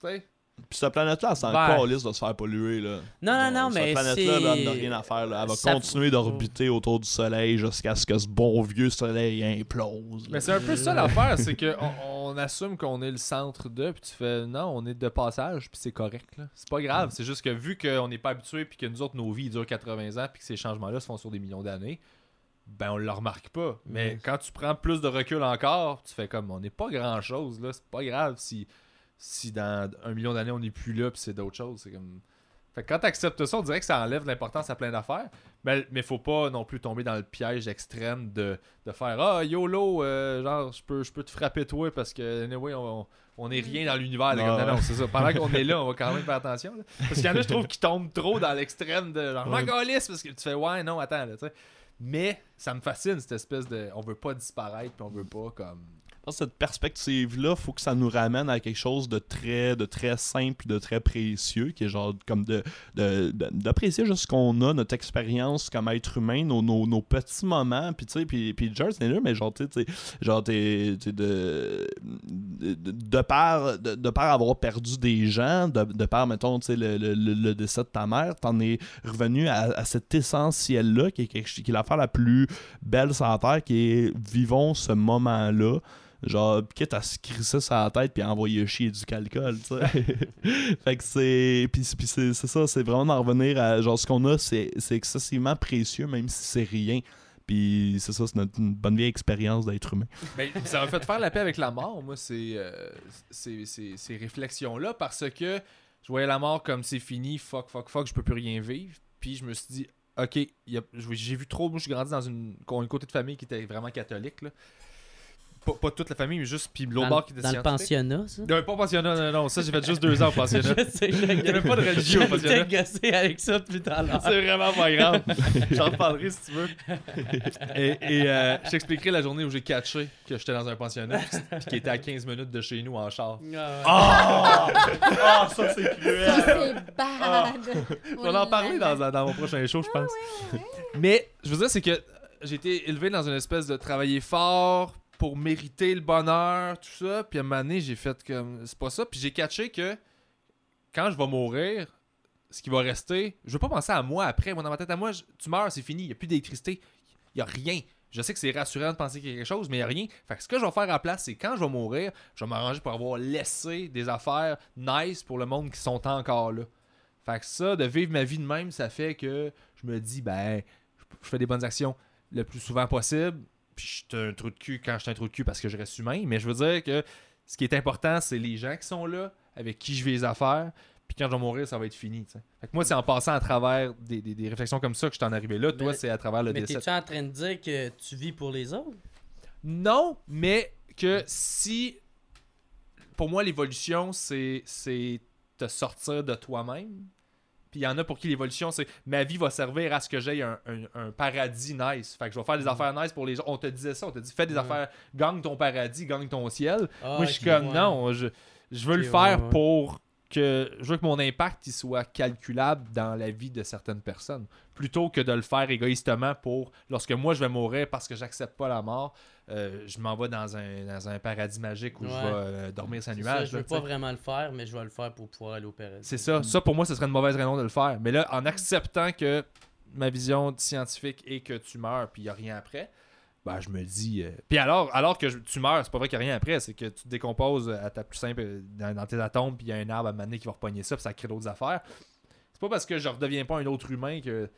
tu sais, Puis cette planète-là, elle s'en Ben. calisse de se faire polluer, là. Non, non, non, mais Cette planète-là, là, elle n'a rien à faire, là. Elle va Ça- continuer d'orbiter autour du Soleil jusqu'à ce que ce bon vieux Soleil implose. là. Mais c'est un peu ça l'affaire, c'est qu'on on assume qu'on est le centre de, puis tu fais non, on est de passage, puis c'est correct. là. C'est pas grave, c'est juste que vu qu'on n'est pas habitué, puis que nous autres, nos vies ils durent 80 ans, puis que ces changements-là se font sur des millions d'années, ben on le remarque pas. Mais Mm. quand tu prends plus de recul encore, tu fais comme on n'est pas grand-chose, là, c'est pas grave si, si dans un million d'années on n'est plus là, puis c'est d'autres choses. C'est comme. Fait que quand tu acceptes ça, on dirait que ça enlève l'importance à plein d'affaires. Mais, mais faut pas non plus tomber dans le piège extrême de, de faire Ah, YOLO, euh, genre, je peux, je peux te frapper toi parce que, anyway, on, on est rien dans l'univers. non, ouais. non, c'est ça. Pendant qu'on est là, on va quand même faire attention. là. Parce qu'il y en a, je trouve, qui tombent trop dans l'extrême de genre, Ouais. parce que tu fais Ouais, non, attends, là, tu sais. Mais ça me fascine, cette espèce de. On veut pas disparaître, puis on veut pas comme. Cette perspective-là, faut que ça nous ramène à quelque chose de très, de très simple, de très précieux, qui est genre comme de, d'apprécier juste ce qu'on a, notre expérience comme être humain, nos, nos, nos petits moments, puis tu sais, puis, là, mais genre, tu sais, genre, t'es, de, de, de, par, de, avoir perdu des gens, de, de par, mettons, tu sais, le, le, le- décès de ta mère, t'en es revenu à, à cet essentiel-là, qui est, qui est l'affaire la plus belle sur la terre, qui est vivons ce moment-là. Genre, quitte à se crisser sur la tête puis à envoyer chier du calcul, tu sais. fait que c'est. Puis, c'est, ça, c'est vraiment d'en revenir à. Genre, ce qu'on a, c'est, excessivement précieux, même si c'est rien. Puis c'est ça, c'est notre une bonne vieille expérience d'être humain. Ben, ça m'a fait faire la paix avec la mort, moi, c'est, euh, ces, ces- ces réflexions-là, parce que je voyais la mort comme c'est fini, fuck, fuck, fuck, je peux plus rien vivre. Puis je me suis dit, ok, j'ai vu trop, moi, je suis grandi dans une, un côté de famille qui était vraiment catholique, là. Pas, pas toute la famille, mais juste. Puis l'autre bord qui était dans le pensionnat, ça? Non, pas pensionnat, non, non. Ça, j'ai fait juste deux ans au pensionnat. Je sais, Il y avait pas de religion au pensionnat. Gossé avec ça depuis tout à l'heure. C'est vraiment pas grave. J'en reparlerai si tu veux. Et, et, euh, je t'expliquerai la journée où j'ai catché que j'étais dans un pensionnat puis qui était à 15 minutes de chez nous en char. Ah, ouais. Ah! Ah, ça, c'est cruel! Ça, c'est bad. On va en parler dans, dans mon prochain show, je pense. Mais je veux dire, c'est que j'ai été élevé dans une espèce de travailler fort pour mériter le bonheur, tout ça. Puis à un moment j'ai fait comme. C'est pas ça. Puis j'ai catché que quand je vais mourir, ce qui va rester, je veux pas penser à moi après. Moi, dans ma tête à moi, tu meurs, c'est fini. Il y a plus d'électricité. Il y a rien. Je sais que c'est rassurant de penser quelque chose, mais il y a rien. Fait que ce que je vais faire à la place, c'est quand je vais mourir, je vais m'arranger pour avoir laissé des affaires nice pour le monde qui sont encore là. Fait que ça, de vivre ma vie de même, ça fait que je me dis, ben, je fais des bonnes actions le plus souvent possible. Puis je suis un trou de cul quand je suis un trou de cul parce que je reste humain. Mais je veux dire que ce qui est important, c'est les gens qui sont là, avec qui je vais les affaires. Puis quand je vais mourir, ça va être fini. tu. Fait que moi, c'est en passant à travers des, des- des réflexions comme ça que je t'en arrivé là. Toi, Mais- c'est à travers le Mais décès. t'es-tu en train de dire que tu vis pour les autres? Non, mais que si. Pour moi, l'évolution, c'est c'est te sortir de toi-même. Puis il y en a pour qui l'évolution, c'est ma vie va servir à ce que j'aie un, un- un paradis nice. Fait que je vais faire des affaires nice pour les gens. On te disait ça, on te dit fais des Mm. Affaires, gagne ton paradis, gagne ton ciel. Ah, Moi, je suis comme ouais. non, je, je veux le faire ouais, ouais. pour que je veux que mon impact il soit calculable dans la vie de certaines personnes. Plutôt que de le faire égoïstement pour lorsque moi je vais mourir parce que j'accepte pas la mort euh, je m'en vais dans un, dans un paradis magique où je vais euh, dormir sans C'est ça, nuage je veux pas vraiment le faire, mais je vais le faire pour pouvoir aller au paradis. c'est ça. Ça pour moi ce serait une mauvaise raison de le faire. Mais là en acceptant que ma vision scientifique est que tu meurs puis il y a rien après ben, je me dis. euh, Puis alors, alors que je- tu meurs, c'est pas vrai qu'il n'y a rien après, c'est que tu te décomposes à ta plus simple euh, dans, dans tes atomes, puis il y a un arbre à un moment donné qui va repogner ça, puis ça crée d'autres affaires. C'est pas parce que je redeviens pas un autre humain que,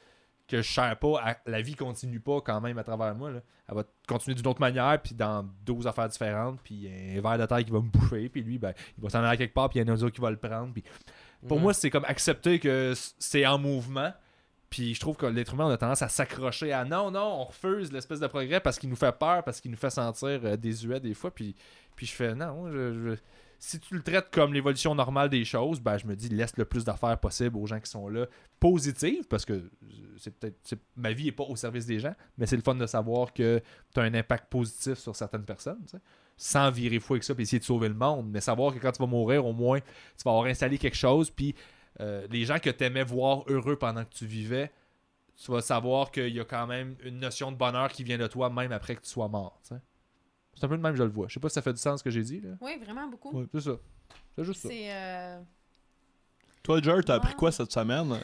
que je cherche pas. à- la vie continue pas quand même à travers moi. Là. Elle va continuer d'une autre manière, puis dans 12 affaires différentes, puis il y a un verre de terre qui va me bouffer, puis lui, ben, il va s'en aller quelque part, puis il y a un autre qui va le prendre. Puis pour Ouais. moi, c'est comme accepter que c'est en mouvement. Puis je trouve que l'être humain, on a tendance à s'accrocher à non, non, on refuse l'espèce de progrès parce qu'il nous fait peur, parce qu'il nous fait sentir euh, désuet des fois. Puis, puis je fais non, je- si tu le traites comme l'évolution normale des choses, ben je me dis laisse le plus d'affaires possible aux gens qui sont là, positives, parce que c'est peut-être ma vie est pas au service des gens, mais c'est le fun de savoir que tu as un impact positif sur certaines personnes, sans virer fou avec ça et essayer de sauver le monde, mais savoir que quand tu vas mourir, au moins, tu vas avoir installé quelque chose, puis euh, les gens que tu aimais voir heureux pendant que tu vivais, tu vas savoir qu'il y a quand même une notion de bonheur qui vient de toi même après que tu sois mort. C'est un peu le même, je le vois. Je sais pas si ça fait du sens ce que j'ai dit. Là. Oui, vraiment beaucoup. Ouais, c'est ça. C'est juste ça. C'est. euh, Toi, Jer, t'as appris quoi cette semaine?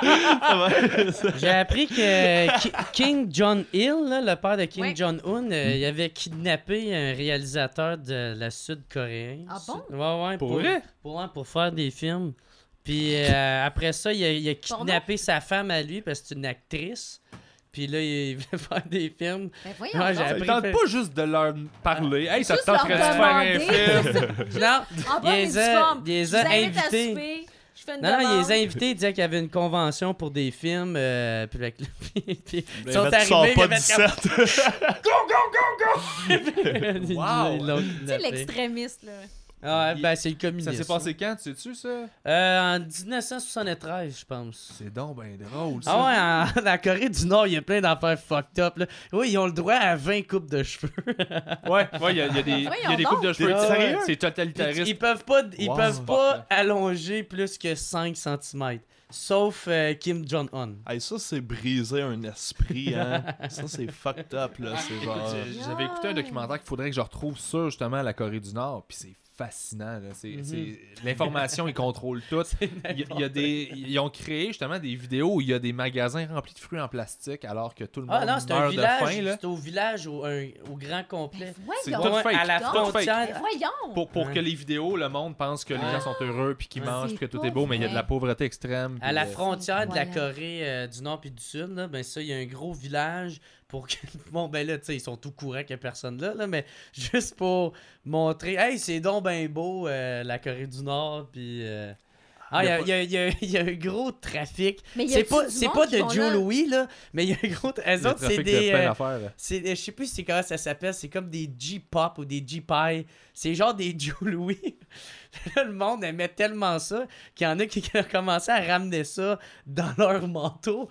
J'ai appris que Ki- King John Hill, là, le père de King Ouais. Jong-un, euh, il avait kidnappé un réalisateur de la Sud-Coréenne. Ah bon? Ouais, ouais. Pour vrai? Pour, ouais, pour faire des films. Puis euh, après ça, il a, il a kidnappé sa femme à lui parce que c'est une actrice. Puis là, il voulait faire des films. Ben voyons. Ouais, Ça te tente fait- pas juste de leur parler. Hey, ça te Juste leur tenterait de faire un demander. film? Non, En il bonne et les a- il les Je a invités. non, non, il les a invités, il disait qu'il y avait une convention pour des films. euh, puis avec- puis- puis ils sont Ben, tu sors arrivés, pas il avait 17. Ils Wow. Tu sais, l'extrémiste, là. Ah, Il- ben c'est le Ça communisme. s'est passé quand, tu sais-tu ça? Euh, en 1973, je pense. C'est donc ben drôle ça. Ah ouais, en, la Corée du Nord, il y a plein d'affaires fucked up. Là. Oui, ils ont le droit à 20 coupes de cheveux. Ouais, ouais, il y, a- il y a des, y a des coupes de cheveux. C'est Ils, totalitariste. ils peuvent pas, ils Wow. peuvent pas allonger plus que 5 cm. Sauf euh, Kim Jong-un. Hey, ça, c'est briser un esprit, hein. ça, c'est fucked up, là. Genre... J'avais écouté un documentaire qu'il faudrait que je retrouve sur justement la Corée du Nord, puis c'est fascinant. là. C'est, Mhm. c'est- L'information, ils contrôlent tout. Il y, a- il y a des, ils ont créé justement des vidéos où il y a des magasins remplis de fruits en plastique alors que tout le monde Ah non, c'est un meurt village. de faim. Là. C'est au village au, un- au grand complet. C'est Voyons. tout fake. à la frontière. Ben voyons. Pour, pour que les vidéos, le monde pense que les gens sont heureux puis qu'ils Ouais. mangent C'est puis que tout est beau, mais il y a de la pauvreté extrême. À la euh, frontière de la. Corée euh, du Nord puis du Sud, là, ben ça, il y a un gros village pour que. Bon, ben là, tu sais, ils sont tout courants qu'il y a personne là, là, mais juste pour montrer, hey, c'est donc ben beau, euh, la Corée du Nord, puis. euh, Ah, il y, a pas- y a- il y a- y a un gros trafic. C'est pas, pas de Joe là? Louis, là, mais il y a un gros. Elles Le autres, c'est de des. euh, c'est, je sais plus c'est comment ça s'appelle, c'est comme des G-pop ou des G-pie. C'est genre des Joe Louis. Là, le monde aimait tellement ça qu'il y en a qui ont commencé à ramener ça dans leur manteau.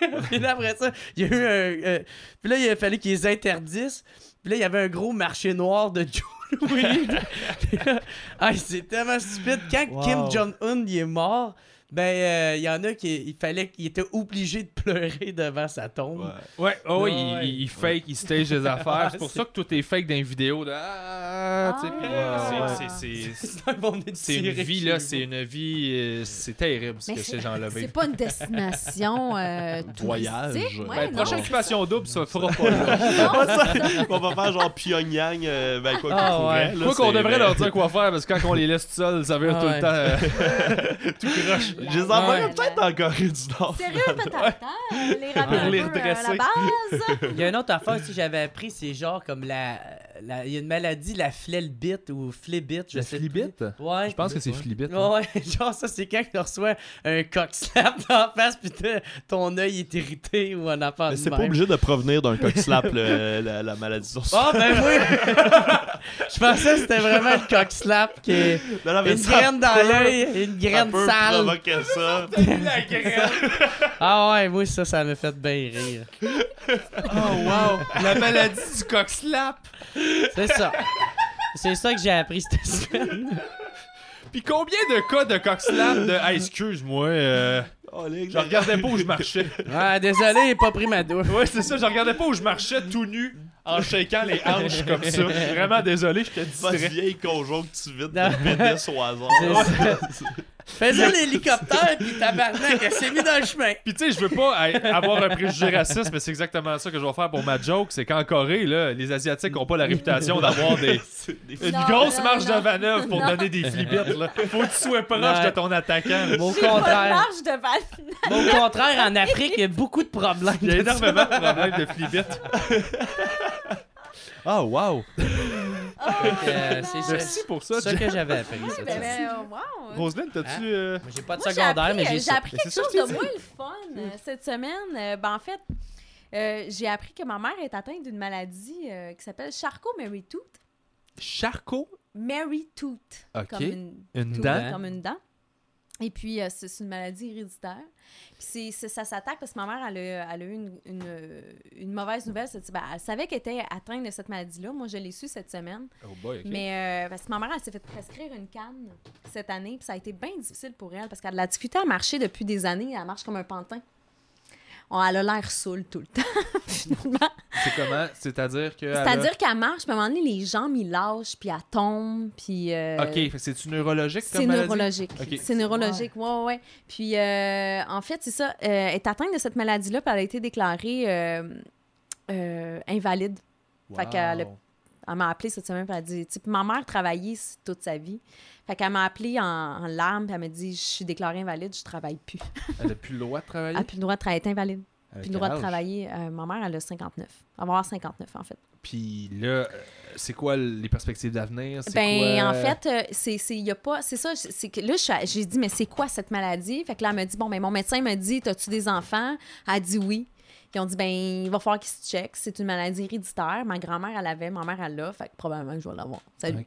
Puis là, après ça, il y a eu un. euh, puis là, il a fallu qu'ils les interdisent. Puis là, il y avait un gros marché noir de Joe Louis. Ah, c'est tellement stupide. Quand Wow. Kim Jong-un est mort, ben, euh, il y en a qui il fallait qu'il était obligé de pleurer devant sa tombe. Ouais. Ouais, oh, oui, Ouais, il, ouais. il- il fake, il stage des affaires. C'est pour ça que tout est fake dans les vidéos. De, ah, tu sais, puis, Ah. c'est- une vie, là, c'est une vie. euh, c'est terrible ce Mais que c'est- ces gens-là C'est pas une destination euh, Voyage. Ben, non. prochaine occupation double, ça fera pas. Non, on va faire genre Pyongyang, euh, ben quoi qu'on Ah, Quoi qu'on c'est- devrait leur dire quoi faire, parce que quand on les laisse tout seuls, ça Ah, tout le temps. euh, tout croche. Je les envoie peut-être en Corée du Nord. Sérieux, peut-être, hein? Les Pour les euh, redresser. base. Il y a une autre affaire aussi que j'avais appris, c'est genre comme la- Il y a une maladie, la flelbite ou flébite, je La sais flibite? plus. Ouais. Je pense que c'est flibite. Ouais, ouais, genre ça, c'est quand tu reçois un coq slap dans la face pis t'as- ton œil est irrité ou un affaire Mais de c'est pas obligé de provenir d'un coq slap, le- la, la maladie sur Ah, ben oui! Je pensais que c'était vraiment le coq slap qui est Non, non, mais une graine dans l'œil, une ça graine peut sale. provoquer ça. La graine! Ah ouais, moi ça, ça m'a fait bien rire. Oh wow! La maladie du coq slap! C'est ça. C'est ça que j'ai appris cette semaine. Puis combien de cas de coq slap de. Ah, excuse-moi, euh, Oh, les je regardais pas où je marchais. Ouais, désolé, j'ai pas pris ma douche. Ouais, c'est ça, je regardais pas où je marchais tout nu en shaking les hanches comme ça. Vraiment désolé, je te distrais. vieille conjonctivite de au hasard. Faisais l'hélicoptère pis tabarnak, elle s'est mis dans le chemin. Puis tu sais, je veux pas hey, avoir un préjugé raciste, mais c'est exactement ça que je vais faire pour ma joke. C'est qu'en Corée, là, les Asiatiques ont pas la réputation d'avoir des, C'est des une Non, grosse non, marge non. de manœuvre pour Non. donner des flibites. Là. Faut que tu sois proche de ton attaquant. Au J'ai pas de contraire. marge de Mais au contraire, en Afrique, il y a beaucoup de problèmes. Il y a énormément de problèmes de flibites. Ah, wow! Oh, Euh, c'est ça, Merci pour ça. c'est ça que j'avais appris. Cette ben, semaine. ben, wow. Roselyne, t'as-tu. Hein? euh, J'ai pas de Moi, secondaire, appris, mais j'ai euh, j'ai ça. appris quelque c'est chose de moins le fun euh, cette semaine. Euh, ben, en fait, euh, j'ai appris que ma mère est atteinte d'une maladie euh, qui s'appelle Charcot-Marie-Tooth. Charcot? Mary-Tooth. Ok. Comme une, Une tooth, dent? Comme une dent. Et puis, euh, c'est c'est une maladie héréditaire. Puis c'est- ça s'attaque parce que ma mère, elle a, elle a eu une, une, une mauvaise nouvelle. Ben, elle savait qu'elle était atteinte de cette maladie-là. Moi, je l'ai su cette semaine. Oh boy. Mais euh, parce que ma mère, elle s'est fait prescrire une canne cette année, puis ça a été bien difficile pour elle parce qu'elle la difficulté à marcher depuis des années. Elle marche comme un pantin. Oh, elle a l'air saoule tout le temps, finalement. C'est comment? C'est-à-dire que. a- C'est-à-dire qu'elle marche, puis à un moment donné, les jambes, ils lâchent, puis elle tombe, puis... euh, Ok, c'est-tu neurologique comme c'est neurologique. C'est neurologique, ouais, ouais, ouais. Puis, euh, en fait, c'est ça. euh, elle est atteinte de cette maladie-là, puis elle a été déclarée euh, invalide. Fait qu'elle a- Wow. Elle m'a appelé cette semaine, puis elle a dit, tu sais, ma mère travaillait toute sa vie. Fait qu'elle m'a appelé en, en larmes, puis elle m'a dit, je suis déclarée invalide, je travaille plus. Elle a plus le droit de travailler? Elle n'a plus le droit de travailler, elle est invalide. Avec Plus le droit de travailler. Euh, ma mère, elle a 59. Elle va avoir 59, en fait. Puis là, euh, c'est quoi les perspectives d'avenir? Ben, quoi- en fait, euh, c'est, c'est, y a pas, c'est ça, c'est que là, j'ai dit, mais c'est quoi cette maladie? Fait que là, elle m'a dit, bon, ben, mon médecin m'a dit, as-tu des enfants? Elle a dit oui. Ils ont dit, ben, il va falloir qu'ils se checkent. C'est une maladie héréditaire. Ma grand-mère, elle l'avait, ma mère, elle l'a. Fait que probablement, que je vais l'avoir. Salut.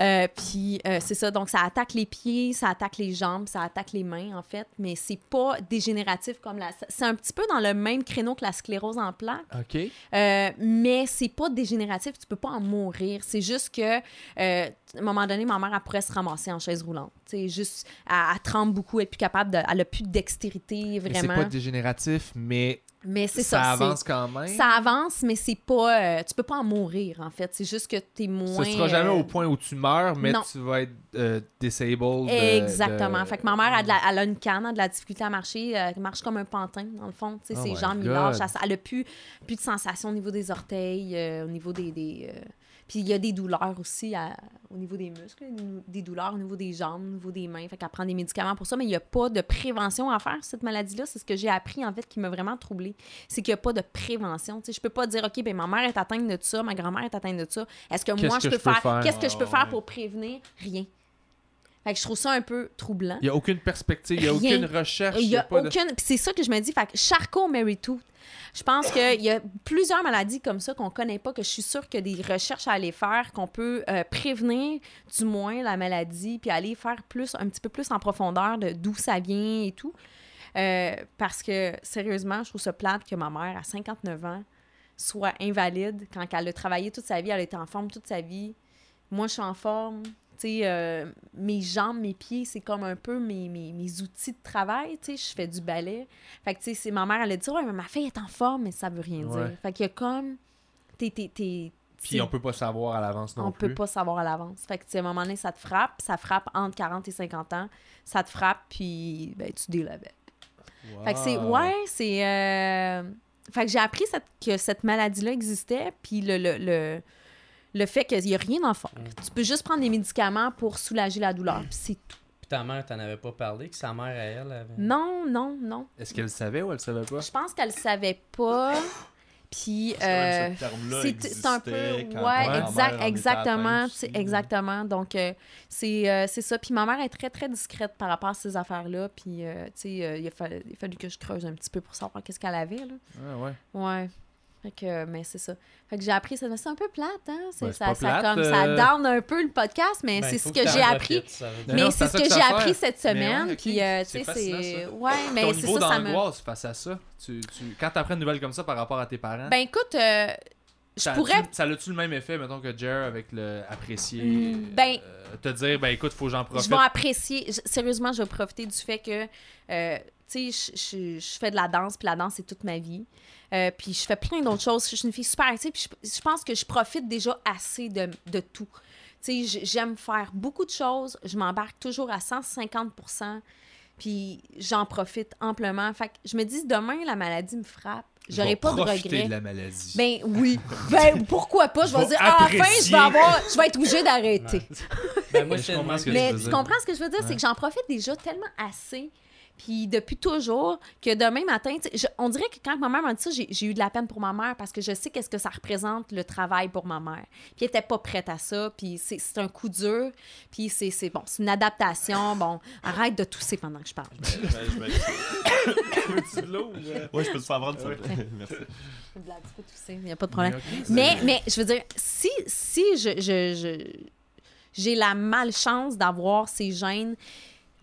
Euh, puis euh, c'est ça, donc ça attaque les pieds, ça attaque les jambes, ça attaque les mains en fait, mais c'est pas dégénératif comme la. C'est un petit peu dans le même créneau que la sclérose en plaques, Ok. euh, mais c'est pas dégénératif, tu peux pas en mourir. C'est juste que à un moment donné, ma mère elle pourrait se ramasser en chaise roulante. C'est juste, elle, elle tremble beaucoup, elle est plus capable de, elle a plus de dextérité Mais C'est vraiment. pas dégénératif, mais mais c'est ça, ça, avance quand même. Ça avance, mais c'est pas, euh, tu peux pas en mourir en fait. C'est juste que t'es moins. Ce sera jamais euh, au point où tu meurs, mais non. tu vas être euh, disabled. Exactement. de- Fait que ma mère, la- elle a une canne, elle a de la difficulté à marcher. euh, Elle marche comme un pantin, dans le fond. Tu sais, Oh ses jambes, ils lâchent. Elle, elle a plus, plus de sensation au niveau des orteils, euh, au niveau des. des, euh, Puis il y a des douleurs aussi à- au niveau des muscles, des douleurs au niveau des jambes, au niveau des mains. Fait qu'elle prend des médicaments pour ça, mais il n'y a pas de prévention à faire, cette maladie-là. C'est ce que j'ai appris, en fait, qui m'a vraiment troublée. C'est qu'il n'y a pas de prévention. Tu sais, je peux pas dire, OK, ben ma mère est atteinte de ça, ma grand-mère est atteinte de ça. Est-ce que Qu'est-ce moi, que je peux je peux faire? faire? Qu'est-ce que je peux Ouais, faire pour prévenir? Rien. Fait que je trouve ça un peu troublant. Il n'y a aucune perspective, il n'y a aucune recherche. Il y a de- aucune. C'est ça que je me dis. Fait que Charcot Mary Tooth. Je pense qu'il y a plusieurs maladies comme ça qu'on connaît pas, que je suis sûre qu'il y a des recherches à aller faire, qu'on peut euh, prévenir du moins la maladie, puis aller faire plus, un petit peu plus en profondeur de d'où ça vient et tout. Euh, parce que sérieusement, je trouve ça plate que ma mère, à 59 ans, soit invalide quand elle a travaillé toute sa vie, elle a été en forme toute sa vie. Moi, je suis en forme. Euh, mes jambes, mes pieds, c'est comme un peu mes, mes, mes outils de travail. Tu sais, je fais du ballet. Fait que, tu sais, c'est ma mère, elle a dit, ouais, mais ma fille est en forme, mais ça veut rien Ouais. dire. Fait qu'il y a comme. T'es, t'es, t'es- Puis on peut pas savoir à l'avance non on plus. peut pas savoir à l'avance. Fait que, tu sais, à un moment donné, ça te frappe. Ça frappe entre 40 et 50 ans. Ça te frappe, puis ben, tu deals avec. Fait que c'est. Ouais, c'est. euh, Fait que j'ai appris cette- que cette maladie-là existait, puis le, le, le, le fait qu'il n'y a rien à faire. Tu peux juste prendre des médicaments pour soulager la douleur, puis c'est tout. Puis ta mère, t'en avais pas parlé, que sa mère, à elle, avait. Non, non, non. Est-ce qu'elle savait ou elle savait pas? Je pense qu'elle savait pas. Puis. Euh, c'est c'est un peu ouais exact exactement atteinte exactement donc euh, c'est euh, c'est ça puis ma mère est très très discrète par rapport à ces affaires là puis euh, tu sais euh, il a fallu il a fallu que je creuse un petit peu pour savoir qu'est-ce qu'elle avait là Ah ouais. ouais fait que euh, mais c'est ça fait que j'ai appris ça c'est un peu plate hein c'est Ouais, c'est ça, pas ça plate, comme euh. ça down un peu le podcast mais Ben, c'est faut ce que, j'ai appris. Ben mais non, c'est c'est ce que que j'ai appris fait. cette semaine ouais, puis euh, tu C'est sais c'est ouais Ton mais c'est ça ça me face à ça, tu, tu... quand t'apprends une nouvelle comme ça par rapport à tes parents, ben écoute euh, je ça pourrais ça a-tu le même effet, mettons, que Jer avec le apprécier, Mm, ben- euh, te dire, ben écoute, faut que j'en profite. Je vais apprécier. sérieusement, je vais profiter du fait que, euh, tu sais, je- je je fais de la danse, puis la danse, c'est toute ma vie. Euh, puis je fais plein d'autres choses. Je suis une fille super active, puis je, je pense que je profite déjà assez de, de tout. Tu sais, j'aime faire beaucoup de choses. Je m'embarque toujours à 150 puis j'en profite amplement. Fait que je me dis, demain, la maladie me frappe. Je J'aurai pas de profiter regrets. de la maladie. Ben oui. Ben pourquoi pas? Je vais dire, ah, enfin, je vais avoir, je vais être obligée d'arrêter. Ben, moi, Je comprends ce que. Mais tu veux tu dire. comprends ce que je veux dire? C'est que j'en profite déjà tellement assez. Puis depuis toujours, que demain matin, je- on dirait que quand ma mère m'a dit ça, j'ai eu de la peine pour ma mère parce que je sais qu'est-ce que ça représente le travail pour ma mère. Puis elle était pas prête à ça, puis c'est un coup dur, puis c'est c'est- bon, c'est une adaptation. Bon, arrête de tousser pendant que je parle. Veux-tu de l'eau ou, euh? Ouais, je peux te faire prendre ça. Merci. Tu peux tousser, il n'y a pas de problème. Mais Mais, mais je veux dire, si, si je, je- je- j'ai la malchance d'avoir ces gènes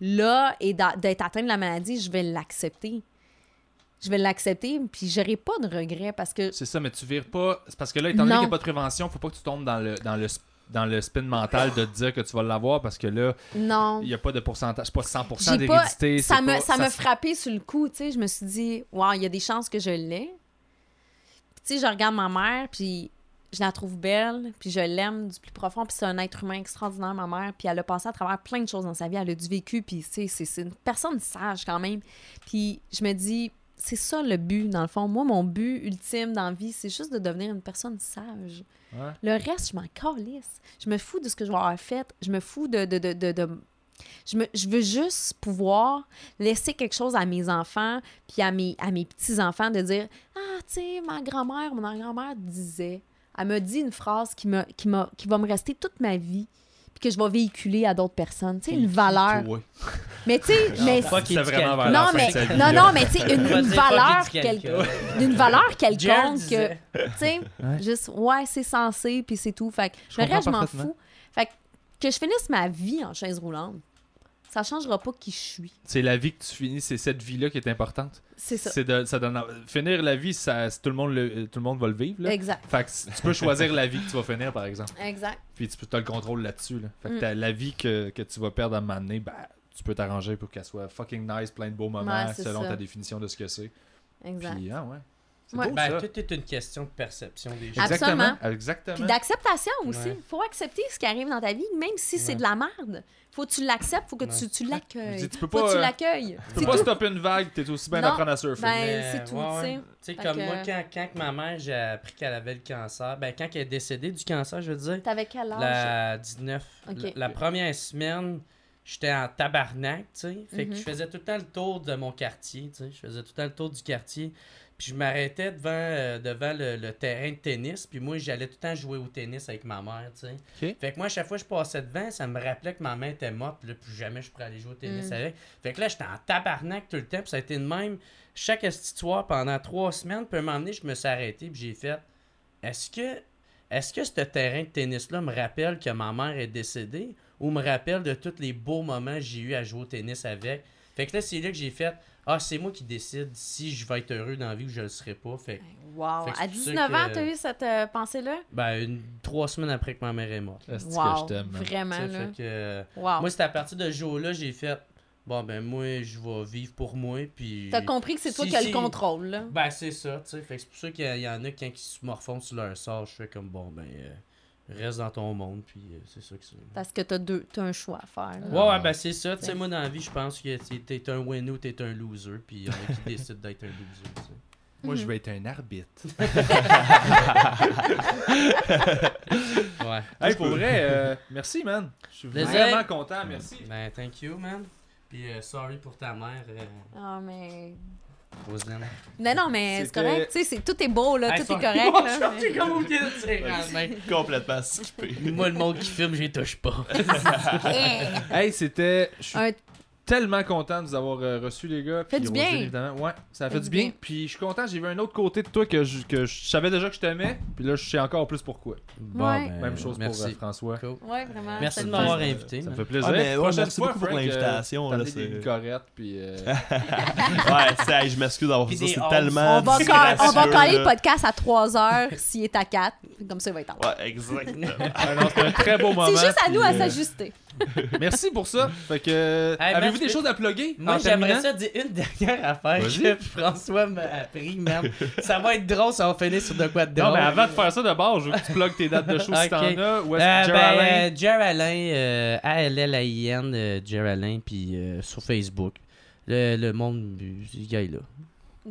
là et d'être atteinte de la maladie, je vais l'accepter. Je vais l'accepter, puis j'aurai pas de regrets parce que C'est ça, mais tu vires pas. C'est parce que là, étant donné qu'il n'y a pas de prévention, faut pas que tu tombes dans le, dans le, dans le spin mental de te dire que tu vas l'avoir parce que là, il n'y a pas de pourcentage. C'est pas 100% J'ai pas- d'hérédité. ça pas- ça m'a se- frappé sur le coup, tu sais, je me suis dit waouh, il y a des chances que je l'ai. Puis, Tu sais, je regarde ma mère puis je la trouve belle, puis je l'aime du plus profond, puis c'est un être humain extraordinaire ma mère, puis elle a passé à travers plein de choses dans sa vie, elle a du vécu, puis c'est c'est une personne sage quand même. Puis je me dis c'est ça le but dans le fond. Moi mon but ultime dans la vie, c'est juste de devenir une personne sage. Ouais. Le reste, je m'en calisse. Je me fous de ce que je vais avoir fait. Je me fous de. de, de, de, de- Je, me, je veux juste pouvoir laisser quelque chose à mes enfants puis à mes, à mes petits-enfants de dire Ah, tu sais, ma grand-mère, mon grand-mère disait. Elle m'a dit une phrase qui, m'a, qui, m'a, qui va me rester toute ma vie puis que je vais véhiculer à d'autres personnes. Tu sais, une valeur. Ouais. Mais tu sais, mais. C'est vraiment la Non, mais, vie, non, là. non, mais tu sais, une, valeur, it, quelqu'un. quel- d'une valeur quelconque que, tu sais, juste, ouais, c'est censé, puis c'est tout. Fait que Je le reste, je m'en fous. Fait que, que je finisse ma vie en chaise roulante, ça changera pas qui je suis. C'est la vie que tu finis, c'est cette vie-là qui est importante. C'est ça. C'est de, ça donne, finir la vie, ça, tout, le monde le, tout le monde va le vivre. Là. Exact. Fait que tu peux choisir la vie que tu vas finir, par exemple. Exact. Puis tu as le contrôle là-dessus. Là. Fait que Mm. la vie que, que tu vas perdre à un moment donné, ben, tu peux t'arranger pour qu'elle soit fucking nice, plein de beaux moments, Ouais, selon ça. ta définition de ce que c'est. Exact. Puis, ah ouais. C'est Ouais. beau, Ben, ça. tout est une question de perception des gens. Absolument. Exactement. Exactement. Puis d'acceptation aussi. Ouais. faut accepter ce qui arrive dans ta vie, même si c'est de la merde. Faut que tu l'acceptes, faut que Ouais. tu, tu l'accueilles. tu peux Faut pas, que tu l'accueilles. Tu peux pas tout. stopper une vague, t'es aussi bien Non. apprendre à surfer. Ben, Mais, c'est tout, ouais, tu sais. ouais. Tu sais, Fait comme que- moi, quand, quand que ma mère, j'ai appris qu'elle avait le cancer, ben, quand elle est décédée du cancer, je veux dire, T'avais quel âge? la 19, Ok. la, la première semaine, j'étais en tabarnak, tu sais. Fait que Mhm. je faisais tout le temps le tour de mon quartier, tu sais. Je faisais tout le temps le tour du quartier. Puis je m'arrêtais devant, euh, devant le, le terrain de tennis. Puis moi, j'allais tout le temps jouer au tennis avec ma mère, tu sais. Fait que moi, à chaque fois que je passais devant, ça me rappelait que ma main était morte. Puis là, plus jamais je pourrais aller jouer au tennis Mm. avec. Fait que là, j'étais en tabarnak tout le temps. Puis ça a été de même chaque soir pendant trois semaines. Puis à un moment donné, je me suis arrêté. Puis j'ai fait Est-ce que, est-ce que ce terrain de tennis-là me rappelle que ma mère est décédée ou me rappelle de tous les beaux moments que j'ai eu à jouer au tennis avec? Fait que là, c'est là que j'ai fait Ah, c'est moi qui décide si je vais être heureux dans la vie ou je le serai pas. Fait que, Wow. Fait que À pour ça 19 ans, que- t'as eu cette euh, pensée-là? ben, une- trois semaines après que ma mère est morte. Que Wow. je t'aime, man? Vraiment, Tu sais, là. fait que, euh, Wow. Moi, c'est à partir de ce jour-là, j'ai fait Bon, ben, moi, je vais vivre pour moi. Puis. T'as compris que c'est toi Si, qui as si. le contrôle, là. Ben, c'est ça, tu sais. Fait que c'est pour ça qu'il y, en a quand ils se morfondent sur leur sort, je fais comme bon, ben, euh, reste dans ton monde, puis euh, c'est ça que c'est. Parce que t'as deux, t'as un choix à faire. là. Ouais, ouais, ben, c'est ça. Tu sais, moi, dans la vie, je pense que t'es t'es un winner ou t'es un loser, puis il y en a qui décident d'être un loser. Moi, Mhm. je vais être un arbitre. Ouais. hey, pour vrai, euh, merci, man. Je suis vraiment content, merci. Ben, thank you, man. Puis, euh, sorry pour ta mère, euh, Ah, mais. Roselyne. Non, non, mais c'est correct. Tu sais, c'est- tout est beau, là. Hey, tout est correct, Bon, là. Mais- comme oublié de dire, ben, Complètement skippé. Moi, le monde qui filme, j'y touche pas. Hey, c'était. Un- tellement content de vous avoir euh, reçus, les gars. Fait du bien. Évidemment. Ouais, ça a fait, Fait du bien. bien. Puis je suis content, j'ai vu un autre côté de toi que je, que je savais déjà que je t'aimais. Puis là, je sais encore plus pourquoi. Bon, Ouais. ben, Même chose merci. pour euh, François. Cool. Ouais, vraiment. Merci c'est de m'avoir Euh, invité. Ça me fait plaisir. Ah, mais ouais, Prochaine merci fois, beaucoup pour Frank, euh, l'invitation, amené c'est- des licorettes, puis. euh, ouais, c'est, je m'excuse d'avoir fait ça. C'est tellement. On va, on va caler là. le podcast à 3 heures s'il est à 4. Comme ça, il va être en Ouais, exactement. c'était un très beau moment. C'est juste à nous à euh, s'ajuster. Merci pour ça. Fait que. Hey, Avez-vous des choses à plugger Moi, j'aimerais ça dire une dernière affaire Vas-y. que François m'a appris, man. ça va être drôle, ça va finir sur de quoi de Non, drôle. mais avant de faire ça, d'abord, je veux que tu plugues tes dates de show si Ok. t'en as. Ou est-ce Euh, que ben, euh, Jer Alain, euh, A-L-L-A-I-N, euh, puis euh, sur Facebook. Le, le monde, il est là.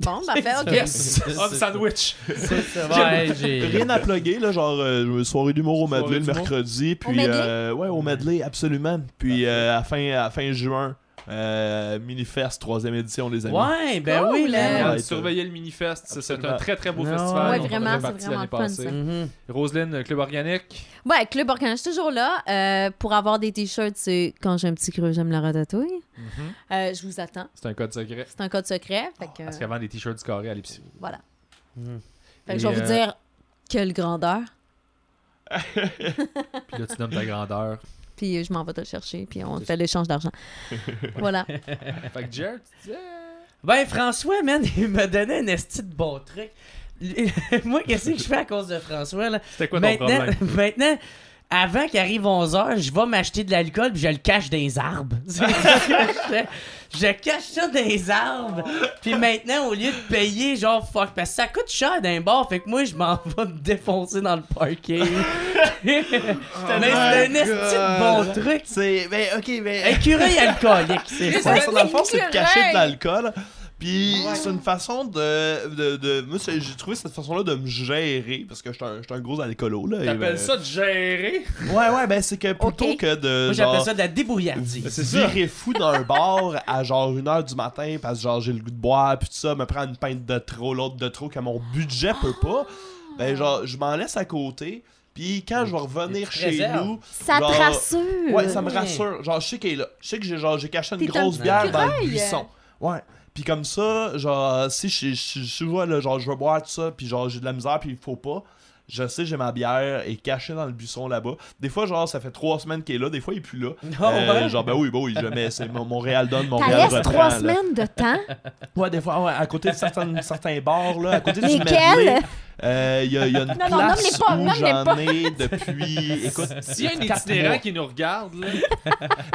Bon, parfait, OK. Yes! Sandwich! C'est ça. Ouais, j'ai... Rien à plugger, là, genre euh, soirée d'humour au Soirée Medley le d'humour. mercredi. Puis, Medley? euh, ouais, au Medley, absolument. Puis euh, à, fin, à fin juin, euh, Minifest, troisième édition, les amis. Ouais, ben Cool, oui, là. Ouais, Surveillez le Minifest, c'est- un très très beau Ouais, festival. ouais, vraiment, c'est vraiment l'année fun, passée. ça. Mhm. Roselyne, Club Organique. Ouais, Club Organ, je suis toujours là. Euh, pour avoir des t-shirts, c'est quand j'ai un petit creux, j'aime la ratatouille. Euh, je vous attends. C'est un code secret. C'est un code secret. Fait que, Parce qu'avant des t-shirts du carré à l'épicerie. voilà. Mhm. Fait que Et, je vais vous euh, dire quelle grandeur. Puis là, tu nommes ta grandeur. Puis je m'en vais te le chercher. Puis on fait l'échange d'argent. voilà. Fait que Jer, tu disais? Ben, François, man, il m'a donné un esti de bon truc. Moi, qu'est-ce que je fais à cause de François, là? C'était quoi ton maintenant, problème? maintenant, avant qu'il arrive 11h, je vais m'acheter de l'alcool puis je le cache dans les arbres. C'est ça que je fais. Je cache ça dans les arbres. Puis maintenant, au lieu de payer, genre, fuck, parce que ça coûte cher d'un bar, fait que moi, je m'en vais me défoncer dans le parking. Mais c'est un esti de bon truc. C'est. Ben, ok, ben. Écureuil alcoolique, c'est ça. Dans le fond, c'est de cacher de l'alcool. Puis c'est une façon de. de, de moi, c'est- j'ai trouvé cette façon-là de me gérer. Parce que je suis un, un gros alcoolo. là. T'appelles ben- ça de gérer? Ouais, ouais, ben c'est que plutôt que de. Moi, j'appelle ça de la débrouillardise. C'est ça. virer fou dans un bar à genre 1h du matin parce que genre j'ai le goût de boire puis tout ça, me prendre une pinte de trop, l'autre de trop que mon budget peut pas. Ben genre je m'en laisse à côté. Puis quand je vais revenir chez nous, Ça Genre, te rassure. ouais, ça me rassure. Genre je sais qu'elle est là. Je sais que j'ai genre j'ai caché une grosse bière dans le buisson. Ouais. Puis comme ça, genre si je, je, je, vois là, genre je veux boire tout ça puis genre j'ai de la misère puis il faut pas. Je sais, j'ai ma bière est cachée dans le buisson là-bas. Des fois, genre, ça fait trois semaines qu'il est là. Des fois, il est plus là. Ah Euh, ouais? Genre, ben oui, ben oui, jamais. C'est Mon- Montréal donne, Montréal reprend. trois là. semaines de temps? Ouais, des fois, ouais, à côté de certains, certains bars, là, à côté du Lesquels? Medley, euh, il y, a- il y a une Non, non, place pas, où nomme-les j'en ai depuis, écoute, S'il y a un itinérant qui nous regarde, là.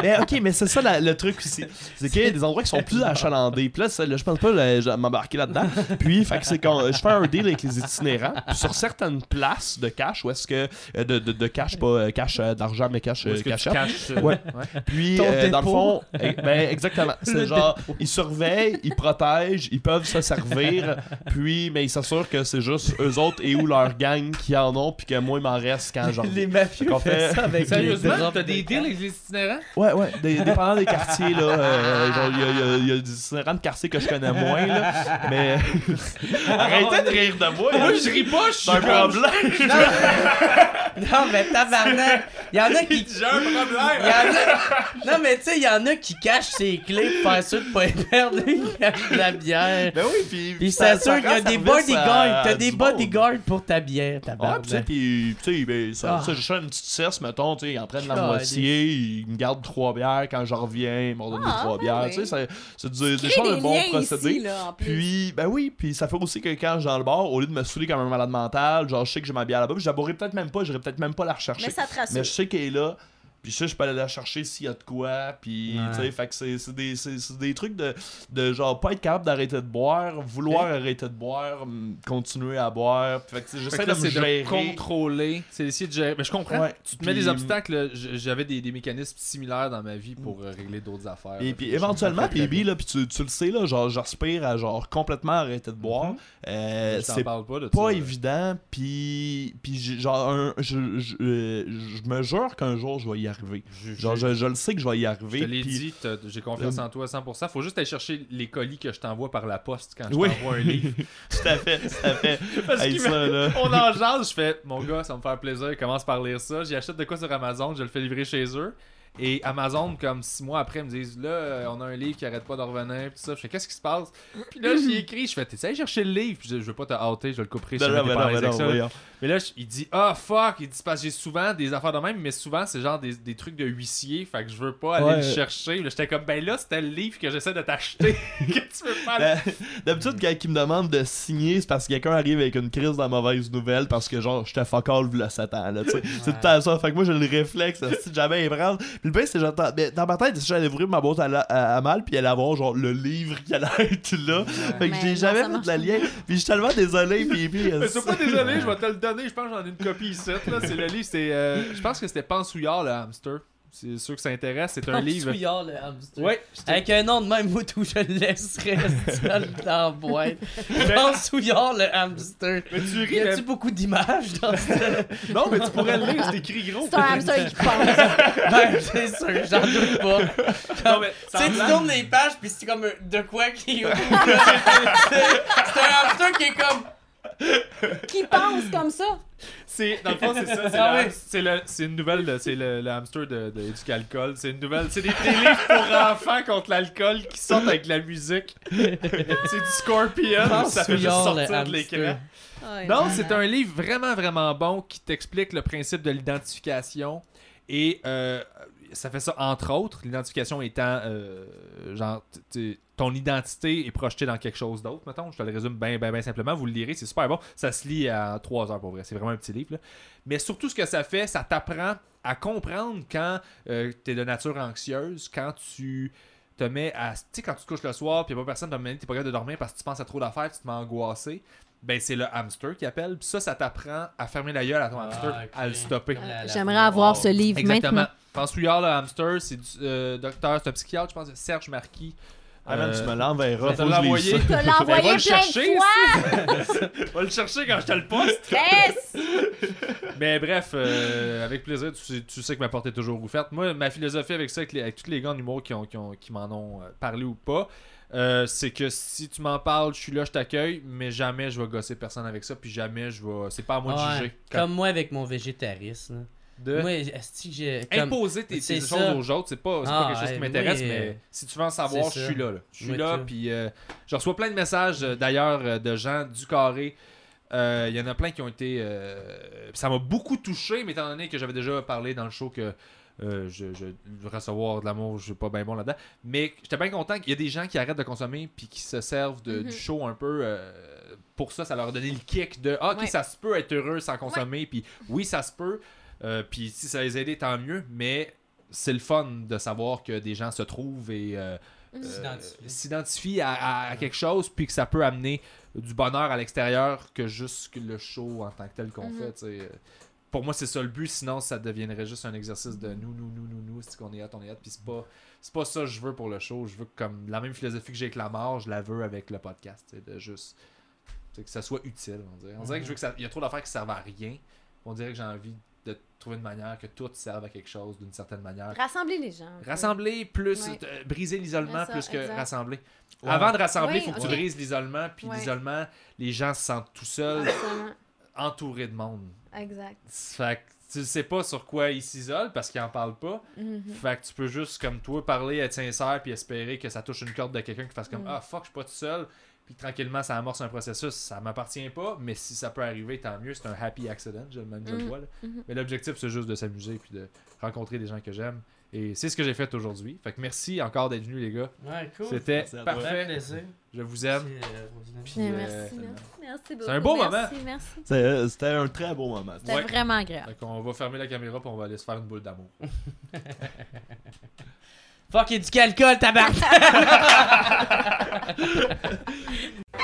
Mais ok, mais c'est ça la- le truc aussi. C'est qu'il y a des endroits qui sont plus achalandés. Puis là, là, je pense pas m'embarquer là-dedans. Puis, fait que c'est quand je fais un deal avec les itinérants. Puis sur certaines places de cash, où est-ce que. euh, de, de, de cash, pas euh, cash euh, d'argent, mais cash euh, euh, Ouais. Puis, Ton euh, dans le fond, eh, ben, exactement. C'est genre, ils surveillent, ils protègent, ils peuvent se servir, puis, mais ils s'assurent que c'est juste eux autres et ou leur gang qui en ont, puis que moi, il m'en reste quand genre. Les mafieux Qu'on font fait- ça avec Sérieusement, t'as de des deals avec les itinérants? Ouais, ouais, des, dépendant des quartiers, là. euh, genre, il y a, y y des itinérants de quartiers que je connais moins, là. Mais. Arrêtez de rire de moi, Moi, je ris pas, je suis un comme- problème. Non, mais tabarnak! Il y en a qui. J'ai un Il y problème! en a... Non, mais tu sais, il y en a qui cachent ses clés pour faire sûr de pas les perdre. Ils cachent de la bière. Ben oui, puis. Puis c'est sûr qu'il y a des bodyguards. T'as des bodyguards pour ta bière, Ouais, tabarnak. sais, pis, tu sais, ben, ça, Ah. ça, je fais une petite cesse, mettons, tu sais, ils en prennent la moitié, ils me gardent trois bières, quand je reviens, ils m'en donnent Ah, trois ben bières, oui. tu sais, c'est- des Crée choses de des bon procédé. ici, là. Puis, ben oui, puis ça fait aussi que quand je suis dans le bar, au lieu de me saouler comme un malade mental, genre, je sais que j'ai ma bière là-bas, puis j'abourrai peut-être même pas, j'irai peut-être même pas la rechercher. Mais ça te rassure. Mais je sais qu'elle est là. Puis ça, je peux aller la chercher s'il y a de quoi. Puis, Ouais. tu sais, fait que c'est c'est des, des trucs de, de genre pas être capable d'arrêter de boire, vouloir arrêter de boire, continuer à boire. Fait que j'essaie de me c'est gérer. de contrôler, c'est d'essayer de gérer. Mais je comprends. Ouais. Tu te mets des obstacles. J'avais des, des mécanismes similaires dans ma vie pour euh, régler d'autres affaires. Et puis éventuellement, bien. là, puis tu, tu le sais, là, genre, j'aspire à genre complètement arrêter de boire. Euh, Je t'en c'est parle pas de pas ça. évident, puis, puis genre, un- je, je, euh, je me jure qu'un jour je vais y arriver. Je- Genre, je, je le sais que je vais y Je arriver. te l'ai dit, j'ai confiance en toi à 100%. Faut juste aller chercher les colis que je t'envoie par la poste quand je Oui. t'envoie un livre. Tout à fait, tout à fait. Parce Hey, qu'il ça, là. On en jase, je fais, mon gars, ça va me faire plaisir, il commence par lire ça. J'y achète de quoi sur Amazon, je le fais livrer chez eux. Et Amazon, comme six mois après, me disent là, on a un livre qui arrête pas de revenir, pis tout ça. Je fais, qu'est-ce qui se passe? Puis là, j'y écris, je fais, t'essayes de chercher le livre, puis je, je veux pas te hâter, je vais le couper. si Non, jamais non, t'es mais pas à là, je- il dit, ah fuck, il dit, parce que j'ai souvent des affaires de même, mais souvent, c'est genre des, des trucs de huissier, fait que je veux pas aller Ouais. le chercher. Là, j'étais comme, ben là, c'était le livre que j'essaie de t'acheter. Que tu veux faire? Ben, D'habitude, quand ils me demandent de signer, c'est parce que quelqu'un arrive avec une crise de mauvaise nouvelle parce que, genre, j'étais fuck all v'là 7 ans, là, tu sais. C'est tout le temps ça. Fait que moi, j'ai le réflexe, si jamais ils prennent. Puis le pire, c'est que j'entends. Mais dans ma tête, j'allais ouvrir ma boîte à, la- à- à mal, puis elle allait avoir, genre, le livre qui allait être là. Fait que j'ai jamais fait de la lien. Puis je suis tellement désolé, puis. Mais sois pas désolé, je vais te le donner. Je pense que j'en ai une copie ici. Là. C'est le livre, c'est. euh, je pense que c'était Pansouillard le hamster. C'est sûr que ça intéresse. C'est un livre. Souillard, le hamster. Ouais, Avec un nom de même, moi, tout, je le laisserais seul dans la boîte. Pansouillard, le hamster. Mais tu Y ris, a-tu mais... beaucoup d'images dans ce. Non, mais tu pourrais le lire, c'est écrit gros. C'est un hamster qui pense. ben, c'est sûr, j'en doute pas. Non, mais Tu sais, tu tournes les pages, pis c'est comme un- de quoi qui. c'est un hamster qui est comme. Qui pense comme ça? C'est, dans le fond, c'est ça. C'est, Ah le- ouais. c'est, le- c'est une nouvelle, de- c'est le, le hamster de, de Éduque Alcool. C'est une nouvelle. C'est des, livres pour enfants contre l'alcool qui sortent avec de la musique. c'est du Scorpion. ça fait juste sortir de l'écran. Non, c'est un livre vraiment, vraiment bon qui t'explique le principe de l'identification. Et euh, ça fait ça entre autres, l'identification étant euh, genre ton identité est projetée dans quelque chose d'autre, mettons. Je te le résume bien, bien, bien simplement. Vous le lirez, c'est super bon. Ça se lit à 3 heures pour vrai. C'est vraiment un petit livre. là. Mais surtout, ce que ça fait, ça t'apprend à comprendre quand tu es de nature anxieuse, quand tu te mets à. Tu sais, quand tu te couches le soir, puis il a pas personne de t'es pas capable de dormir parce que tu penses à trop d'affaires, tu te mets angoissé. Ben, c'est le hamster qui appelle. Puis ça, ça t'apprend à fermer la gueule à ton Ah, hamster, à le stopper. J'aimerais avoir ce livre Exactement. maintenant. Pense-Fouillard, le hamster, c'est du euh, docteur, c'est un psychiatre, je pense, Serge Marquis. Ah, man, Euh, tu me l'enverras. lise l'envoyer. Tu te l'as envoyé le plein chercher, de fois. Va le chercher quand je te le poste. Yes! Mais bref, euh, avec plaisir, tu sais, tu sais que ma porte est toujours ouverte. Moi, ma philosophie avec ça, avec, les- avec tous les gars en humour qui, ont, qui, ont- qui m'en ont euh, parlé ou pas, euh, c'est que si tu m'en parles, je suis là, je t'accueille, mais jamais je vais gosser personne avec ça, puis jamais je vais. C'est pas à moi de Ouais, juger. Quand- Comme moi avec mon végétarisme. De Moi, est-ce que j'ai. Comme... imposer tes, choses aux autres, c'est pas, Ah, quelque chose qui m'intéresse, mais si tu veux en savoir, je suis là. là. Je suis là, puis euh, je reçois plein de messages euh, d'ailleurs euh, de gens du carré. Euh, Il y en a plein qui ont été. euh, ça m'a beaucoup touché, mais étant donné que j'avais déjà parlé dans le show que euh, je, je- recevoir de l'amour, je suis pas bien bon là-dedans. Mais j'étais bien content qu'il y a des gens qui arrêtent de consommer puis qui se servent de- Mhm. du show un peu. euh, pour ça, ça leur a donné le kick de ah, ok, Ouais. ça se peut être heureux sans consommer, puis oui, ça se peut. Euh, puis si ça les a aidés, tant mieux. Mais c'est le fun de savoir que des gens se trouvent et euh, euh, S'identifient. à, à- à quelque chose, puis que ça peut amener du bonheur à l'extérieur que juste le show en tant que tel qu'on Mhm. fait. Pour moi, c'est ça le but. Sinon, ça deviendrait juste un exercice de nous, nous, nous, nous, nous, c'est qu'on est hâte, on est hâte. Puis c'est pas, c'est pas ça que je veux pour le show. Je veux que comme la même philosophie que j'ai avec la mort, je la veux avec le podcast. De juste que ça soit utile, on dirait. On dirait que je veux que ça. Il y a trop d'affaires qui servent à rien. On dirait que j'ai envie de trouver une manière que tout serve à quelque chose d'une certaine manière. Rassembler les gens. Rassembler plus, Ouais. euh, briser l'isolement plus que exact. rassembler. Ouais. Avant de rassembler, il Oui, faut que tu brises l'isolement, puis Ouais. l'isolement, les gens se sentent tout seuls, entourés de monde. Exact. Fait que tu sais pas sur quoi ils s'isolent parce qu'ils en parlent pas. Mhm. Fait que tu peux juste, comme toi, parler, être sincère, puis espérer que ça touche une corde de quelqu'un qui fasse comme Mm. Ah fuck, je suis pas tout seul. Puis tranquillement, ça amorce un processus. Ça m'appartient pas, mais si ça peut arriver, tant mieux. C'est un happy accident, je, même je le Mm. vois. là. Mhm. Mais l'objectif, c'est juste de s'amuser puis de rencontrer des gens que j'aime. Et c'est ce que j'ai fait aujourd'hui. Fait que merci encore d'être venus, les gars. Ouais, cool. C'était parfait. Je vous aime. Euh. Puis, euh, merci, merci, merci beaucoup. un beau merci, moment. Merci, C'est- C'était un très beau moment. C'était Ouais. vraiment agréable. Fait qu'on va fermer la caméra puis on va aller se faire une boule d'amour. Fuck, il y a du calcul!